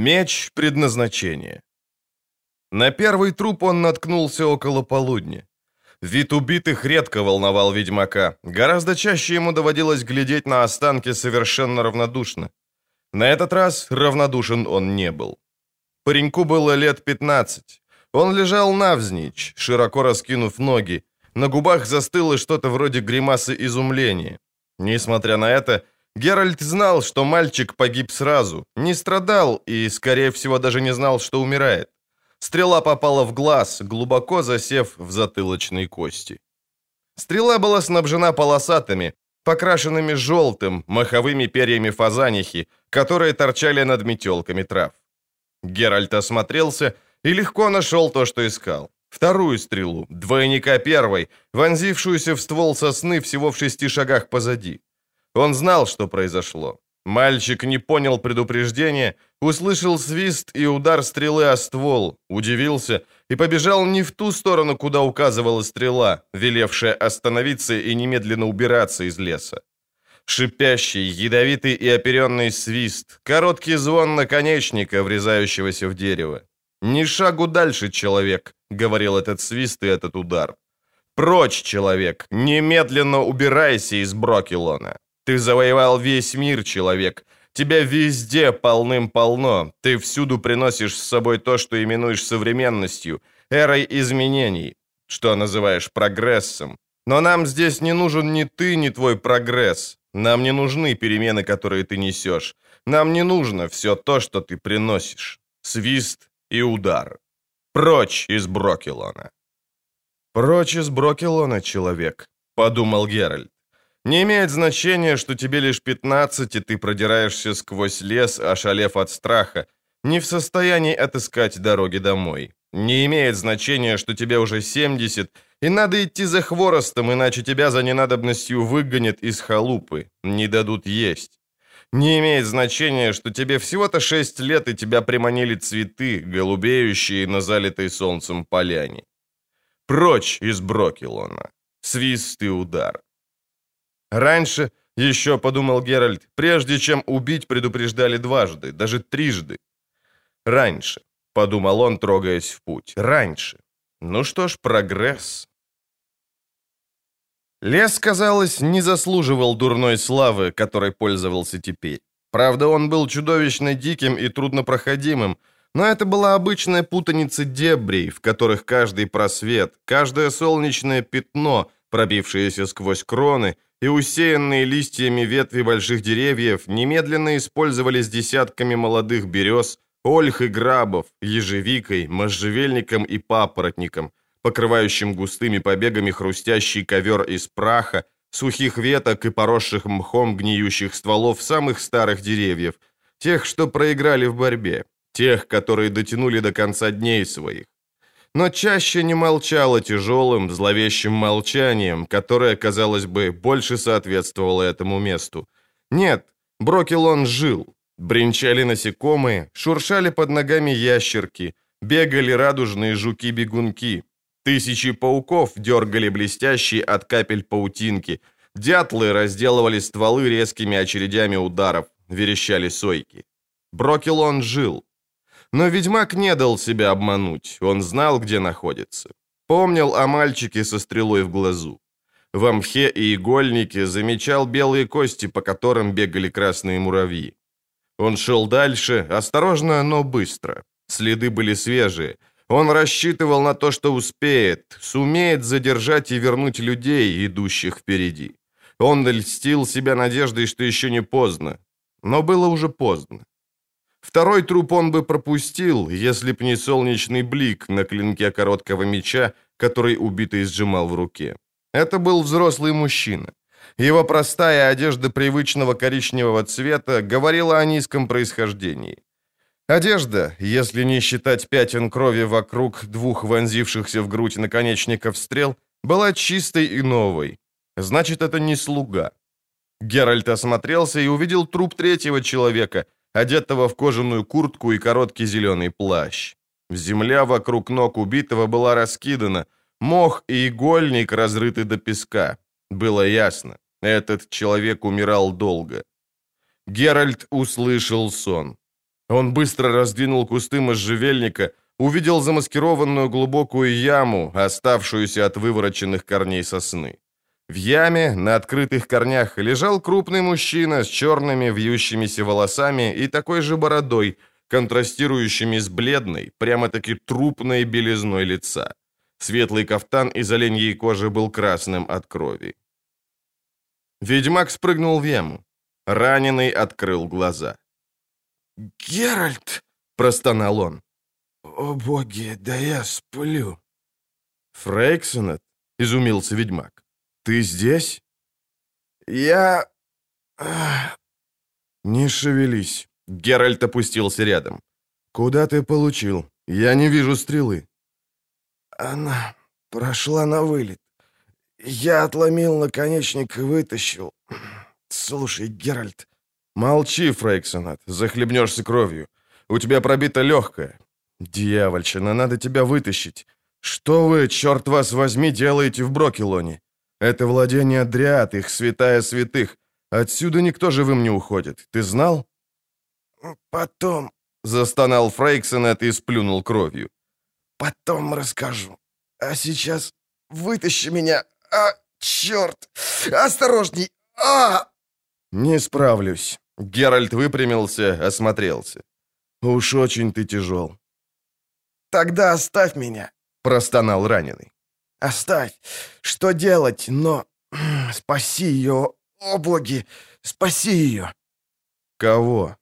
Меч предназначения. На первый труп он наткнулся около полудня. Вид убитых редко волновал ведьмака. Гораздо чаще ему доводилось глядеть на останки совершенно равнодушно. На этот раз равнодушен он не был. Пареньку было лет 15. Он лежал навзничь, широко раскинув ноги. На губах застыло что-то вроде гримасы изумления. Несмотря на это, Геральт знал, что мальчик погиб сразу, не страдал и, скорее всего, даже не знал, что умирает. Стрела попала в глаз, глубоко засев в затылочной кости. Стрела была снабжена полосатыми, покрашенными желтым, маховыми перьями фазанихи, которые торчали над метелками трав. Геральт осмотрелся и легко нашел то, что искал. Вторую стрелу, двойника первой, вонзившуюся в ствол сосны всего в шести шагах позади. Он знал, что произошло. Мальчик не понял предупреждения, услышал свист и удар стрелы о ствол, удивился и побежал не в ту сторону, куда указывала стрела, велевшая остановиться и немедленно убираться из леса. Шипящий, ядовитый и оперенный свист, короткий звон наконечника, врезающегося в дерево. «Ни шагу дальше, человек», — говорил этот свист и этот удар. «Прочь, человек! Немедленно убирайся из Брокелона!» Ты завоевал весь мир, человек. Тебя везде полным-полно. Ты всюду приносишь с собой то, что именуешь современностью, эрой изменений, что называешь прогрессом. Но нам здесь не нужен ни ты, ни твой прогресс. Нам не нужны перемены, которые ты несешь. Нам не нужно все то, что ты приносишь. Свист и удар. Прочь из Брокелона. «Прочь из Брокелона, человек», — подумал Геральт. Не имеет значения, что тебе лишь 15, и ты продираешься сквозь лес, ошалев от страха, не в состоянии отыскать дороги домой. Не имеет значения, что тебе уже 70, и надо идти за хворостом, иначе тебя за ненадобностью выгонят из халупы, не дадут есть. Не имеет значения, что тебе всего-то 6 лет, и тебя приманили цветы, голубеющие на залитой солнцем поляне. Прочь из Брокелона. Свист и удар. Раньше, еще подумал Геральт, прежде чем убить, предупреждали дважды, даже трижды. Раньше, подумал он, трогаясь в путь, раньше. Ну что ж, прогресс. Лес, казалось, не заслуживал дурной славы, которой пользовался теперь. Правда, он был чудовищно диким и труднопроходимым, но это была обычная путаница дебрей, в которых каждый просвет, каждое солнечное пятно, пробившееся сквозь кроны, и усеянные листьями ветви больших деревьев немедленно использовались десятками молодых берез, ольх и грабов, ежевикой, можжевельником и папоротником, покрывающим густыми побегами хрустящий ковер из праха, сухих веток и поросших мхом гниющих стволов самых старых деревьев, тех, что проиграли в борьбе, тех, которые дотянули до конца дней своих но чаще не молчала тяжелым, зловещим молчанием, которое, казалось бы, больше соответствовало этому месту. Нет, Брокелон жил. Бринчали насекомые, шуршали под ногами ящерки, бегали радужные жуки-бегунки. Тысячи пауков дергали блестящие от капель паутинки. Дятлы разделывали стволы резкими очередями ударов, верещали сойки. Брокелон жил. Но ведьмак не дал себя обмануть, он знал, где находится. Помнил о мальчике со стрелой в глазу. В мхе и игольнике замечал белые кости, по которым бегали красные муравьи. Он шел дальше, осторожно, но быстро. Следы были свежие. Он рассчитывал на то, что успеет, сумеет задержать и вернуть людей, идущих впереди. Он льстил себя надеждой, что еще не поздно. Но было уже поздно. Второй труп он бы пропустил, если б не солнечный блик на клинке короткого меча, который убитый сжимал в руке. Это был взрослый мужчина. Его простая одежда привычного коричневого цвета говорила о низком происхождении. Одежда, если не считать пятен крови вокруг двух вонзившихся в грудь наконечников стрел, была чистой и новой. Значит, это не слуга. Геральт осмотрелся и увидел труп третьего человека – одетого в кожаную куртку и короткий зеленый плащ. Земля вокруг ног убитого была раскидана, мох и игольник разрыты до песка. Было ясно, этот человек умирал долго. Геральт услышал сон. Он быстро раздвинул кусты можжевельника, увидел замаскированную глубокую яму, оставшуюся от вывороченных корней сосны. В яме на открытых корнях лежал крупный мужчина с черными вьющимися волосами и такой же бородой, контрастирующими с бледной, прямо-таки трупной белизной лица. Светлый кафтан из оленьей кожи был красным от крови. Ведьмак спрыгнул в яму. Раненый открыл глаза. «Геральт!» — простонал он. «О боги, да я сплю!» «Фрейксонет?» — изумился ведьмак. «Ты здесь?» «Я...» «Не шевелись». Геральт опустился рядом. «Куда ты получил? Я не вижу стрелы». «Она прошла на вылет. Я отломил наконечник и вытащил. Слушай, Геральт...» «Молчи, Фрейксонат, захлебнешься кровью. У тебя пробита легкая. Дьявольщина, надо тебя вытащить. Что вы, черт вас возьми, делаете в Брокелоне? Это владение Дриад, их святая святых. Отсюда никто живым не уходит. Ты знал?» «Потом...» — застонал Фрейксонет и сплюнул кровью. «Потом расскажу. А сейчас вытащи меня. А, черт! Осторожней! А!» «Не справлюсь». Геральт выпрямился, осмотрелся. «Уж очень ты тяжел». «Тогда оставь меня», — простонал раненый. «Оставь. Что делать? Но... Спаси ее, о боги! Спаси ее!» «Кого?»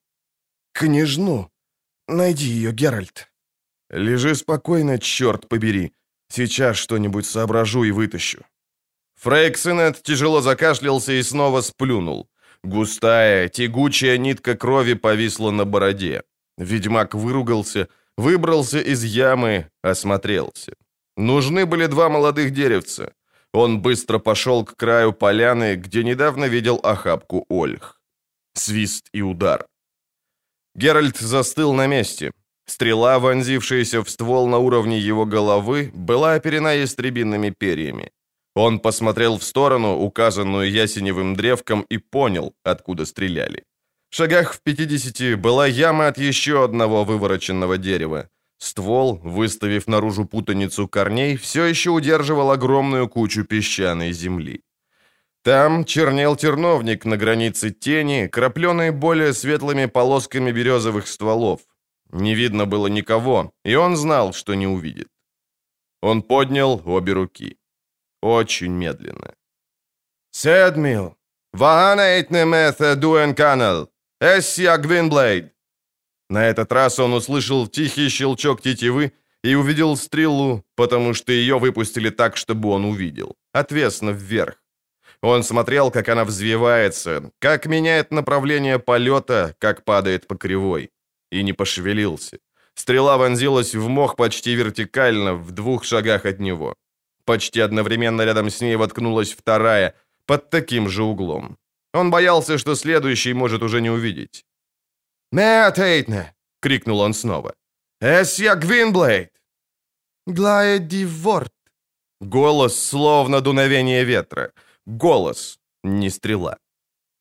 «Княжну. Найди ее, Геральт». «Лежи спокойно, черт побери. Сейчас что-нибудь соображу и вытащу». Фрейксенет тяжело закашлялся и снова сплюнул. Густая, тягучая нитка крови повисла на бороде. Ведьмак выругался, выбрался из ямы, осмотрелся. Нужны были два молодых деревца. Он быстро пошел к краю поляны, где недавно видел охапку ольх. Свист и удар. Геральт застыл на месте. Стрела, вонзившаяся в ствол на уровне его головы, была оперена ястребиными перьями. Он посмотрел в сторону, указанную ясеневым древком, и понял, откуда стреляли. В шагах в 50 была яма от еще одного вывороченного дерева. Ствол, выставив наружу путаницу корней, все еще удерживал огромную кучу песчаной земли. Там чернел терновник на границе тени, крапленный более светлыми полосками березовых стволов. Не видно было никого, и он знал, что не увидит. Он поднял обе руки. Очень медленно. «Седмил! Ваганейтне мете дуэн канал! Эссия Гвинблейд!» На этот раз он услышал тихий щелчок тетивы и увидел стрелу, потому что ее выпустили так, чтобы он увидел. Отвесно вверх. Он смотрел, как она взвивается, как меняет направление полета, как падает по кривой. И не пошевелился. Стрела вонзилась в мох почти вертикально, в двух шагах от него. Почти одновременно рядом с ней воткнулась вторая, под таким же углом. Он боялся, что следующий может уже не увидеть. «Мэтейтне!» — крикнул он снова. «Эсья Гвинблейд!» «Глаэдиворт!» Голос, словно дуновение ветра. Голос, не стрела.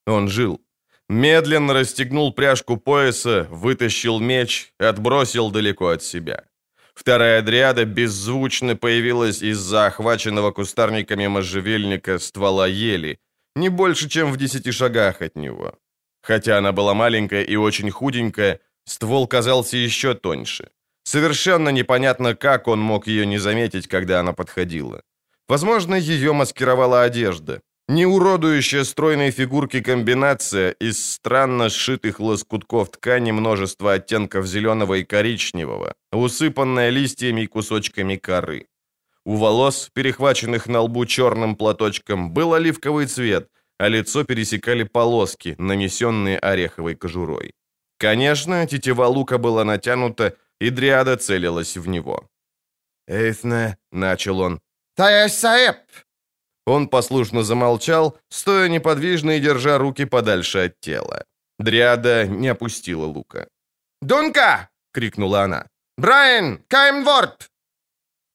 Он жил. Медленно расстегнул пряжку пояса, вытащил меч, отбросил далеко от себя. Вторая дриада беззвучно появилась из-за охваченного кустарниками можжевельника ствола ели, не больше, чем в десяти шагах от него. Хотя она была маленькая и очень худенькая, ствол казался еще тоньше. Совершенно непонятно, как он мог ее не заметить, когда она подходила. Возможно, ее маскировала одежда. Не уродующая стройной фигурки комбинация из странно сшитых лоскутков ткани множества оттенков зеленого и коричневого, усыпанная листьями и кусочками коры. У волос, перехваченных на лбу черным платочком, был оливковый цвет, а лицо пересекали полоски, нанесенные ореховой кожурой. Конечно, тетива лука была натянута, и дриада целилась в него. «Эйthне», — начал он. «Таэсаэп!» Он послушно замолчал, стоя неподвижно и держа руки подальше от тела. Дриада не опустила лука. «Дунка!» — крикнула она. «Брайан! Каймворд!»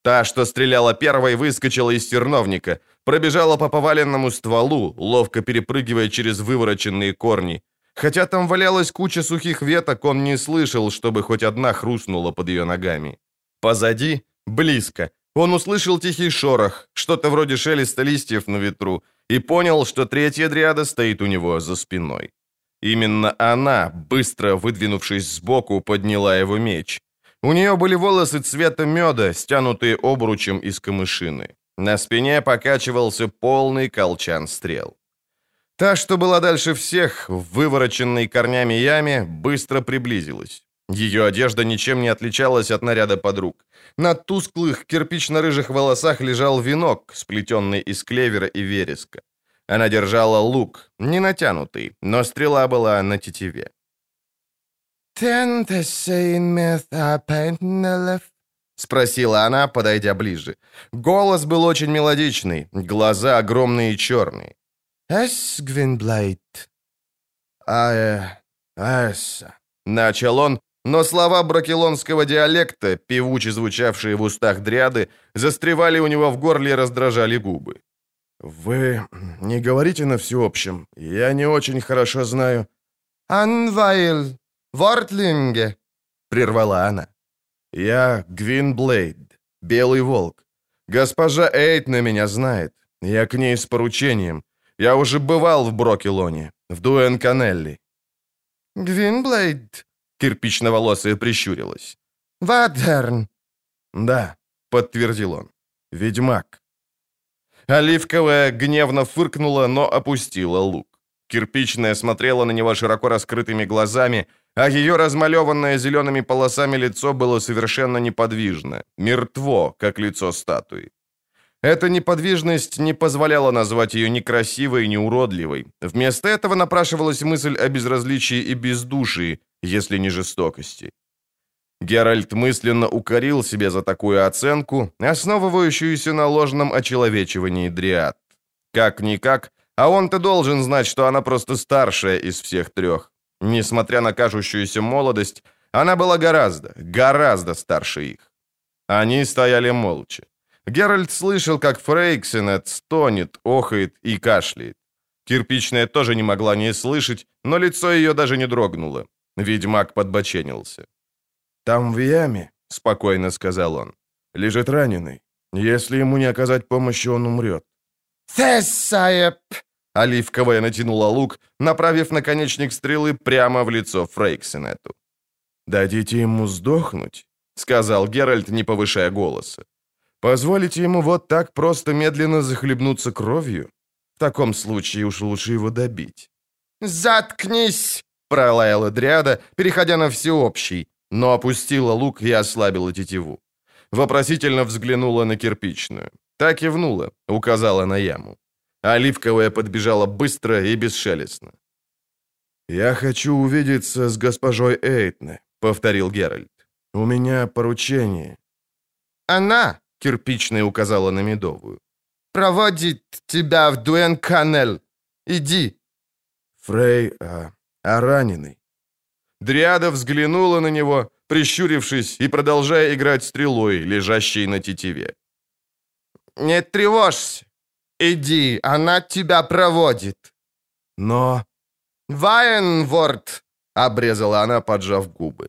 Та, что стреляла первой, выскочила из терновника, пробежала по поваленному стволу, ловко перепрыгивая через вывороченные корни. Хотя там валялась куча сухих веток, он не слышал, чтобы хоть одна хрустнула под ее ногами. Позади, близко, он услышал тихий шорох, что-то вроде шелеста листьев на ветру, и понял, что третья дриада стоит у него за спиной. Именно она, быстро выдвинувшись сбоку, подняла его меч. У нее были волосы цвета меда, стянутые обручем из камышины. На спине покачивался полный колчан стрел. Та, что была дальше всех, в вывороченной корнями яме, быстро приблизилась. Ее одежда ничем не отличалась от наряда подруг. На тусклых кирпично-рыжих волосах лежал венок, сплетенный из клевера и вереска. Она держала лук, не натянутый, но стрела была на тетиве. Спросила она, подойдя ближе. Голос был очень мелодичный, глаза огромные и черные. «Эс, Гвинблайт?» «Ая, эсса», — начал он, но слова бракелонского диалекта, певуче звучавшие в устах дряды, застревали у него в горле и раздражали губы. «Вы не говорите на всеобщем. Я не очень хорошо знаю». «Анвайл, Вортлинге», — прервала она. «Я Гвинблейд, Белый Волк. Госпожа Эйт на меня знает. Я к ней с поручением. Я уже бывал в Брокелоне, в Дуэн-Канелли». «Гвинблейд?» — кирпично-волосая прищурилась. «Вадерн». «Да», — подтвердил он. «Ведьмак». Оливковая гневно фыркнула, но опустила лук. Кирпичная смотрела на него широко раскрытыми глазами, а ее размалеванное зелеными полосами лицо было совершенно неподвижно, мертво, как лицо статуи. Эта неподвижность не позволяла назвать ее ни красивой, ни уродливой. Вместо этого напрашивалась мысль о безразличии и бездушии, если не жестокости. Геральт мысленно укорил себе за такую оценку, основывающуюся на ложном очеловечивании Дриад. Как-никак, а он-то должен знать, что она просто старшая из всех трех. Несмотря на кажущуюся молодость, она была гораздо, гораздо старше их. Они стояли молча. Геральт слышал, как Фрейксенет стонет, охает и кашляет. Кирпичная тоже не могла не слышать, но лицо ее даже не дрогнуло. Ведьмак подбоченился. «Там в яме», — спокойно сказал он, — «лежит раненый. Если ему не оказать помощи, он умрет». «Тессаеп!» Оливковая натянула лук, направив наконечник стрелы прямо в лицо Фрейксенету. «Дадите ему сдохнуть», — сказал Геральт, не повышая голоса. «Позволите ему вот так просто медленно захлебнуться кровью? В таком случае уж лучше его добить». «Заткнись!» — пролаяла Дриада, переходя на всеобщий, но опустила лук и ослабила тетиву. Вопросительно взглянула на кирпичную. Так кивнула, указала на яму. Оливковая подбежала быстро и бесшелестно. «Я хочу увидеться с госпожой Эйтне», — повторил Геральт. «У меня поручение». «Она», — кирпичная указала на Медовую, — «проводит тебя в Дуэн-Канель. Иди». «Фрей, а, а раненый?» Дриада взглянула на него, прищурившись и продолжая играть стрелой, лежащей на тетиве. «Не тревожься. Иди, она тебя проводит». «Но...» «Вайенворд!» — обрезала она, поджав губы.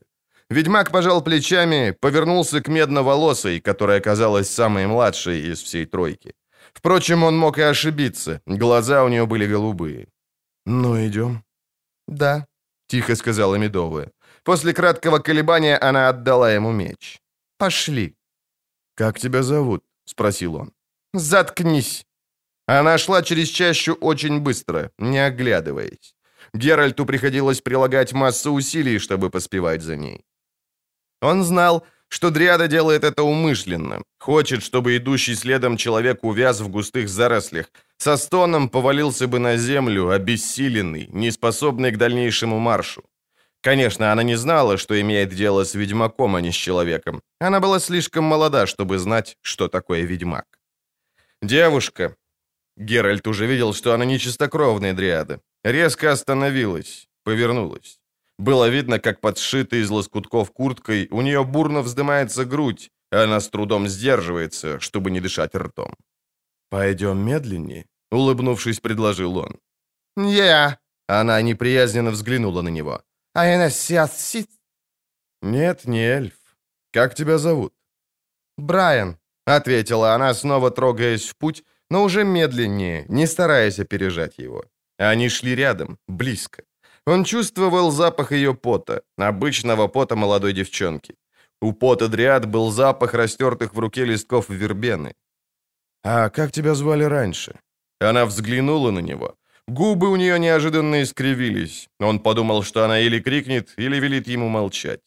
Ведьмак пожал плечами, повернулся к медноволосой, которая оказалась самой младшей из всей тройки. Впрочем, он мог и ошибиться, глаза у нее были голубые. «Ну, идем?» «Да», — тихо сказала Медовая. После краткого колебания она отдала ему меч. «Пошли». «Как тебя зовут?» — спросил он. «Заткнись!» Она шла через чащу очень быстро, не оглядываясь. Геральту приходилось прилагать массу усилий, чтобы поспевать за ней. Он знал, что Дриада делает это умышленно, хочет, чтобы идущий следом человек увяз в густых зарослях, со стоном повалился бы на землю, обессиленный, неспособный к дальнейшему маршу. Конечно, она не знала, что имеет дело с ведьмаком, а не с человеком. Она была слишком молода, чтобы знать, что такое ведьмак. Девушка. Геральт уже видел, что она не чистокровная дриада. Резко остановилась, повернулась. Было видно, как подшитая из лоскутков курткой у нее бурно вздымается грудь, и она с трудом сдерживается, чтобы не дышать ртом. «Пойдем медленнее», — улыбнувшись, предложил он. «Я», Она неприязненно взглянула на него. «А она сит?» «Нет, не эльф. Как тебя зовут?» «Брайан», — ответила она, снова трогаясь в путь, но уже медленнее, не стараясь опережать его. Они шли рядом, близко. Он чувствовал запах ее пота, обычного пота молодой девчонки. У пота Дриад был запах растертых в руке листков вербены. «А как тебя звали раньше?» Она взглянула на него. Губы у нее неожиданно искривились. Он подумал, что она или крикнет, или велит ему молчать.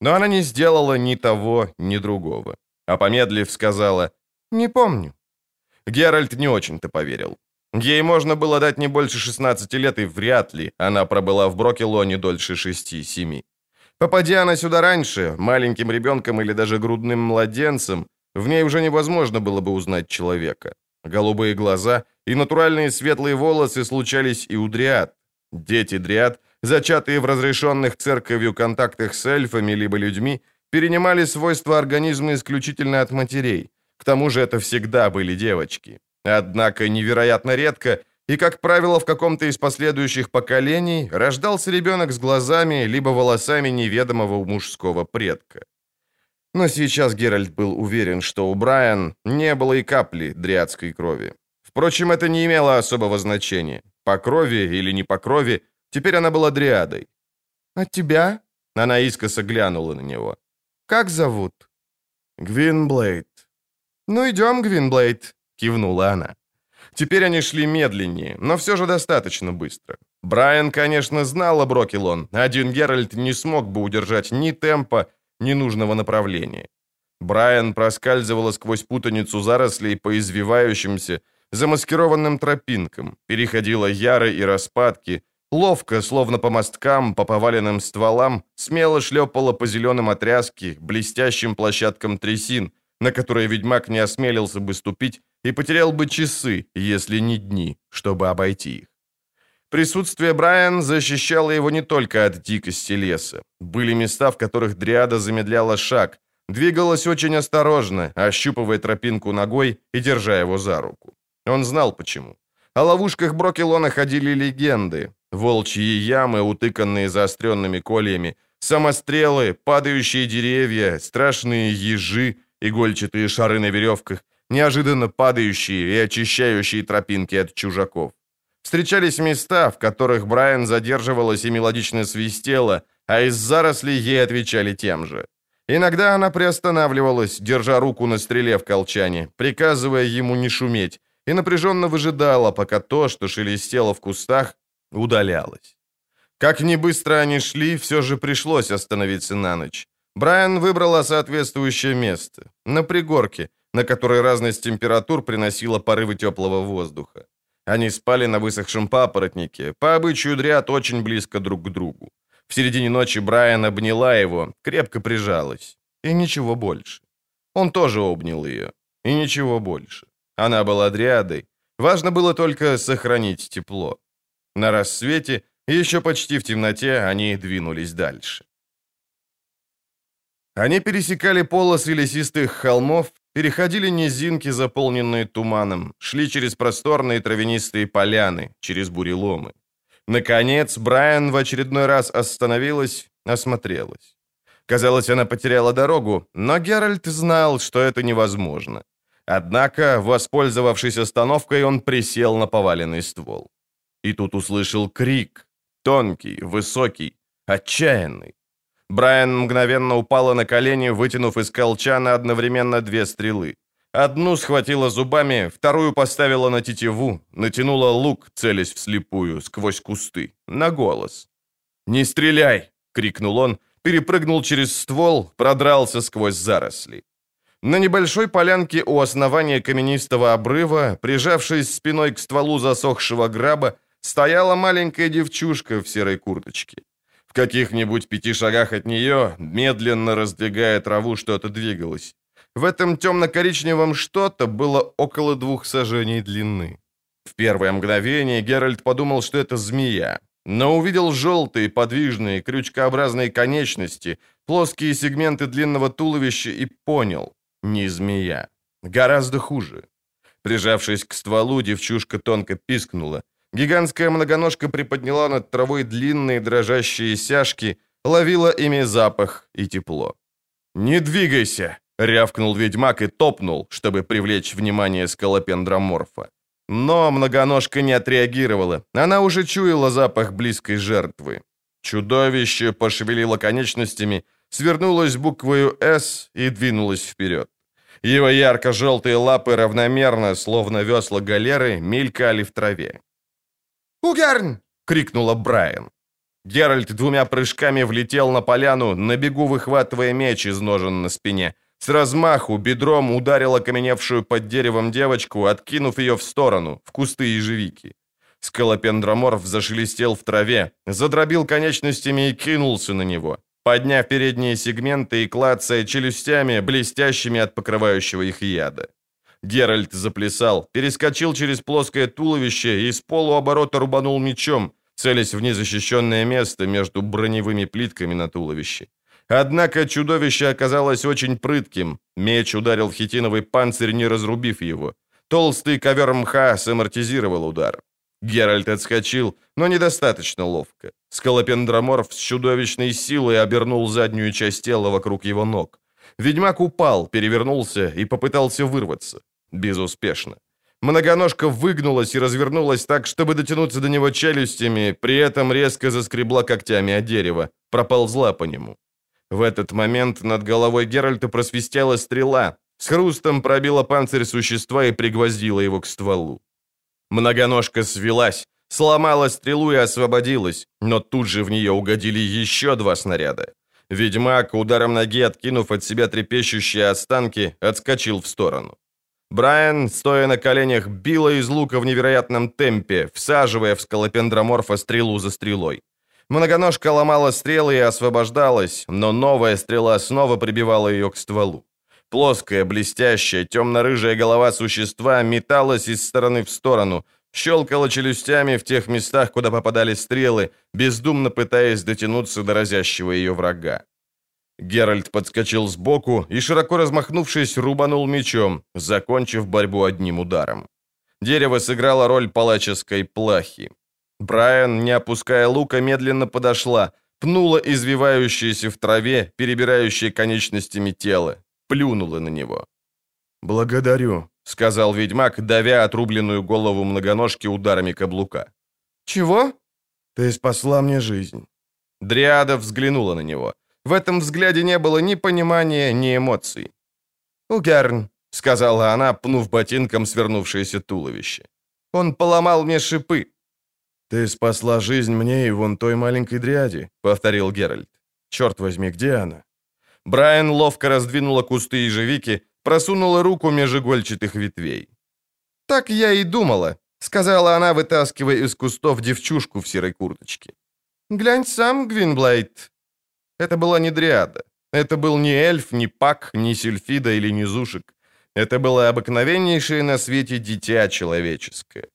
Но она не сделала ни того, ни другого. А помедлив сказала «Не помню». Геральт не очень-то поверил. Ей можно было дать не больше 16 лет, и вряд ли она пробыла в Брокелоне дольше 6-7. Попадя она сюда раньше, маленьким ребенком или даже грудным младенцем, в ней уже невозможно было бы узнать человека. Голубые глаза и натуральные светлые волосы случались и у дриад. Дети дриад, зачатые в разрешенных церковью контактах с эльфами либо людьми, перенимали свойства организма исключительно от матерей. К тому же это всегда были девочки. Однако невероятно редко и, как правило, в каком-то из последующих поколений рождался ребенок с глазами либо волосами неведомого мужского предка. Но сейчас Геральт был уверен, что у Брайан не было и капли дриадской крови. Впрочем, это не имело особого значения. По крови или не по крови, теперь она была дриадой. «А тебя?» Она искоса глянула на него. «Как зовут?» «Гвинблейд». «Ну, идем, Гвинблейд», — кивнула она. Теперь они шли медленнее, но все же достаточно быстро. Брайан, конечно, знал о Брокелон. Один Геральт не смог бы удержать ни темпа, ни нужного направления. Брайан проскальзывала сквозь путаницу зарослей по извивающимся, замаскированным тропинкам, переходила яры и распадки, ловко, словно по мосткам, по поваленным стволам, смело шлепала по зеленым отряске, блестящим площадкам трясин, на которые ведьмак не осмелился бы ступить и потерял бы часы, если не дни, чтобы обойти их. Присутствие Брайан защищало его не только от дикости леса. Были места, в которых Дриада замедляла шаг, двигалась очень осторожно, ощупывая тропинку ногой и держа его за руку. Он знал почему. О ловушках Брокелона ходили легенды. Волчьи ямы, утыканные заостренными кольями, самострелы, падающие деревья, страшные ежи, игольчатые шары на веревках, неожиданно падающие и очищающие тропинки от чужаков. Встречались места, в которых Брайан задерживалась и мелодично свистела, а из зарослей ей отвечали тем же. Иногда она приостанавливалась, держа руку на стреле в колчане, приказывая ему не шуметь, и напряженно выжидала, пока то, что шелестело в кустах, удалялось. Как ни быстро они шли, все же пришлось остановиться на ночь. Брайан выбрала соответствующее место, на пригорке, на которой разность температур приносила порывы теплого воздуха. Они спали на высохшем папоротнике, по обычаю дряд очень близко друг к другу. В середине ночи Брайан обняла его, крепко прижалась. И ничего больше. Он тоже обнял ее. И ничего больше. Она была дриадой. Важно было только сохранить тепло. На рассвете, еще почти в темноте, они двинулись дальше. Они пересекали полосы лесистых холмов, переходили низинки, заполненные туманом, шли через просторные травянистые поляны, через буреломы. Наконец, Брайан в очередной раз остановилась, осмотрелась. Казалось, она потеряла дорогу, но Геральт знал, что это невозможно. Однако, воспользовавшись остановкой, он присел на поваленный ствол. И тут услышал крик. Тонкий, высокий, отчаянный. Брайан мгновенно упала на колени, вытянув из колчана одновременно две стрелы. Одну схватила зубами, вторую поставила на тетиву, натянула лук, целясь вслепую, сквозь кусты, на голос. «Не стреляй!» — крикнул он, перепрыгнул через ствол, продрался сквозь заросли. На небольшой полянке у основания каменистого обрыва, прижавшись спиной к стволу засохшего граба, стояла маленькая девчушка в серой курточке. В каких-нибудь пяти шагах от нее, медленно раздвигая траву, что-то двигалось. В этом темно-коричневом что-то было около двух сажений длины. В первое мгновение Геральт подумал, что это змея, но увидел желтые, подвижные, крючкообразные конечности, плоские сегменты длинного туловища и понял, не змея. Гораздо хуже. Прижавшись к стволу, девчушка тонко пискнула. Гигантская многоножка приподняла над травой длинные дрожащие сяжки, ловила ими запах и тепло. «Не двигайся!» — рявкнул ведьмак и топнул, чтобы привлечь внимание скалопендроморфа. Но многоножка не отреагировала. Она уже чуяла запах близкой жертвы. Чудовище пошевелило конечностями, свернулось буквою «С» и двинулось вперед. Его ярко-желтые лапы равномерно, словно весла галеры, мелькали в траве. «Угерн!» — крикнула Брайан. Геральт двумя прыжками влетел на поляну, на бегу выхватывая меч из ножен на спине. С размаху бедром ударил окаменевшую под деревом девочку, откинув ее в сторону, в кусты ежевики. Скалопендроморф зашелестел в траве, задробил конечностями и кинулся на него, подняв передние сегменты и клацая челюстями, блестящими от покрывающего их яда. Геральт заплясал, перескочил через плоское туловище и с полуоборота рубанул мечом, целясь в незащищенное место между броневыми плитками на туловище. Однако чудовище оказалось очень прытким. Меч ударил в хитиновый панцирь, не разрубив его. Толстый ковер мха самортизировал удар. Геральт отскочил, но недостаточно ловко. Скалопендроморф с чудовищной силой обернул заднюю часть тела вокруг его ног. Ведьмак упал, перевернулся и попытался вырваться. Безуспешно. Многоножка выгнулась и развернулась так, чтобы дотянуться до него челюстями, при этом резко заскребла когтями о дерево, проползла по нему. В этот момент над головой Геральта просвистела стрела, с хрустом пробила панцирь существа и пригвоздила его к стволу. Многоножка свелась, сломала стрелу и освободилась, но тут же в нее угодили еще два снаряда. Ведьмак, ударом ноги откинув от себя трепещущие останки, отскочил в сторону. Брайан, стоя на коленях, била из лука в невероятном темпе, всаживая в скалопендроморфа стрелу за стрелой. Многоножка ломала стрелы и освобождалась, но новая стрела снова прибивала ее к стволу. Плоская, блестящая, темно-рыжая голова существа металась из стороны в сторону, щелкала челюстями в тех местах, куда попадали стрелы, бездумно пытаясь дотянуться до разящего ее врага. Геральт подскочил сбоку и, широко размахнувшись, рубанул мечом, закончив борьбу одним ударом. Дерево сыграло роль палаческой плахи. Брайан, не опуская лука, медленно подошла, пнула извивающееся в траве, перебирающее конечностями тело, плюнула на него. «Благодарю», — сказал ведьмак, давя отрубленную голову многоножки ударами каблука. «Чего?» «Ты спасла мне жизнь». Дриада взглянула на него. В этом взгляде не было ни понимания, ни эмоций. «Угерн», — сказала она, пнув ботинком свернувшееся туловище. «Он поломал мне шипы». «Ты спасла жизнь мне и вон той маленькой дряди», — повторил Геральт. «Черт возьми, где она?» Брайан ловко раздвинула кусты ежевики, просунула руку меж игольчатых ветвей. «Так я и думала», — сказала она, вытаскивая из кустов девчушку в серой курточке. «Глянь сам, Гвинблайт». Это была не дриада. Это был не эльф, не пак, не сельфида или не зушек. Это было обыкновеннейшее на свете дитя человеческое.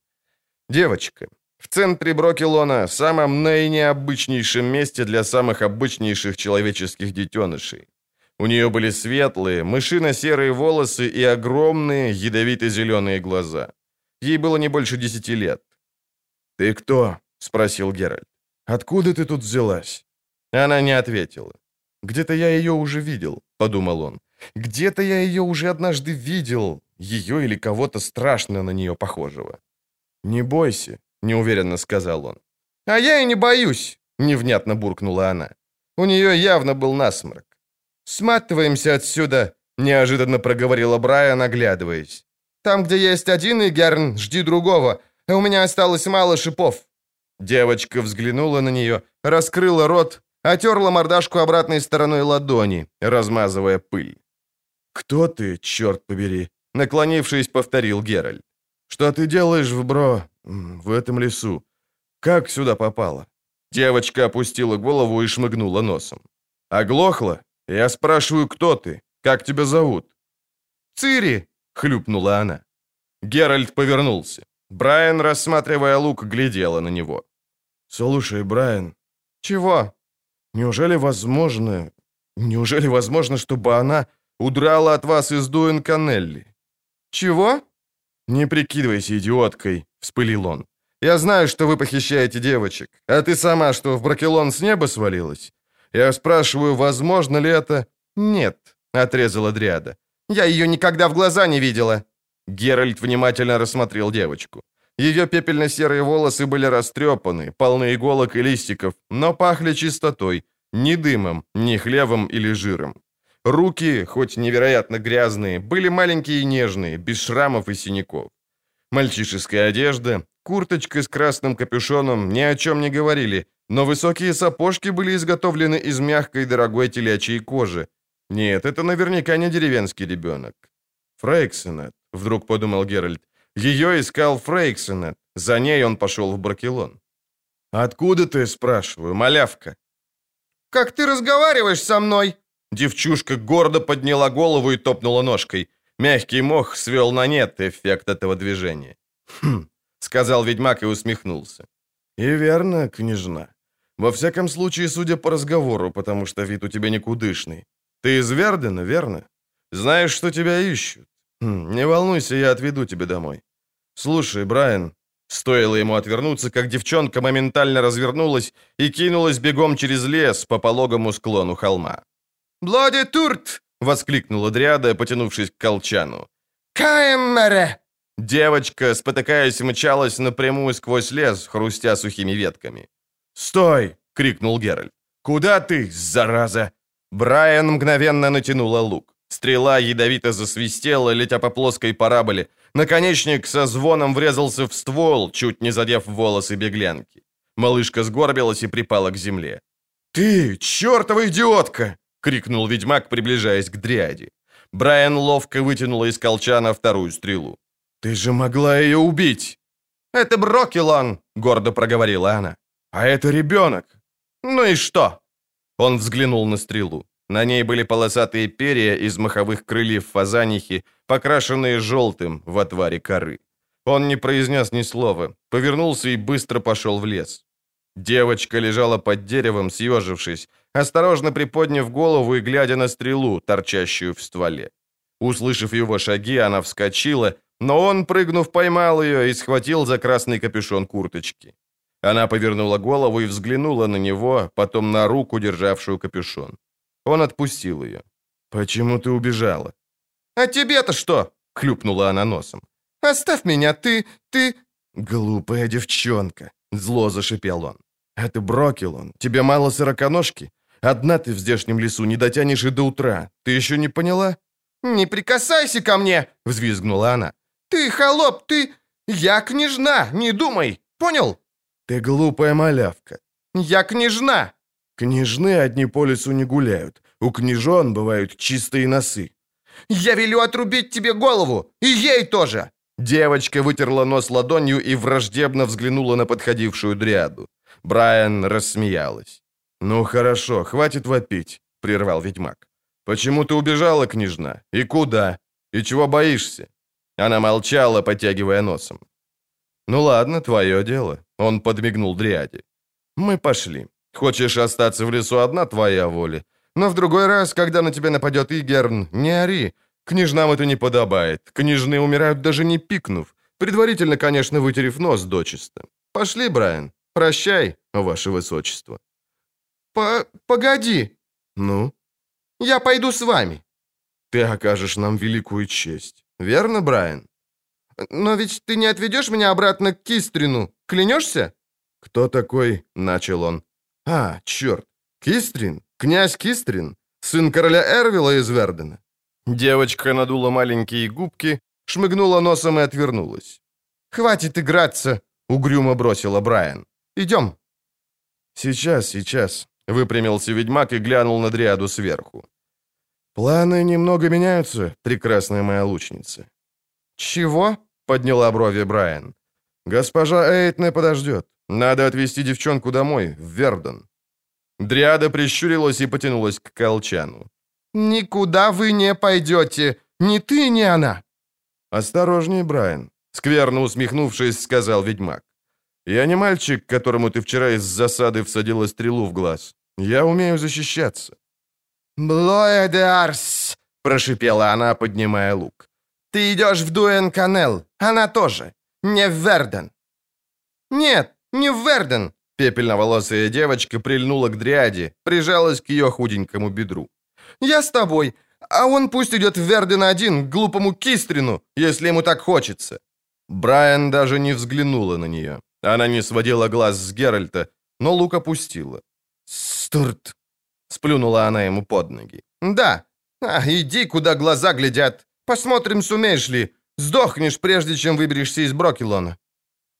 Девочка, в центре Брокелона, самом наинеобычнейшем месте для самых обычнейших человеческих детенышей. У нее были светлые, мышино-серые волосы и огромные ядовито-зеленые глаза. Ей было не больше десяти лет. «Ты кто?» — спросил Геральт. «Откуда ты тут взялась?» Она не ответила. «Где-то я ее уже видел», — подумал он. «Где-то я ее уже однажды видел, ее или кого-то страшно на нее похожего». «Не бойся», — неуверенно сказал он. «А я и не боюсь», — невнятно буркнула она. У нее явно был насморк. «Сматываемся отсюда», — неожиданно проговорила Брайан, оглядываясь. «Там, где есть один Игерн, жди другого, а у меня осталось мало шипов». Девочка взглянула на нее, раскрыла рот, отерла мордашку обратной стороной ладони, размазывая пыль. «Кто ты, черт побери?» Наклонившись, повторил Геральт. «Что ты делаешь в Бро... в этом лесу? Как сюда попала?» Девочка опустила голову и шмыгнула носом. «Оглохла? Я спрашиваю, кто ты? Как тебя зовут?» «Цири!» — хлюпнула она. Геральт повернулся. Брайан, рассматривая лук, глядела на него. «Слушай, Брайан...» «Чего?» «Неужели возможно... Неужели возможно, чтобы она удрала от вас из Дуэн-Канелли?» «Чего?» «Не прикидывайся идиоткой», — вспылил он. Я знаю, что вы похищаете девочек. А ты сама что, в Бракелон с неба свалилась? Я спрашиваю, возможно ли это...» «Нет», — отрезала Дриада. «Я ее никогда в глаза не видела». Геральт внимательно рассмотрел девочку. Ее пепельно-серые волосы были растрепаны, полны иголок и листиков, но пахли чистотой, ни дымом, ни хлевом или жиром. Руки, хоть невероятно грязные, были маленькие и нежные, без шрамов и синяков. Мальчишеская одежда, курточка с красным капюшоном ни о чем не говорили, но высокие сапожки были изготовлены из мягкой дорогой телячьей кожи. Нет, это наверняка не деревенский ребенок. Фрейксенет, вдруг подумал Геральт. Ее искал Фрейксенет. За ней он пошел в Бракелон. «Откуда ты?» – спрашиваю, малявка. «Как ты разговариваешь со мной?» Девчушка гордо подняла голову и топнула ножкой. Мягкий мох свел на нет эффект этого движения. «Хм», — сказал ведьмак и усмехнулся. «И верно, княжна. Во всяком случае, судя по разговору, потому что вид у тебя никудышный. Ты из Вердена, верно? Знаешь, что тебя ищут. Хм, не волнуйся, я отведу тебя домой. Слушай, Брайан, Стоило ему отвернуться, как девчонка моментально развернулась и кинулась бегом через лес по пологому склону холма. «Блоди Турт!» — воскликнула Дриада, потянувшись к колчану. «Каэмере!» Девочка, спотыкаясь, мчалась напрямую сквозь лес, хрустя сухими ветками. «Стой!» — крикнул Геральт. «Куда ты, зараза?» Брайан мгновенно натянула лук. Стрела ядовито засвистела, летя по плоской параболе. Наконечник со звоном врезался в ствол, чуть не задев волосы беглянки. Малышка сгорбилась и припала к земле. «Ты, чертова идиотка!» — крикнул ведьмак, приближаясь к дряде. Брайан ловко вытянула из колчана вторую стрелу. «Ты же могла ее убить!» «Это Брокелон!» — гордо проговорила она. «А это ребенок!» «Ну и что?» Он взглянул на стрелу. На ней были полосатые перья из маховых крыльев фазанихи, покрашенные желтым в отваре коры. Он не произнес ни слова, повернулся и быстро пошел в лес. Девочка лежала под деревом, съежившись, осторожно приподняв голову и глядя на стрелу, торчащую в стволе. Услышав его шаги, она вскочила, но он, прыгнув, поймал ее и схватил за красный капюшон курточки. Она повернула голову и взглянула на него, потом на руку, державшую капюшон. Он отпустил ее. «Почему ты убежала?» «А тебе-то что?» — хлюпнула она носом. «Оставь меня, ты... ты...» «Глупая девчонка!» — зло зашипел он. «Это Брокелон. Тебе мало сороконожки? Одна ты в здешнем лесу не дотянешь и до утра. Ты еще не поняла?» «Не прикасайся ко мне!» — взвизгнула она. «Ты холоп, ты... Я княжна, не думай, понял?» «Ты глупая малявка». «Я княжна!» «Княжны одни по лесу не гуляют. У княжон бывают чистые носы». «Я велю отрубить тебе голову! И ей тоже!» Девочка вытерла нос ладонью и враждебно взглянула на подходившую дриаду. Брайан рассмеялась. «Ну хорошо, хватит вопить», — прервал ведьмак. «Почему ты убежала, княжна? И куда? И чего боишься?» Она молчала, потягивая носом. «Ну ладно, твое дело», — он подмигнул дриаде. «Мы пошли. Хочешь остаться в лесу одна, твоя воля. Но в другой раз, когда на тебя нападет Игерн, не ори. Княжнам это не подобает. Княжны умирают даже не пикнув. Предварительно, конечно, вытерев нос дочисто. Пошли, Брайан. Прощай, ваше высочество. По погоди. Ну? Я пойду с вами. Ты окажешь нам великую честь. Верно, Брайан? Но ведь ты не отведешь меня обратно к Кистрину. Клянешься? Кто такой? Начал он. А, черт. Кистрин? Князь Кистрин? Сын короля Эрвила из Вердена? Девочка надула маленькие губки, шмыгнула носом и отвернулась. «Хватит играться!» — угрюмо бросила Брайан. «Идем!» «Сейчас, сейчас!» — выпрямился ведьмак и глянул на Дриаду сверху. «Планы немного меняются, прекрасная моя лучница». «Чего?» — подняла брови Брайан. «Госпожа Эйтне подождет. Надо отвезти девчонку домой, в Верден». Дриада прищурилась и потянулась к колчану. «Никуда вы не пойдете! Ни ты, ни она!» «Осторожнее, Брайан», — скверно усмехнувшись, сказал ведьмак. «Я не мальчик, которому ты вчера из засады всадила стрелу в глаз. Я умею защищаться». «Блоэдеарс!» — прошипела она, поднимая лук. «Ты идешь в Дуэн-Канел, она тоже. Не в Верден. «Нет, не в Верден!» Пепельноволосая девочка прильнула к дряде, прижалась к ее худенькому бедру. «Я с тобой, а он пусть идет в Верден один, к глупому Кистрину, если ему так хочется». Брайан даже не взглянула на нее. Она не сводила глаз с Геральта, но лук опустила. «Стурт!» — сплюнула она ему под ноги. «Да. А, иди, куда глаза глядят. Посмотрим, сумеешь ли. Сдохнешь, прежде чем выберешься из Брокелона».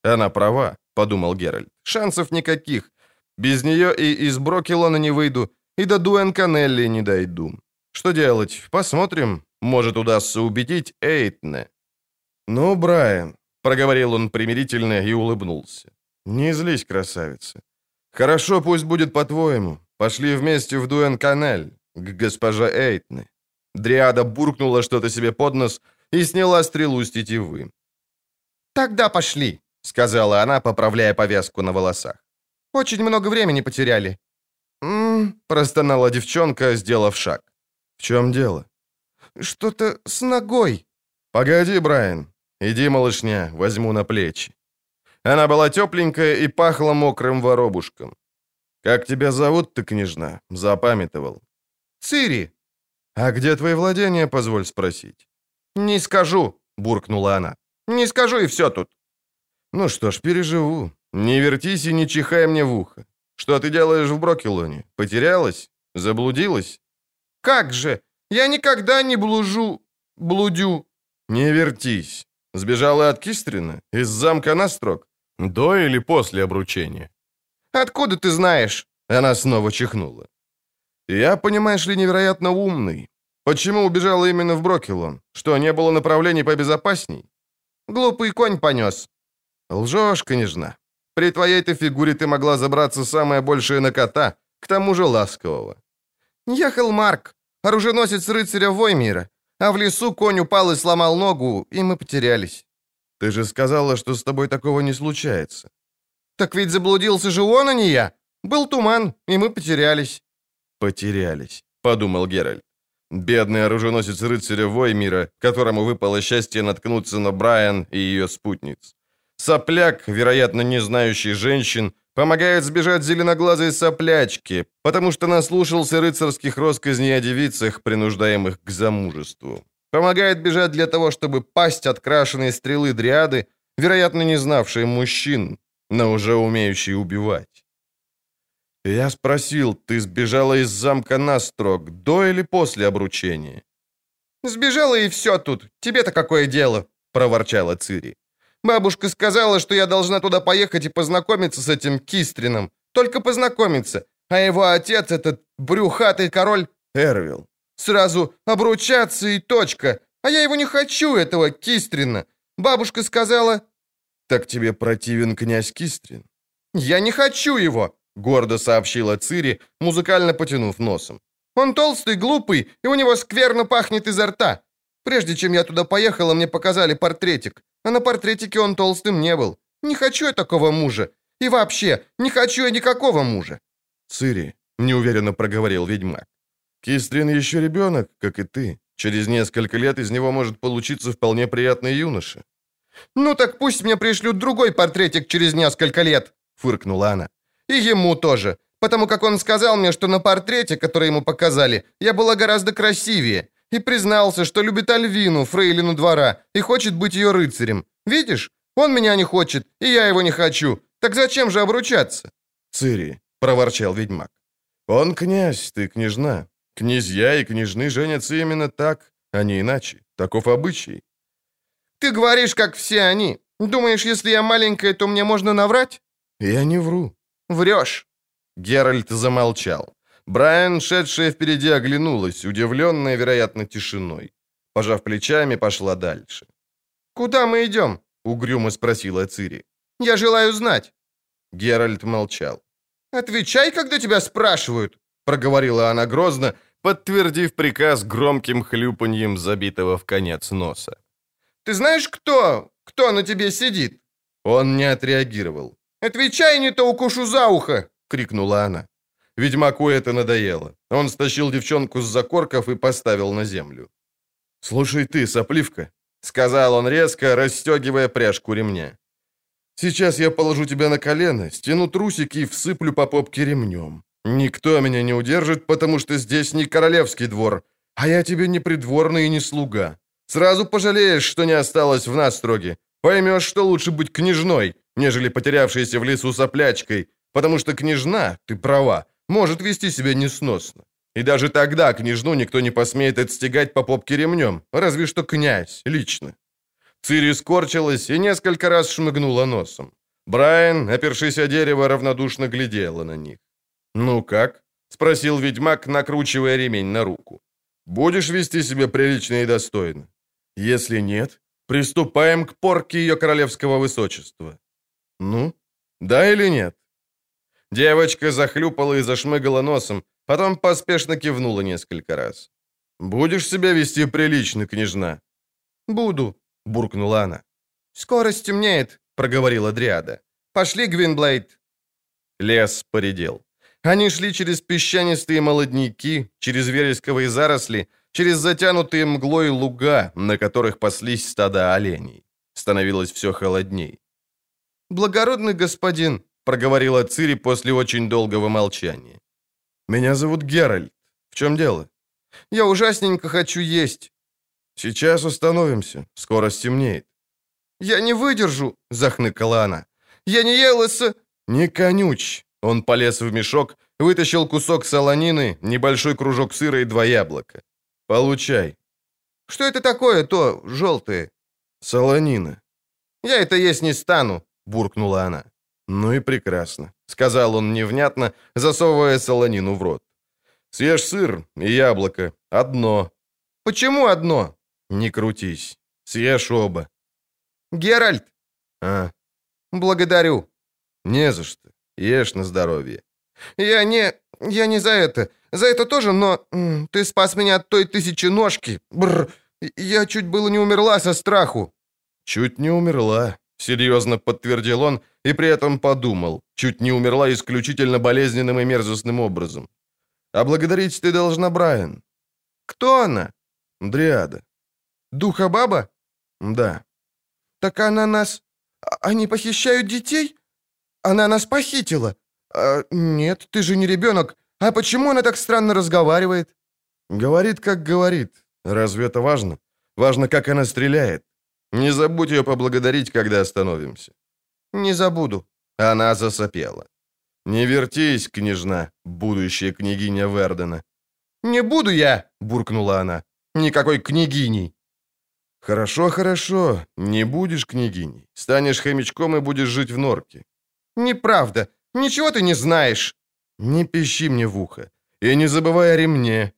«Она права», — подумал Геральт. «Шансов никаких. Без нее и из Брокелона не выйду, и до Дуэнканелли не дойду. Что делать? Посмотрим. Может, удастся убедить Эйтне». «Ну, Брайан», — проговорил он примирительно и улыбнулся. «Не злись, красавица. Хорошо, пусть будет по-твоему. Пошли вместе в Дуэн-Канель, к госпоже Эйтне». Дриада буркнула что-то себе под нос и сняла стрелу с тетивы. «Тогда пошли», — сказала она, поправляя повязку на волосах. «Очень много времени потеряли». «М-м-м», простонала девчонка, сделав шаг. «В чем дело?» «Что-то с ногой». «Погоди, Брайан. Иди, малышня, возьму на плечи». Она была тепленькая и пахла мокрым воробушком. «Как тебя зовут-то, княжна?» Запамятовал. «Цири». «А где твои владения, позволь спросить?» «Не скажу», — буркнула она. «Не скажу, и все тут». «Ну что ж, переживу. Не вертись и не чихай мне в ухо. Что ты делаешь в Брокелоне? Потерялась? Заблудилась?» «Как же! Я никогда не блужу... блудю». «Не вертись. Сбежала от Кистрина? Из замка на строк? До или после обручения?» «Откуда ты знаешь?» Она снова чихнула. «Я, понимаешь ли, невероятно умный. Почему убежала именно в Брокелон? Что, не было направлений побезопасней?» «Глупый конь понес». «Лжешь, княжна. При твоей-то фигуре ты могла забраться самое большее на кота, к тому же ласкового». «Ехал Марк, оруженосец рыцаря Воймира, а в лесу конь упал и сломал ногу, и мы потерялись». «Ты же сказала, что с тобой такого не случается». «Так ведь заблудился же он, а не я. Был туман, и мы потерялись». «Потерялись», — подумал Геральт. Бедный оруженосец рыцаря Воймира, которому выпало счастье наткнуться на Брайан и ее спутниц. Сопляк, вероятно, не знающий женщин, помогает сбежать зеленоглазой соплячке, потому что наслушался рыцарских росказней о девицах, принуждаемых к замужеству. Помогает бежать для того, чтобы пасть от крашеной стрелы дриады, вероятно, не знавшей мужчин, но уже умеющий убивать. Я спросил, ты сбежала из замка Настрок до или после обручения? «Сбежала и все тут. Тебе-то какое дело?» — проворчала Цири. «Бабушка сказала, что я должна туда поехать и познакомиться с этим Кистрином. Только познакомиться. А его отец, этот брюхатый король Эрвил. Сразу обручаться и точка. А я его не хочу, этого Кистрина. Бабушка сказала, «Так тебе противен князь Кистрин?» «Я не хочу его!» — гордо сообщила Цири, музыкально потянув носом. «Он толстый, глупый, и у него скверно пахнет изо рта. Прежде чем я туда поехала, мне показали портретик, а на портретике он толстым не был. Не хочу я такого мужа. И вообще, не хочу я никакого мужа». «Цири», — неуверенно проговорил ведьмак. «Кистрин еще ребенок, как и ты. Через несколько лет из него может получиться вполне приятный юноша. «Ну так пусть мне пришлют другой портретик через несколько лет», — фыркнула она. «И ему тоже, потому как он сказал мне, что на портрете, который ему показали, я была гораздо красивее, и признался, что любит Альвину, фрейлину двора, и хочет быть ее рыцарем. Видишь, он меня не хочет, и я его не хочу. Так зачем же обручаться?» «Цири», — проворчал ведьмак. «Он князь, ты княжна. Князья и княжны женятся именно так, а не иначе. Таков обычай. Ты говоришь, как все они. Думаешь, если я маленькая, то мне можно наврать? Я не вру. Врешь. Геральт замолчал. Брайан, шедшая впереди, оглянулась, удивленная, вероятно, тишиной. Пожав плечами, пошла дальше. «Куда мы идем?» — угрюмо спросила Цири. «Я желаю знать». Геральт молчал. «Отвечай, когда тебя спрашивают», — проговорила она грозно, подтвердив приказ громким хлюпаньем забитого в конец носа. Ты знаешь, кто? Кто на тебе сидит?» Он не отреагировал. «Отвечай, не то укушу за ухо!» — крикнула она. Ведьмаку это надоело. Он стащил девчонку с закорков и поставил на землю. «Слушай ты, сопливка», — сказал он резко, расстегивая пряжку ремня. Сейчас я положу тебя на колено, стяну трусики и всыплю по попке ремнем. Никто меня не удержит, потому что здесь не королевский двор, а я тебе не придворный и не слуга. Сразу пожалеешь, что не осталось в настроге. Поймешь, что лучше быть княжной, нежели потерявшейся в лесу соплячкой, потому что княжна, ты права, может вести себя несносно. И даже тогда княжну никто не посмеет отстегать по попке ремнем, разве что князь, лично. Цири скорчилась и несколько раз шмыгнула носом. Брайан, опершись о дерево, равнодушно глядела на них. «Ну как?» — спросил ведьмак, накручивая ремень на руку. «Будешь вести себя прилично и достойно? Если нет, приступаем к порке ее королевского высочества». «Ну, да или нет?» Девочка захлюпала и зашмыгала носом, потом поспешно кивнула несколько раз. «Будешь себя вести прилично, княжна?» «Буду», — буркнула она. «Скоро стемнеет», — проговорила Дриада. «Пошли, Гвинблейд». Лес поредел. Они шли через песчанистые молодняки, через вересковые заросли, через затянутые мглой луга, на которых паслись стада оленей. Становилось все холодней. «Благородный господин», — проговорила Цири после очень долгого молчания. «Меня зовут Геральт. В чем дело?» «Я ужасненько хочу есть». «Сейчас остановимся. Скоро стемнеет». «Я не выдержу», — захныкала она. «Я не ела с...» «Не конюч. Он полез в мешок, вытащил кусок солонины, небольшой кружок сыра и два яблока. «Получай». «Что это такое, то желтое?» «Солонина». «Я это есть не стану», — буркнула она. «Ну и прекрасно», — сказал он невнятно, засовывая солонину в рот. «Съешь сыр и яблоко. Одно». «Почему одно?» «Не крутись. Съешь оба». «Геральт!» «А?» «Благодарю». «Не за что. Ешь на здоровье». «Я не... я не за это. За это тоже, но... Ты спас меня от той тысячи ножки. Бррр. Я чуть было не умерла со страху». «Чуть не умерла», — серьезно подтвердил он и при этом подумал. Чуть не умерла исключительно болезненным и мерзостным образом. «А благодарить ты должна Брайан». «Кто она?» «Дриада». «Духа баба?» «Да». «Так она нас... А, они похищают детей?» Она нас похитила. А, нет, ты же не ребенок. А почему она так странно разговаривает? Говорит, как говорит. Разве это важно? Важно, как она стреляет. Не забудь ее поблагодарить, когда остановимся. Не забуду. Она засопела. Не вертись, княжна, будущая княгиня Вердена. Не буду я, буркнула она. Никакой княгиней. Хорошо, хорошо. Не будешь княгиней. Станешь хомячком и будешь жить в норке. «Неправда. Ничего ты не знаешь». «Не пищи мне в ухо. И не забывай о ремне».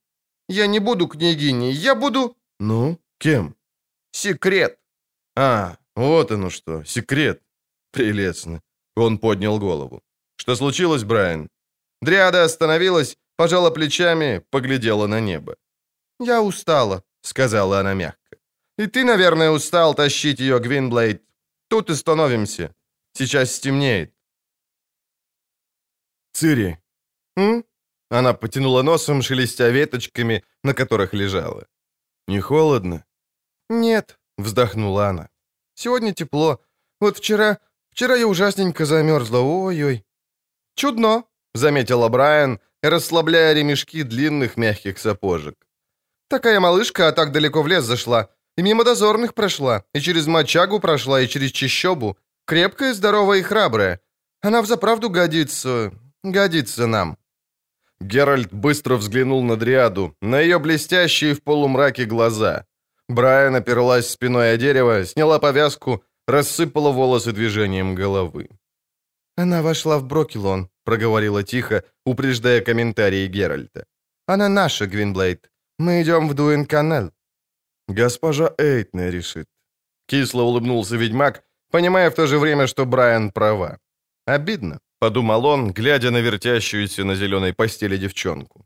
«Я не буду княгиней. Я буду...» «Ну, кем?» «Секрет». «А, вот оно что, секрет. Прелестно». Он поднял голову. «Что случилось, Брайан?» Дриада остановилась, пожала плечами, поглядела на небо. «Я устала», — сказала она мягко. «И ты, наверное, устал тащить ее, Гвинблейд. Тут и становимся. Сейчас стемнеет». Цири». «М?» Она потянула носом, шелестя веточками, на которых лежала. «Не холодно?» «Нет», — вздохнула она. «Сегодня тепло. Вот вчера... Вчера я ужасненько замерзла. Ой-ой». «Чудно», — заметила Брайан, расслабляя ремешки длинных мягких сапожек. «Такая малышка, а так далеко в лес зашла. И мимо дозорных прошла, и через мочагу прошла, и через чищобу. Крепкая, здоровая и храбрая. Она взаправду годится. Годится нам». Геральт быстро взглянул на Дриаду, на ее блестящие в полумраке глаза. Брайан оперлась спиной о дерево, сняла повязку, рассыпала волосы движением головы. «Она вошла в Брокелон», — проговорила тихо, упреждая комментарии Геральта. «Она наша, Гвинблейд. Мы идем в Дуэн-канал». «Госпожа Эйтне решит». Кисло улыбнулся ведьмак, понимая в то же время, что Брайан права. Обидно. — подумал он, глядя на вертящуюся на зеленой постели девчонку.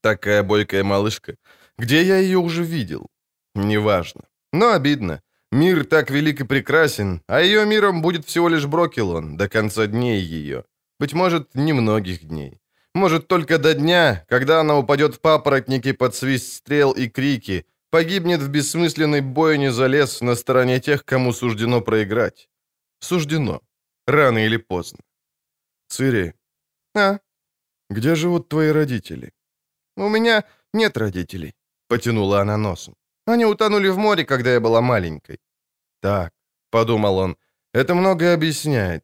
«Такая бойкая малышка. Где я ее уже видел? Неважно. Но обидно. Мир так велик и прекрасен, а ее миром будет всего лишь Брокелон до конца дней ее. Быть может, немногих дней. Может, только до дня, когда она упадет в папоротники под свист стрел и крики, погибнет в бессмысленной бойне за лес на стороне тех, кому суждено проиграть. Суждено. Рано или поздно. Цири. А? Где живут твои родители? У меня нет родителей. Потянула она носом. Они утонули в море, когда я была маленькой. Так, подумал он, это многое объясняет.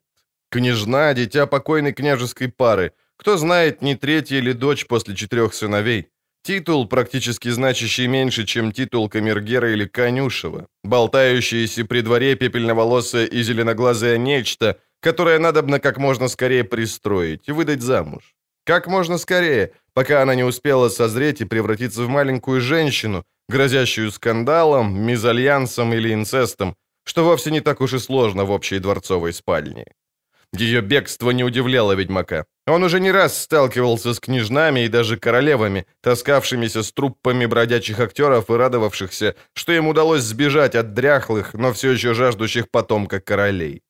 Княжна, дитя покойной княжеской пары. Кто знает, не третья или дочь после четырех сыновей. Титул, практически значащий меньше, чем титул камергера или конюшева. Болтающиеся при дворе пепельноволосое и зеленоглазое нечто, которое надобно как можно скорее пристроить и выдать замуж. Как можно скорее, пока она не успела созреть и превратиться в маленькую женщину, грозящую скандалом, мезальянсом или инцестом, что вовсе не так уж и сложно в общей дворцовой спальне. Ее бегство не удивляло ведьмака. Он уже не раз сталкивался с княжнами и даже королевами, таскавшимися с труппами бродячих актеров и радовавшихся, что им удалось сбежать от дряхлых, но все еще жаждущих потомка королей.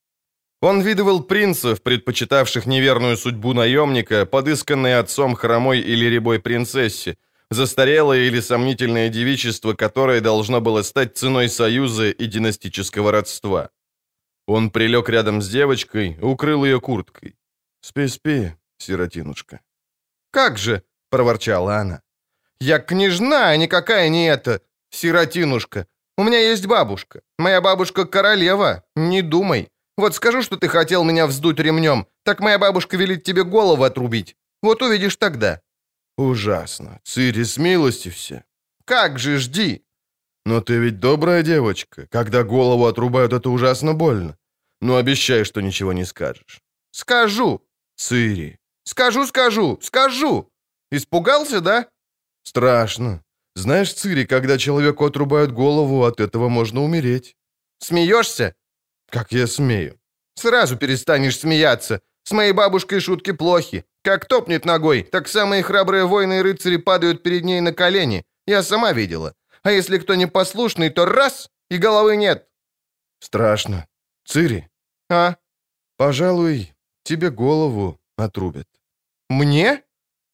Он видывал принцев, предпочитавших неверную судьбу наемника, подысканной отцом хромой или рябой принцессе, застарелое или сомнительное девичество, которое должно было стать ценой союза и династического родства. Он прилег рядом с девочкой, укрыл ее курткой. «Спи-спи, сиротинушка». «Как же!» — проворчала она. «Я княжна, а никакая не эта сиротинушка. У меня есть бабушка. Моя бабушка королева. Не думай. Вот скажу, что ты хотел меня вздуть ремнем, так моя бабушка велит тебе голову отрубить. Вот увидишь тогда». «Ужасно. Цири, с милости все». «Как же, жди!» «Но ты ведь добрая девочка. Когда голову отрубают, это ужасно больно. Ну, обещай, что ничего не скажешь». «Скажу!» «Цири!» «Скажу, скажу, скажу!» «Испугался, да?» «Страшно. Знаешь, Цири, когда человеку отрубают голову, от этого можно умереть». «Смеешься?» «Как я смею?» «Сразу перестанешь смеяться. С моей бабушкой шутки плохи. Как топнет ногой, так самые храбрые воины и рыцари падают перед ней на колени. Я сама видела. А если кто непослушный, то раз — и головы нет». «Страшно. Цири?» «А?» «Пожалуй, тебе голову отрубят». «Мне?»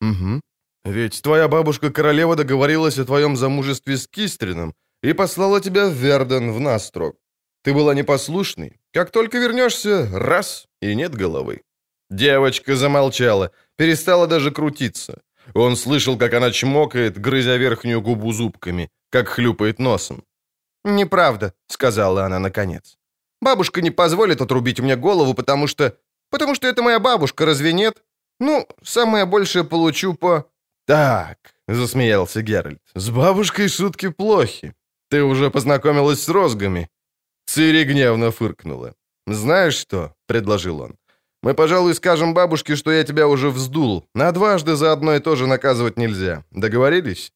«Угу. Ведь твоя бабушка-королева договорилась о твоем замужестве с Кистрином и послала тебя в Верден в Настрог. Ты была непослушной. Как только вернешься, раз — и нет головы». Девочка замолчала, перестала даже крутиться. Он слышал, как она чмокает, грызя верхнюю губу зубками, как хлюпает носом. «Неправда», — сказала она наконец. «Бабушка не позволит отрубить мне голову, потому что... Потому что это моя бабушка, разве нет? Ну, самое большее получу по...» «Так», — засмеялся Геральт, — «с бабушкой шутки плохи. Ты уже познакомилась с розгами». Цири гневно фыркнула. «Знаешь что?» — предложил он. Мы, пожалуй, скажем бабушке, что я тебя уже вздул. На дважды за одно и то же наказывать нельзя. Договорились?»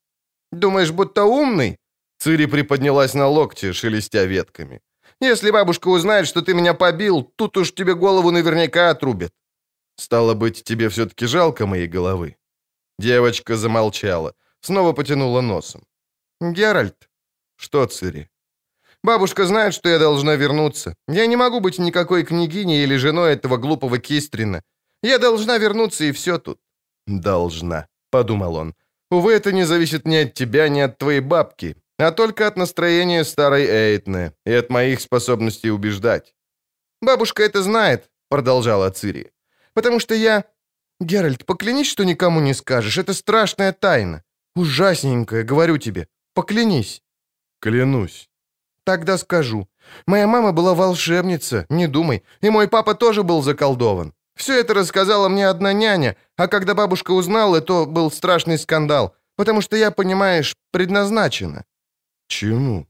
«Думаешь, будто умный?» Цири приподнялась на локте, шелестя ветками. «Если бабушка узнает, что ты меня побил, тут уж тебе голову наверняка отрубят». «Стало быть, тебе все-таки жалко моей головы?» Девочка замолчала, снова потянула носом. «Геральт». «Что, Цири?» Бабушка знает, что я должна вернуться. Я не могу быть никакой княгиней или женой этого глупого Кистрина. Я должна вернуться, и все тут». «Должна», — подумал он. «Увы, это не зависит ни от тебя, ни от твоей бабки, а только от настроения старой Эйтны и от моих способностей убеждать». «Бабушка это знает», — продолжала Цири. «Потому что я...» «Геральт, поклянись, что никому не скажешь. Это страшная тайна. Ужасненькая, говорю тебе. Поклянись». «Клянусь». Тогда скажу. Моя мама была волшебница, не думай, и мой папа тоже был заколдован. Все это рассказала мне одна няня, а когда бабушка узнала, то был страшный скандал, потому что я, понимаешь, предназначена». «Чему?»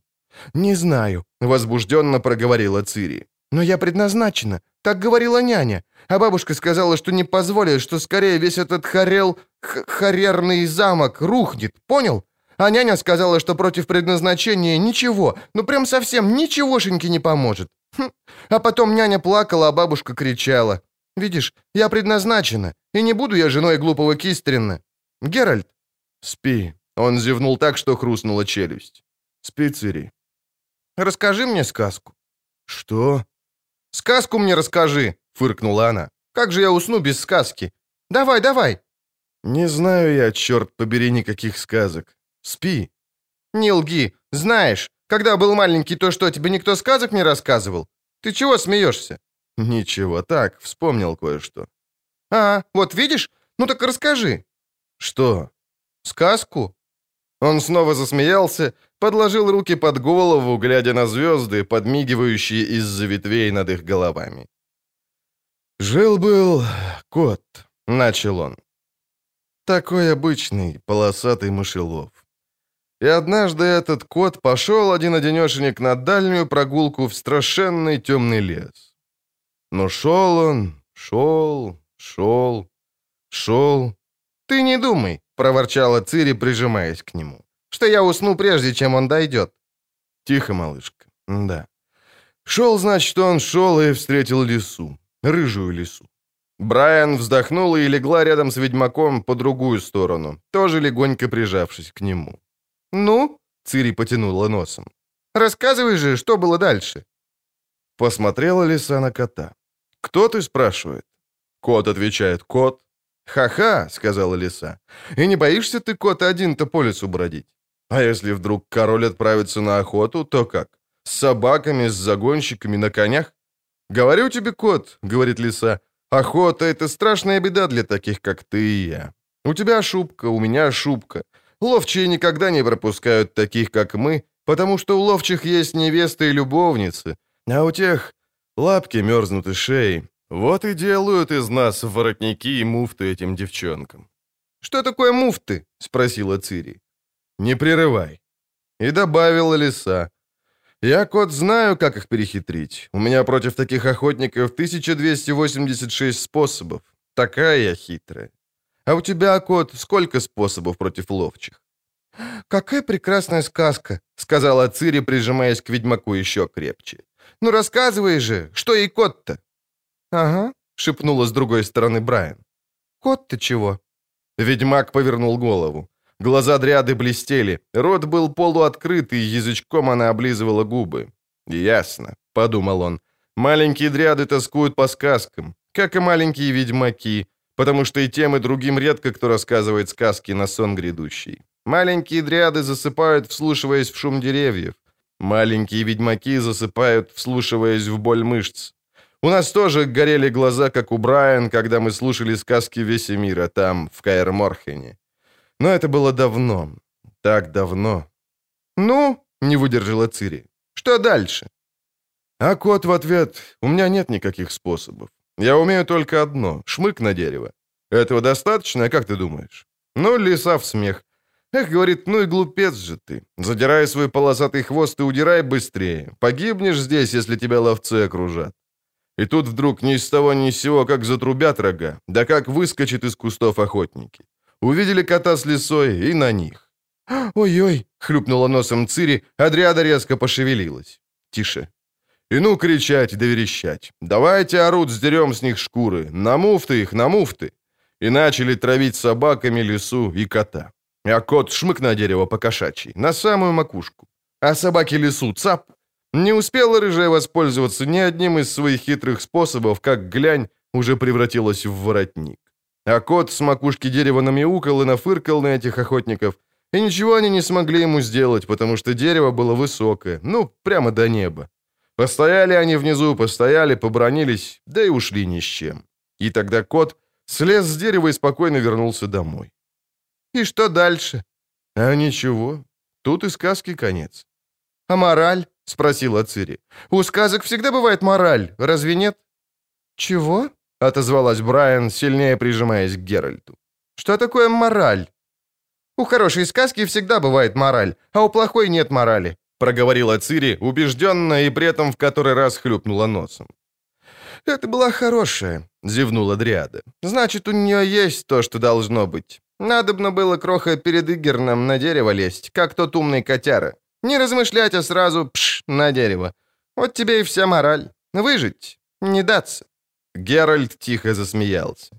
«Не знаю», — возбужденно проговорила Цири. «Но я предназначена, так говорила няня. А бабушка сказала, что не позволит, что скорее весь этот хорел, хорерный замок рухнет, понял? А няня сказала, что против предназначения ничего, ну прям совсем ничегошеньки не поможет. Хм. А потом няня плакала, а бабушка кричала. Видишь, я предназначена, и не буду я женой глупого Кистрина. Геральт. Спи. Он зевнул так, что хрустнула челюсть. Спи, Цири. Расскажи мне сказку. Что? Сказку мне расскажи, фыркнула она. Как же я усну без сказки? Давай, давай. Не знаю я, черт побери, никаких сказок. Спи. Не лги. Знаешь, когда был маленький, то что, тебе никто сказок не рассказывал? Ты чего смеешься? Ничего, так, вспомнил кое-что. А, вот видишь? Ну так расскажи. Что? Сказку. Он снова засмеялся, подложил руки под голову, глядя на звезды, подмигивающие из-за ветвей над их головами. «Жил-был кот», — начал он. Такой обычный, полосатый мышелов. И однажды этот кот пошел один-одинешенек на дальнюю прогулку в страшенный темный лес. Но шел он, шел, шел, шел. «Ты не думай», — проворчала Цири, прижимаясь к нему, «что я усну прежде, чем он дойдет». «Тихо, малышка, да». Шел, значит, он шел и встретил лису, рыжую лису. Брайан вздохнула и легла рядом с ведьмаком по другую сторону, тоже легонько прижавшись к нему. «Ну?» — Цири потянула носом. «Рассказывай же, что было дальше?» Посмотрела лиса на кота. «Кто ты?» — спрашивает. Кот отвечает «Кот». «Ха-ха», — сказала лиса. «И не боишься ты, кот, один-то по лесу бродить? А если вдруг король отправится на охоту, то как? С собаками, с загонщиками, на конях? Говорю тебе, кот, — говорит лиса, — охота — это страшная беда для таких, как ты и я. У тебя шубка, у меня шубка. Ловчие никогда не пропускают таких, как мы, потому что у ловчих есть невесты и любовницы, а у тех лапки мерзнут и шеи. Вот и делают из нас воротники и муфты этим девчонкам. «Что такое муфты?» — спросила Цири. «Не прерывай». И добавила лиса. «Я, кот, знаю, как их перехитрить. У меня против таких охотников 1286 способов. Такая я хитрая. А у тебя, кот, сколько способов против ловчих?» «Какая прекрасная сказка», — сказала Цири, прижимаясь к ведьмаку еще крепче. «Ну рассказывай же, что и кот-то?» «Ага», — шепнула с другой стороны Брайан. «Кот-то чего?» Ведьмак повернул голову. Глаза дряды блестели, рот был полуоткрыт, и язычком она облизывала губы. «Ясно», — подумал он. «Маленькие дряды тоскуют по сказкам, как и маленькие ведьмаки, потому что и тем, и другим редко кто рассказывает сказки на сон грядущий. Маленькие дряды засыпают, вслушиваясь в шум деревьев. Маленькие ведьмаки засыпают, вслушиваясь в боль мышц. У нас тоже горели глаза, как у Брайан, когда мы слушали сказки Весемира там, в Каэр-Морхене. Но это было давно. Так давно. «Ну?» — не выдержала Цири. «Что дальше?» А кот в ответ, у меня нет никаких способов. Я умею только одно — шмык на дерево. Этого достаточно, как ты думаешь? Ну, лиса в смех. Эх, говорит, ну и глупец же ты. Задирай свой полосатый хвост и удирай быстрее. Погибнешь здесь, если тебя ловцы окружат. И тут вдруг ни с того ни с сего, как затрубят рога, да как выскочат из кустов охотники. Увидели кота с лисой и на них. «Ой-ой!» — хлюпнула носом Цири, Адриада резко пошевелилась. «Тише!» И ну кричать да верещать. «Давайте, орут, сдерем с них шкуры! На муфты их, на муфты!» И начали травить собаками лису и кота. А кот шмык на дерево по кошачьи, на самую макушку. А собаки лису цап. Не успела рыжая воспользоваться ни одним из своих хитрых способов, как глянь уже превратилась в воротник. А кот с макушки дерева намяукал и нафыркал на этих охотников, и ничего они не смогли ему сделать, потому что дерево было высокое, ну, прямо до неба. Постояли они внизу, постояли, побронились, да и ушли ни с чем. И тогда кот слез с дерева и спокойно вернулся домой. «И что дальше?» «А ничего. Тут и сказки конец». «А мораль?» — спросила Цири. «У сказок всегда бывает мораль, разве нет?» «Чего?» — отозвалась Брайан, сильнее прижимаясь к Геральту. «Что такое мораль?» «У хорошей сказки всегда бывает мораль, а у плохой нет морали», — проговорила Цири, убежденно и при этом в который раз хлюпнула носом. «Это была хорошая», — зевнула Дриада. «Значит, у нее есть то, что должно быть. Надобно было кроха перед Игерном на дерево лезть, как тот умный котяра. Не размышлять, а сразу пш на дерево. Вот тебе и вся мораль. Выжить, не даться». Геральт тихо засмеялся.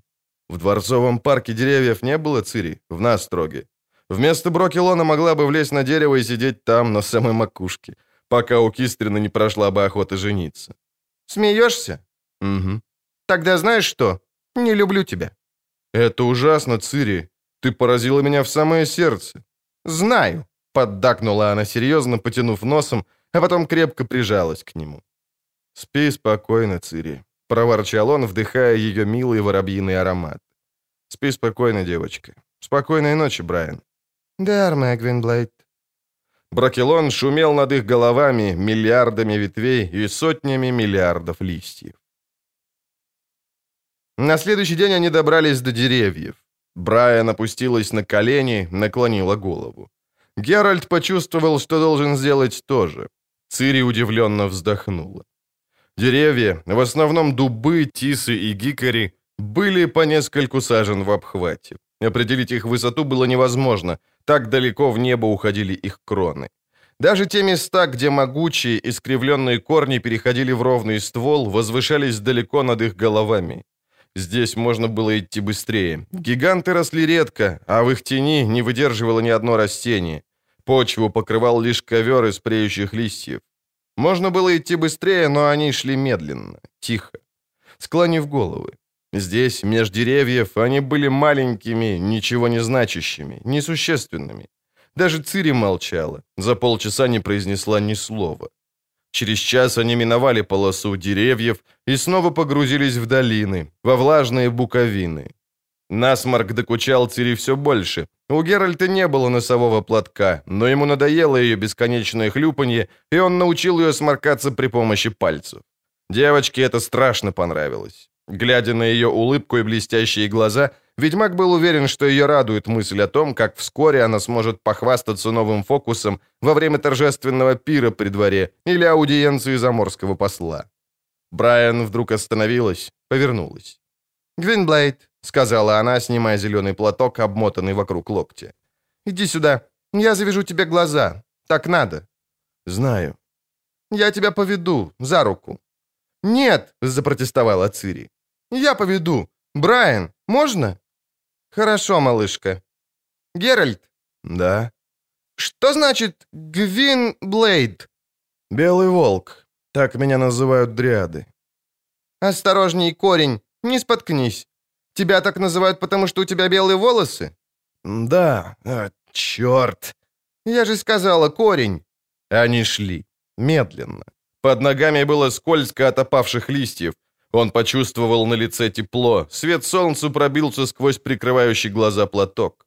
В дворцовом парке деревьев не было Цири, в Настроге. Вместо Брокелона могла бы влезть на дерево и сидеть там, на самой макушке, пока у Кистрина не прошла бы охота жениться. «Смеешься?» «Угу». «Тогда знаешь что? Не люблю тебя». «Это ужасно, Цири. Ты поразила меня в самое сердце». «Знаю», — поддакнула она серьезно, потянув носом, а потом крепко прижалась к нему. «Спи спокойно, Цири. — проворчал он, вдыхая ее милый воробьиный аромат. «Спи спокойно, девочка. Спокойной ночи, Брайан». «Дэрме, Гвинблейд». Бракелон шумел над их головами миллиардами ветвей и сотнями миллиардов листьев. На следующий день они добрались до деревьев. Брайан опустилась на колени, наклонила голову. Геральт почувствовал, что должен сделать то же. Цири удивленно вздохнула. Деревья, в основном дубы, тисы и гикори, были по нескольку сажен в обхвате. Определить их высоту было невозможно, так далеко в небо уходили их кроны. Даже те места, где могучие, искривленные корни переходили в ровный ствол, возвышались далеко над их головами. Здесь можно было идти быстрее. Гиганты росли редко, а в их тени не выдерживало ни одно растение. Почву покрывал лишь ковер из преющих листьев. Можно было идти быстрее, но они шли медленно, тихо, склонив головы. Здесь, меж деревьев, они были маленькими, ничего не значащими, несущественными. Даже Цири молчала, за полчаса не произнесла ни слова. Через час они миновали полосу деревьев и снова погрузились в долины, во влажные буковины. Насморк докучал Цири все больше. У Геральта не было носового платка, но ему надоело ее бесконечное хлюпанье, и он научил ее сморкаться при помощи пальцев. Девочке это страшно понравилось. Глядя на ее улыбку и блестящие глаза, ведьмак был уверен, что ее радует мысль о том, как вскоре она сможет похвастаться новым фокусом во время торжественного пира при дворе или аудиенции заморского посла. Брайан вдруг остановилась, повернулась. «Гвинблейд», — сказала она, снимая зеленый платок, обмотанный вокруг локтя. «Иди сюда. Я завяжу тебе глаза. Так надо». «Знаю». «Я тебя поведу. За руку». «Нет», — запротестовала Цири. «Я поведу. Брайан, можно?» «Хорошо, малышка». «Геральт?» «Да». «Что значит Гвин Блейд?» «Белый волк. Так меня называют дриады». «Осторожней, корень. Не споткнись. Тебя так называют, потому что у тебя белые волосы?» «Да. А, черт!» «Я же сказала, корень». Они шли. Медленно. Под ногами было скользко от опавших листьев. Он почувствовал на лице тепло. Свет солнца пробился сквозь прикрывающий глаза платок.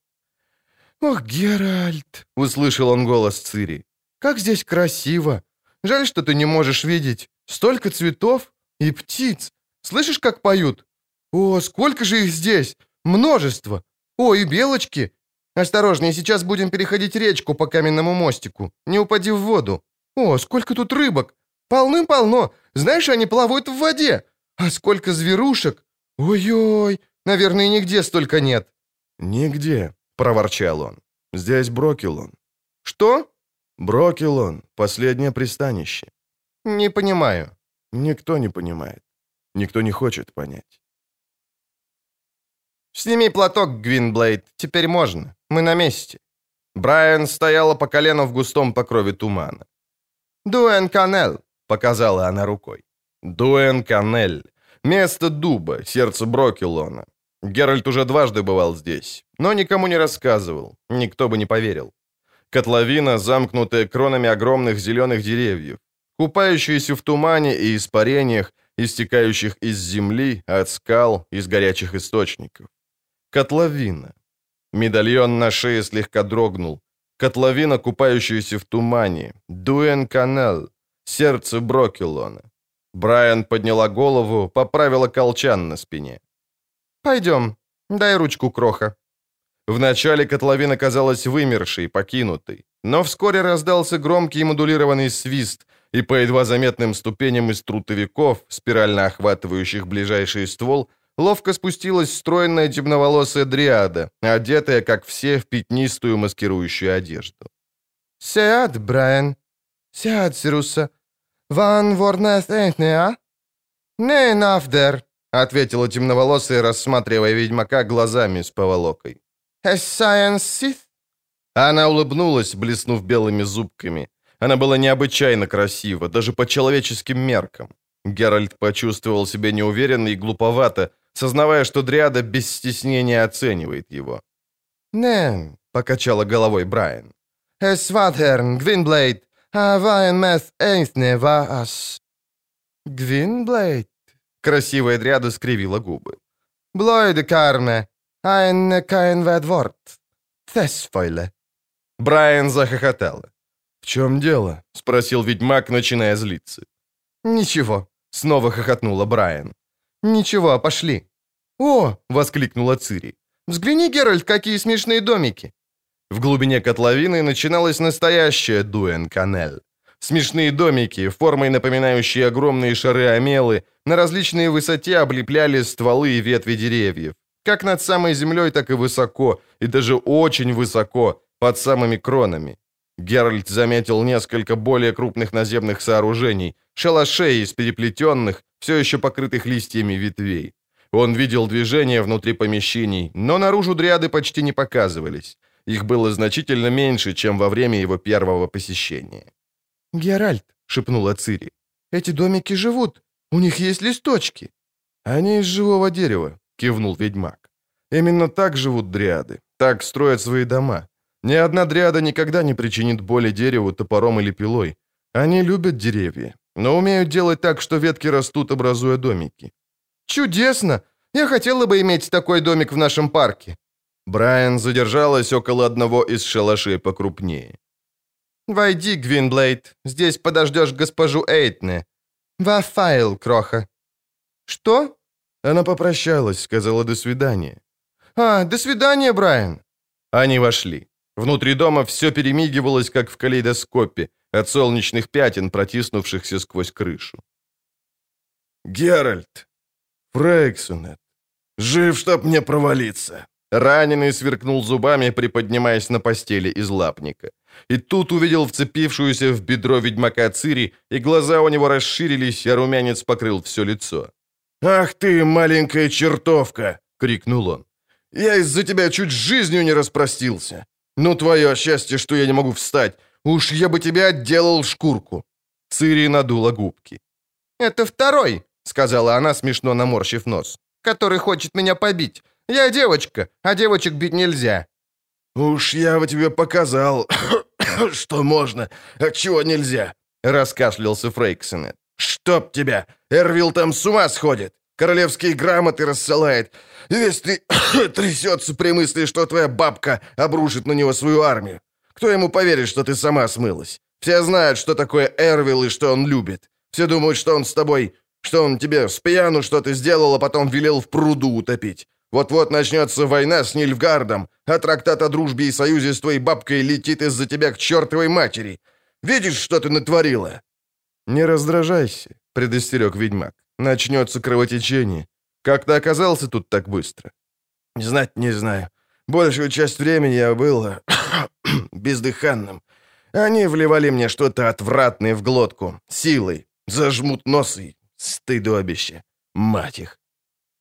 «Ох, Геральт!» — услышал он голос Цири. «Как здесь красиво! Жаль, что ты не можешь видеть. Столько цветов и птиц. Слышишь, как поют? О, сколько же их здесь! Множество! О, и белочки! Осторожнее, сейчас будем переходить речку по каменному мостику. Не упади в воду. О, сколько тут рыбок! Полным-полно! Знаешь, они плавают в воде! А сколько зверушек! Ой-ой! Наверное, нигде столько нет!» «Нигде», — проворчал он. «Здесь Брокелон». «Что?» «Брокелон. Последнее пристанище». «Не понимаю». «Никто не понимает. Никто не хочет понять». «Сними платок, Гвинблейд. Теперь можно. Мы на месте». Брайан стояла по колено в густом покрове тумана. «Дуэн Канел», — показала она рукой. Дуэн Канель. Место дуба, сердце Брокелона. Геральт уже дважды бывал здесь, но никому не рассказывал, никто бы не поверил. Котловина, замкнутая кронами огромных зеленых деревьев, купающиеся в тумане и испарениях, истекающих из земли, от скал, из горячих источников. Котловина. Медальон на шее слегка дрогнул. Котловина, купающаяся в тумане. Дуэн-канал. Сердце Брокелона. Брайан подняла голову, поправила колчан на спине. «Пойдем. Дай ручку, Кроха». Вначале котловина казалась вымершей, покинутой, но вскоре раздался громкий модулированный свист, и по едва заметным ступеням из трутовиков, спирально охватывающих ближайший ствол, ловко спустилась стройная темноволосая дриада, одетая, как все, в пятнистую маскирующую одежду. «Сяд, Брайан. Сяд, Сируса. «Ван Ворнес Эйнтнеа?» «Не нафдер», — ответила темноволосая, рассматривая ведьмака глазами с поволокой. «Эссайенс Сith?» Она улыбнулась, блеснув белыми зубками. Она была необычайно красива, даже по человеческим меркам. Геральт почувствовал себя неуверенно и глуповато, сознавая, что Дриада без стеснения оценивает его. «Не», — покачала головой Брайан. «Эсвадхерн, Гвинблейд, а вайн мес эйнсне ва ас». «Гвинблейд?» Красивая дряда скривила губы. «Блойде карме, айн кайн ведворт. Тесфойле». Брайан захохотала. «В чем дело?» — спросил ведьмак, начиная злиться. «Ничего», — снова хохотнула Брайан. «Ничего, пошли». «О!» — воскликнула Цири. «Взгляни, Геральт, какие смешные домики!» В глубине котловины начиналась настоящая Дуэн-Канель. Смешные домики, формой напоминающие огромные шары-омелы, на различной высоте облепляли стволы и ветви деревьев. Как над самой землей, так и высоко, и даже очень высоко, под самыми кронами. Геральт заметил несколько более крупных наземных сооружений, шалашей из переплетенных, все еще покрытых листьями ветвей. Он видел движение внутри помещений, но наружу дряды почти не показывались. Их было значительно меньше, чем во время его первого посещения. «Геральт», — шепнула Цири, — «эти домики живут, у них есть листочки». «Они из живого дерева», — кивнул ведьмак. «Именно так живут дриады, так строят свои дома. Ни одна дриада никогда не причинит боли дереву топором или пилой. Они любят деревья, но умеют делать так, что ветки растут, образуя домики. «Чудесно! Я хотела бы иметь такой домик в нашем парке». Брайан задержалась около одного из шалашей покрупнее. «Войди, Гвинблейд. Здесь подождешь госпожу Эйтне. Вафайл, кроха». «Что?» Она попрощалась, сказала «до свидания». «А, до свидания, Брайан». Они вошли. Внутри дома все перемигивалось, как в калейдоскопе, от солнечных пятен, протиснувшихся сквозь крышу. «Геральт!» Фрейксонет. Жив, чтоб мне провалиться. Раненый сверкнул зубами, приподнимаясь на постели из лапника. И тут увидел вцепившуюся в бедро ведьмака Цири, и глаза у него расширились, а румянец покрыл все лицо. «Ах ты, маленькая чертовка!» — крикнул он. «Я из-за тебя чуть жизнью не распростился. Ну, твое счастье, что я не могу встать. Уж я бы тебя отделал шкурку». Цири надула губки. «Это второй!» сказала она, смешно наморщив нос, который хочет меня побить. Я девочка, а девочек бить нельзя. Уж я бы тебе показал, что можно, а чего нельзя, раскашлялся Фрейксонет. Чтоб тебя! Эрвил там с ума сходит! Королевские грамоты рассылает. Весь ты трясется при мысли, что твоя бабка обрушит на него свою армию. Кто ему поверит, что ты сама смылась? Все знают, что такое Эрвил и что он любит. Все думают, что он с тобой что он тебе с что-то сделал, а потом велел в пруду утопить. Вот-вот начнется война с Нильфгардом, а трактат о дружбе и союзе с твоей бабкой летит из-за тебя к чертовой матери. Видишь, что ты натворила?» «Не раздражайся», — предостерег ведьмак. «Начнется кровотечение. Как ты оказался тут так быстро?» «Знать не знаю. Большую часть времени я был бездыханным. Они вливали мне что-то отвратное в глотку, силой, зажмут нос и Стыдобище. Мать их.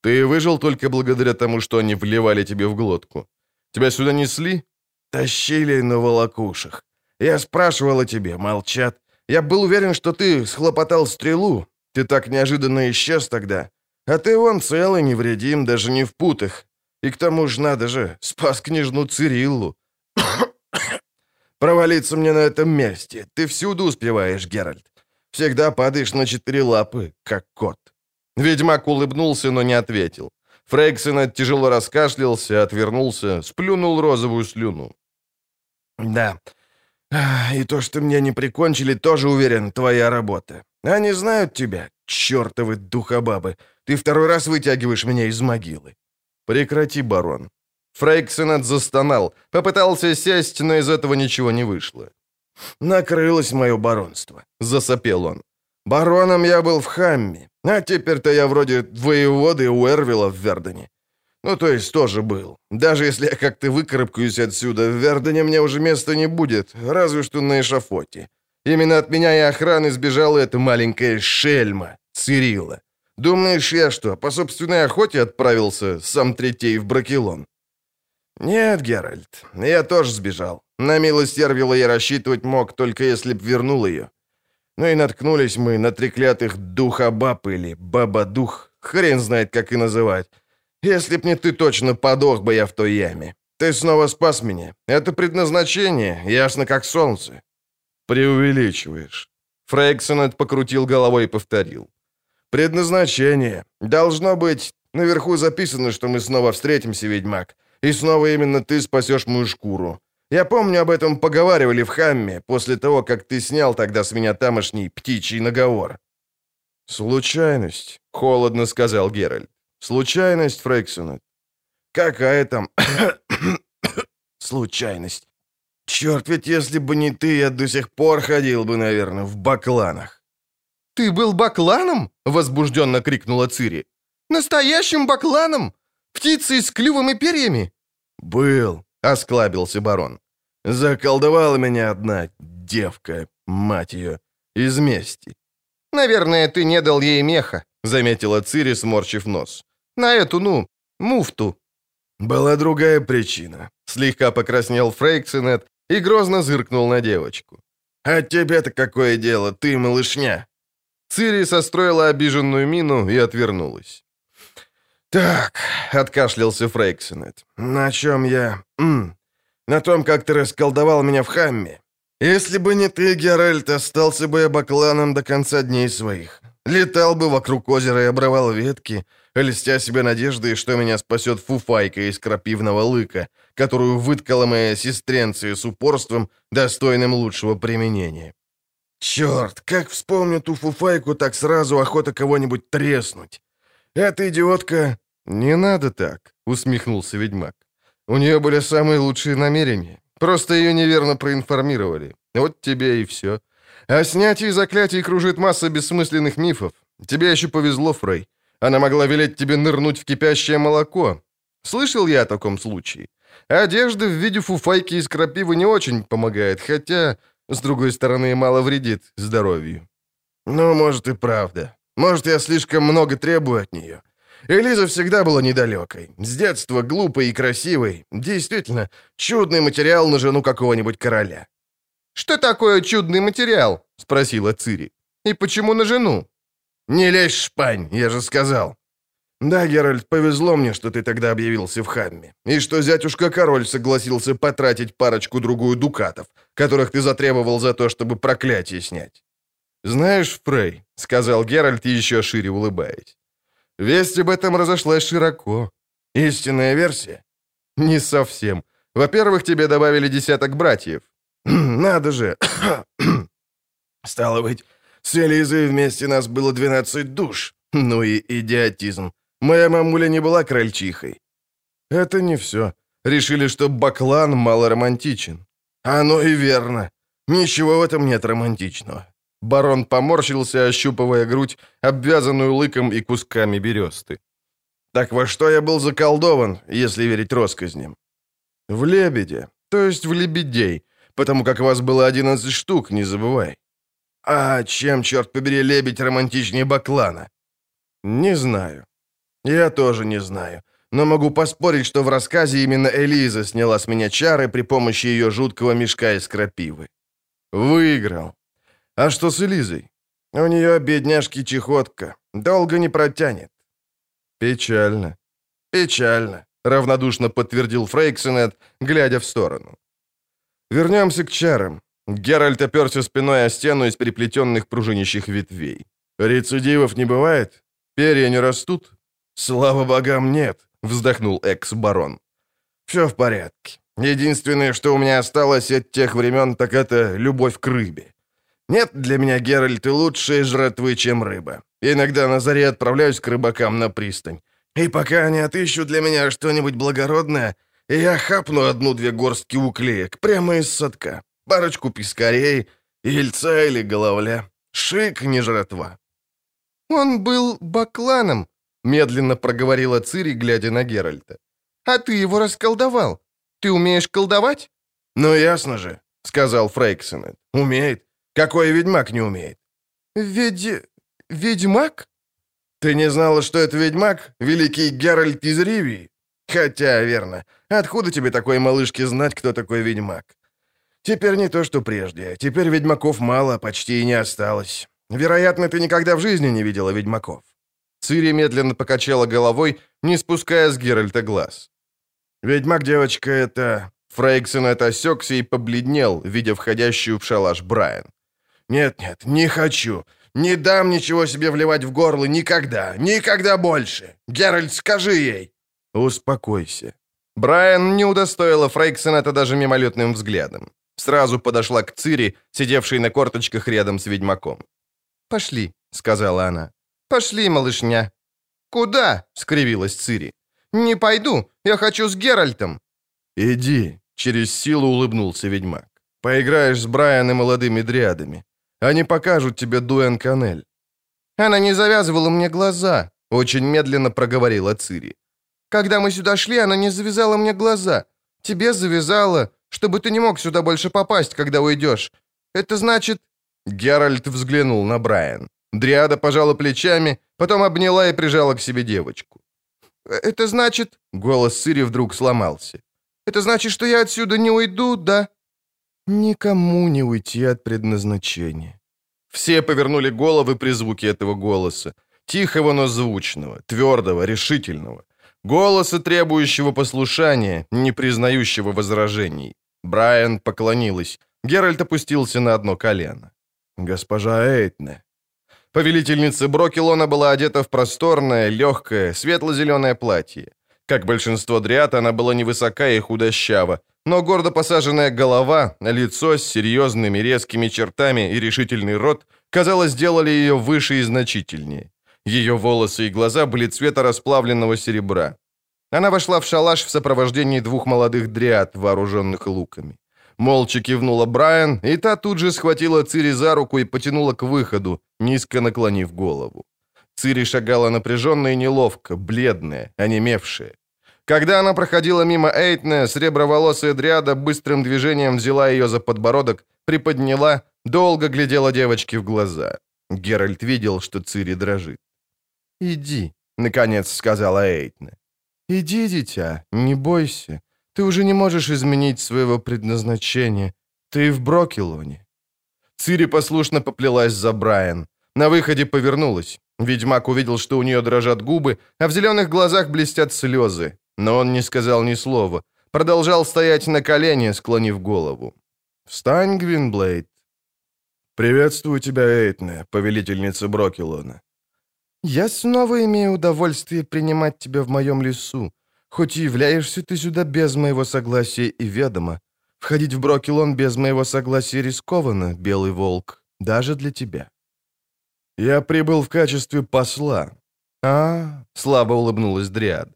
Ты выжил только благодаря тому, что они вливали тебе в глотку. Тебя сюда несли? Тащили на волокушах. Я спрашивал о тебе, молчат. Я был уверен, что ты схлопотал стрелу. Ты так неожиданно исчез тогда. А ты вон целый, невредим, даже не в путах. И к тому же надо же, спас княжну Цириллу. Провалиться мне на этом месте. Ты всюду успеваешь, Геральт. Всегда падаешь на четыре лапы, как кот». Ведьмак улыбнулся, но не ответил. Фрейксон тяжело раскашлялся, отвернулся, сплюнул розовую слюну. «Да, и то, что меня не прикончили, тоже уверен, твоя работа. Они знают тебя, чертовы духобабы. Ты второй раз вытягиваешь меня из могилы». «Прекрати, барон». Фрейксенет застонал, попытался сесть, но из этого ничего не вышло. «Накрылось мое баронство», — засопел он. «Бароном я был в Хамме, а теперь-то я вроде воеводы у Эрвила в Вердене. Ну, то есть тоже был. Даже если я как-то выкарабкаюсь отсюда, в Вердене мне уже места не будет, разве что на эшафоте. Именно от меня и охраны сбежала эта маленькая шельма, Цирилла. Думаешь, я что, по собственной охоте отправился сам третей в Бракелон? Нет, Геральт, я тоже сбежал. На милость Эрвила я рассчитывать мог, только если б вернул ее. Ну и наткнулись мы на треклятых духобаб или баба-дух, хрен знает, как и называть. Если б не ты, точно подох бы я в той яме. Ты снова спас меня. Это предназначение, ясно как солнце. Преувеличиваешь. Фрейксон покрутил головой и повторил. Предназначение. Должно быть, наверху записано, что мы снова встретимся, ведьмак. И снова именно ты спасешь мою шкуру. Я помню, об этом поговаривали в Хамме, после того, как ты снял тогда с меня тамошний птичий наговор». «Случайность», — холодно сказал Геральт. «Случайность, Фрейксонет». «Какая там случайность? Черт, ведь если бы не ты, я до сих пор ходил бы, наверное, в бакланах». «Ты был бакланом?» — возбужденно крикнула Цири. «Настоящим бакланом? Птицей с клювом и перьями?» «Был», — осклабился барон. «Заколдовала меня одна девка, мать ее, из мести». «Наверное, ты не дал ей меха», — заметила Цири, сморчив нос. «На эту, ну, муфту». «Была другая причина», — слегка покраснел Фрейксенет и грозно зыркнул на девочку. «А тебе-то какое дело, ты малышня?» Цири состроила обиженную мину и отвернулась. «Так», — откашлялся Фрейксенет, — «на чем я? М -м, на том, как ты расколдовал меня в хамме. Если бы не ты, Геральт, остался бы я бакланом до конца дней своих. Летал бы вокруг озера и обрывал ветки, льстя себе надеждой, что меня спасет фуфайка из крапивного лыка, которую выткала моя сестренция с упорством, достойным лучшего применения. Черт, как вспомню ту фуфайку, так сразу охота кого-нибудь треснуть. Эта идиотка... «Не надо так», — усмехнулся ведьмак. «У нее были самые лучшие намерения. Просто ее неверно проинформировали. Вот тебе и все. О снятии заклятий кружит масса бессмысленных мифов. Тебе еще повезло, Фрей. Она могла велеть тебе нырнуть в кипящее молоко. Слышал я о таком случае. Одежда в виде фуфайки из крапивы не очень помогает, хотя, с другой стороны, мало вредит здоровью. Ну, может и правда. Может, я слишком много требую от нее. Элиза всегда была недалекой. С детства глупой и красивой. Действительно, чудный материал на жену какого-нибудь короля. «Что такое чудный материал?» — спросила Цири. «И почему на жену?» «Не лезь, шпань, я же сказал». «Да, Геральт, повезло мне, что ты тогда объявился в Хамме, и что зятюшка-король согласился потратить парочку-другую дукатов, которых ты затребовал за то, чтобы проклятие снять». «Знаешь, Фрей», — сказал Геральт, еще шире улыбаясь, Весть об этом разошлась широко. Истинная версия? Не совсем. Во-первых, тебе добавили десяток братьев. Надо же. Стало быть, с Элизой вместе нас было 12 душ. Ну и идиотизм. Моя мамуля не была крольчихой. Это не все. Решили, что баклан мало романтичен. Оно и верно. Ничего в этом нет романтичного. Барон поморщился, ощупывая грудь, обвязанную лыком и кусками бересты. «Так во что я был заколдован, если верить россказням?» «В лебеде, то есть в лебедей, потому как вас было 11 штук, не забывай». «А чем, черт побери, лебедь романтичнее баклана?» «Не знаю». «Я тоже не знаю, но могу поспорить, что в рассказе именно Элиза сняла с меня чары при помощи ее жуткого мешка из крапивы». «Выиграл», а что с Элизой? У нее, бедняжки, чехотка. Долго не протянет. Печально. Печально, равнодушно подтвердил Фрейксенет, глядя в сторону. Вернемся к чарам. Геральт оперся спиной о стену из переплетенных пружинищих ветвей. Рецидивов не бывает? Перья не растут? Слава богам, нет, вздохнул экс-барон. Все в порядке. Единственное, что у меня осталось от тех времен, так это любовь к рыбе. Нет для меня, Геральт, и лучшей жратвы, чем рыба. Иногда на заре отправляюсь к рыбакам на пристань. И пока они отыщут для меня что-нибудь благородное, я хапну одну-две горстки уклеек прямо из садка. Парочку пескарей, ельца или головля. Шик, не жратва. «Он был бакланом», — медленно проговорила Цири, глядя на Геральта. «А ты его расколдовал. Ты умеешь колдовать?» «Ну, ясно же», — сказал Фрейксенет. «Умеет. Какой ведьмак не умеет? Ведь... ведьмак? Ты не знала, что это ведьмак? Великий Геральт из Ривии? Хотя, верно. Откуда тебе такой малышке знать, кто такой ведьмак? Теперь не то, что прежде. Теперь ведьмаков мало, почти и не осталось. Вероятно, ты никогда в жизни не видела ведьмаков. Цири медленно покачала головой, не спуская с Геральта глаз. «Ведьмак, девочка, это...» Фрейксон это осекся и побледнел, видя входящую в шалаш Брайан. «Нет-нет, не хочу. Не дам ничего себе вливать в горло никогда, никогда больше! Геральт, скажи ей!» «Успокойся». Брайан не удостоила Фрейксенета даже мимолетным взглядом. Сразу подошла к Цири, сидевшей на корточках рядом с ведьмаком. «Пошли», — сказала она. «Пошли, малышня». «Куда?» — скривилась Цири. «Не пойду, я хочу с Геральтом». «Иди», — через силу улыбнулся ведьмак. «Поиграешь с Брайан и молодыми дриадами. Они покажут тебе Дуэн Канель». «Она не завязывала мне глаза», — очень медленно проговорила Цири. «Когда мы сюда шли, она не завязала мне глаза. Тебе завязала, чтобы ты не мог сюда больше попасть, когда уйдешь. Это значит...» Геральт взглянул на Брайан. Дриада пожала плечами, потом обняла и прижала к себе девочку. «Это значит...» — голос Цири вдруг сломался. «Это значит, что я отсюда не уйду, да?» «Никому не уйти от предназначения». Все повернули головы при звуке этого голоса. Тихого, но звучного, твердого, решительного. Голоса, требующего послушания, не признающего возражений. Брайан поклонилась. Геральт опустился на одно колено. «Госпожа Эйтне». Повелительница Брокелона была одета в просторное, легкое, светло-зеленое платье. Как большинство дриад, она была невысока и худощава, но гордо посаженная голова, лицо с серьезными резкими чертами и решительный рот, казалось, сделали ее выше и значительнее. Ее волосы и глаза были цвета расплавленного серебра. Она вошла в шалаш в сопровождении двух молодых дриад, вооруженных луками. Молча кивнула Брайан, и та тут же схватила Цири за руку и потянула к выходу, низко наклонив голову. Цири шагала напряженно и неловко, бледная, онемевшая. Когда она проходила мимо Эйтне, среброволосая дриада быстрым движением взяла ее за подбородок, приподняла, долго глядела девочке в глаза. Геральт видел, что Цири дрожит. «Иди», — наконец сказала Эйтне. «Иди, дитя, не бойся. Ты уже не можешь изменить своего предназначения. Ты в Брокелоне». Цири послушно поплелась за Брайан. На выходе повернулась. Ведьмак увидел, что у нее дрожат губы, а в зеленых глазах блестят слезы. Но он не сказал ни слова. Продолжал стоять на колене, склонив голову. «Встань, Гвинблейд». «Приветствую тебя, Эйтне, повелительница Брокелона». «Я снова имею удовольствие принимать тебя в моем лесу, хоть и являешься ты сюда без моего согласия и ведома. Входить в Брокелон без моего согласия рискованно, Белый Волк, даже для тебя». «Я прибыл в качестве посла». «А, — слабо улыбнулась Дриада.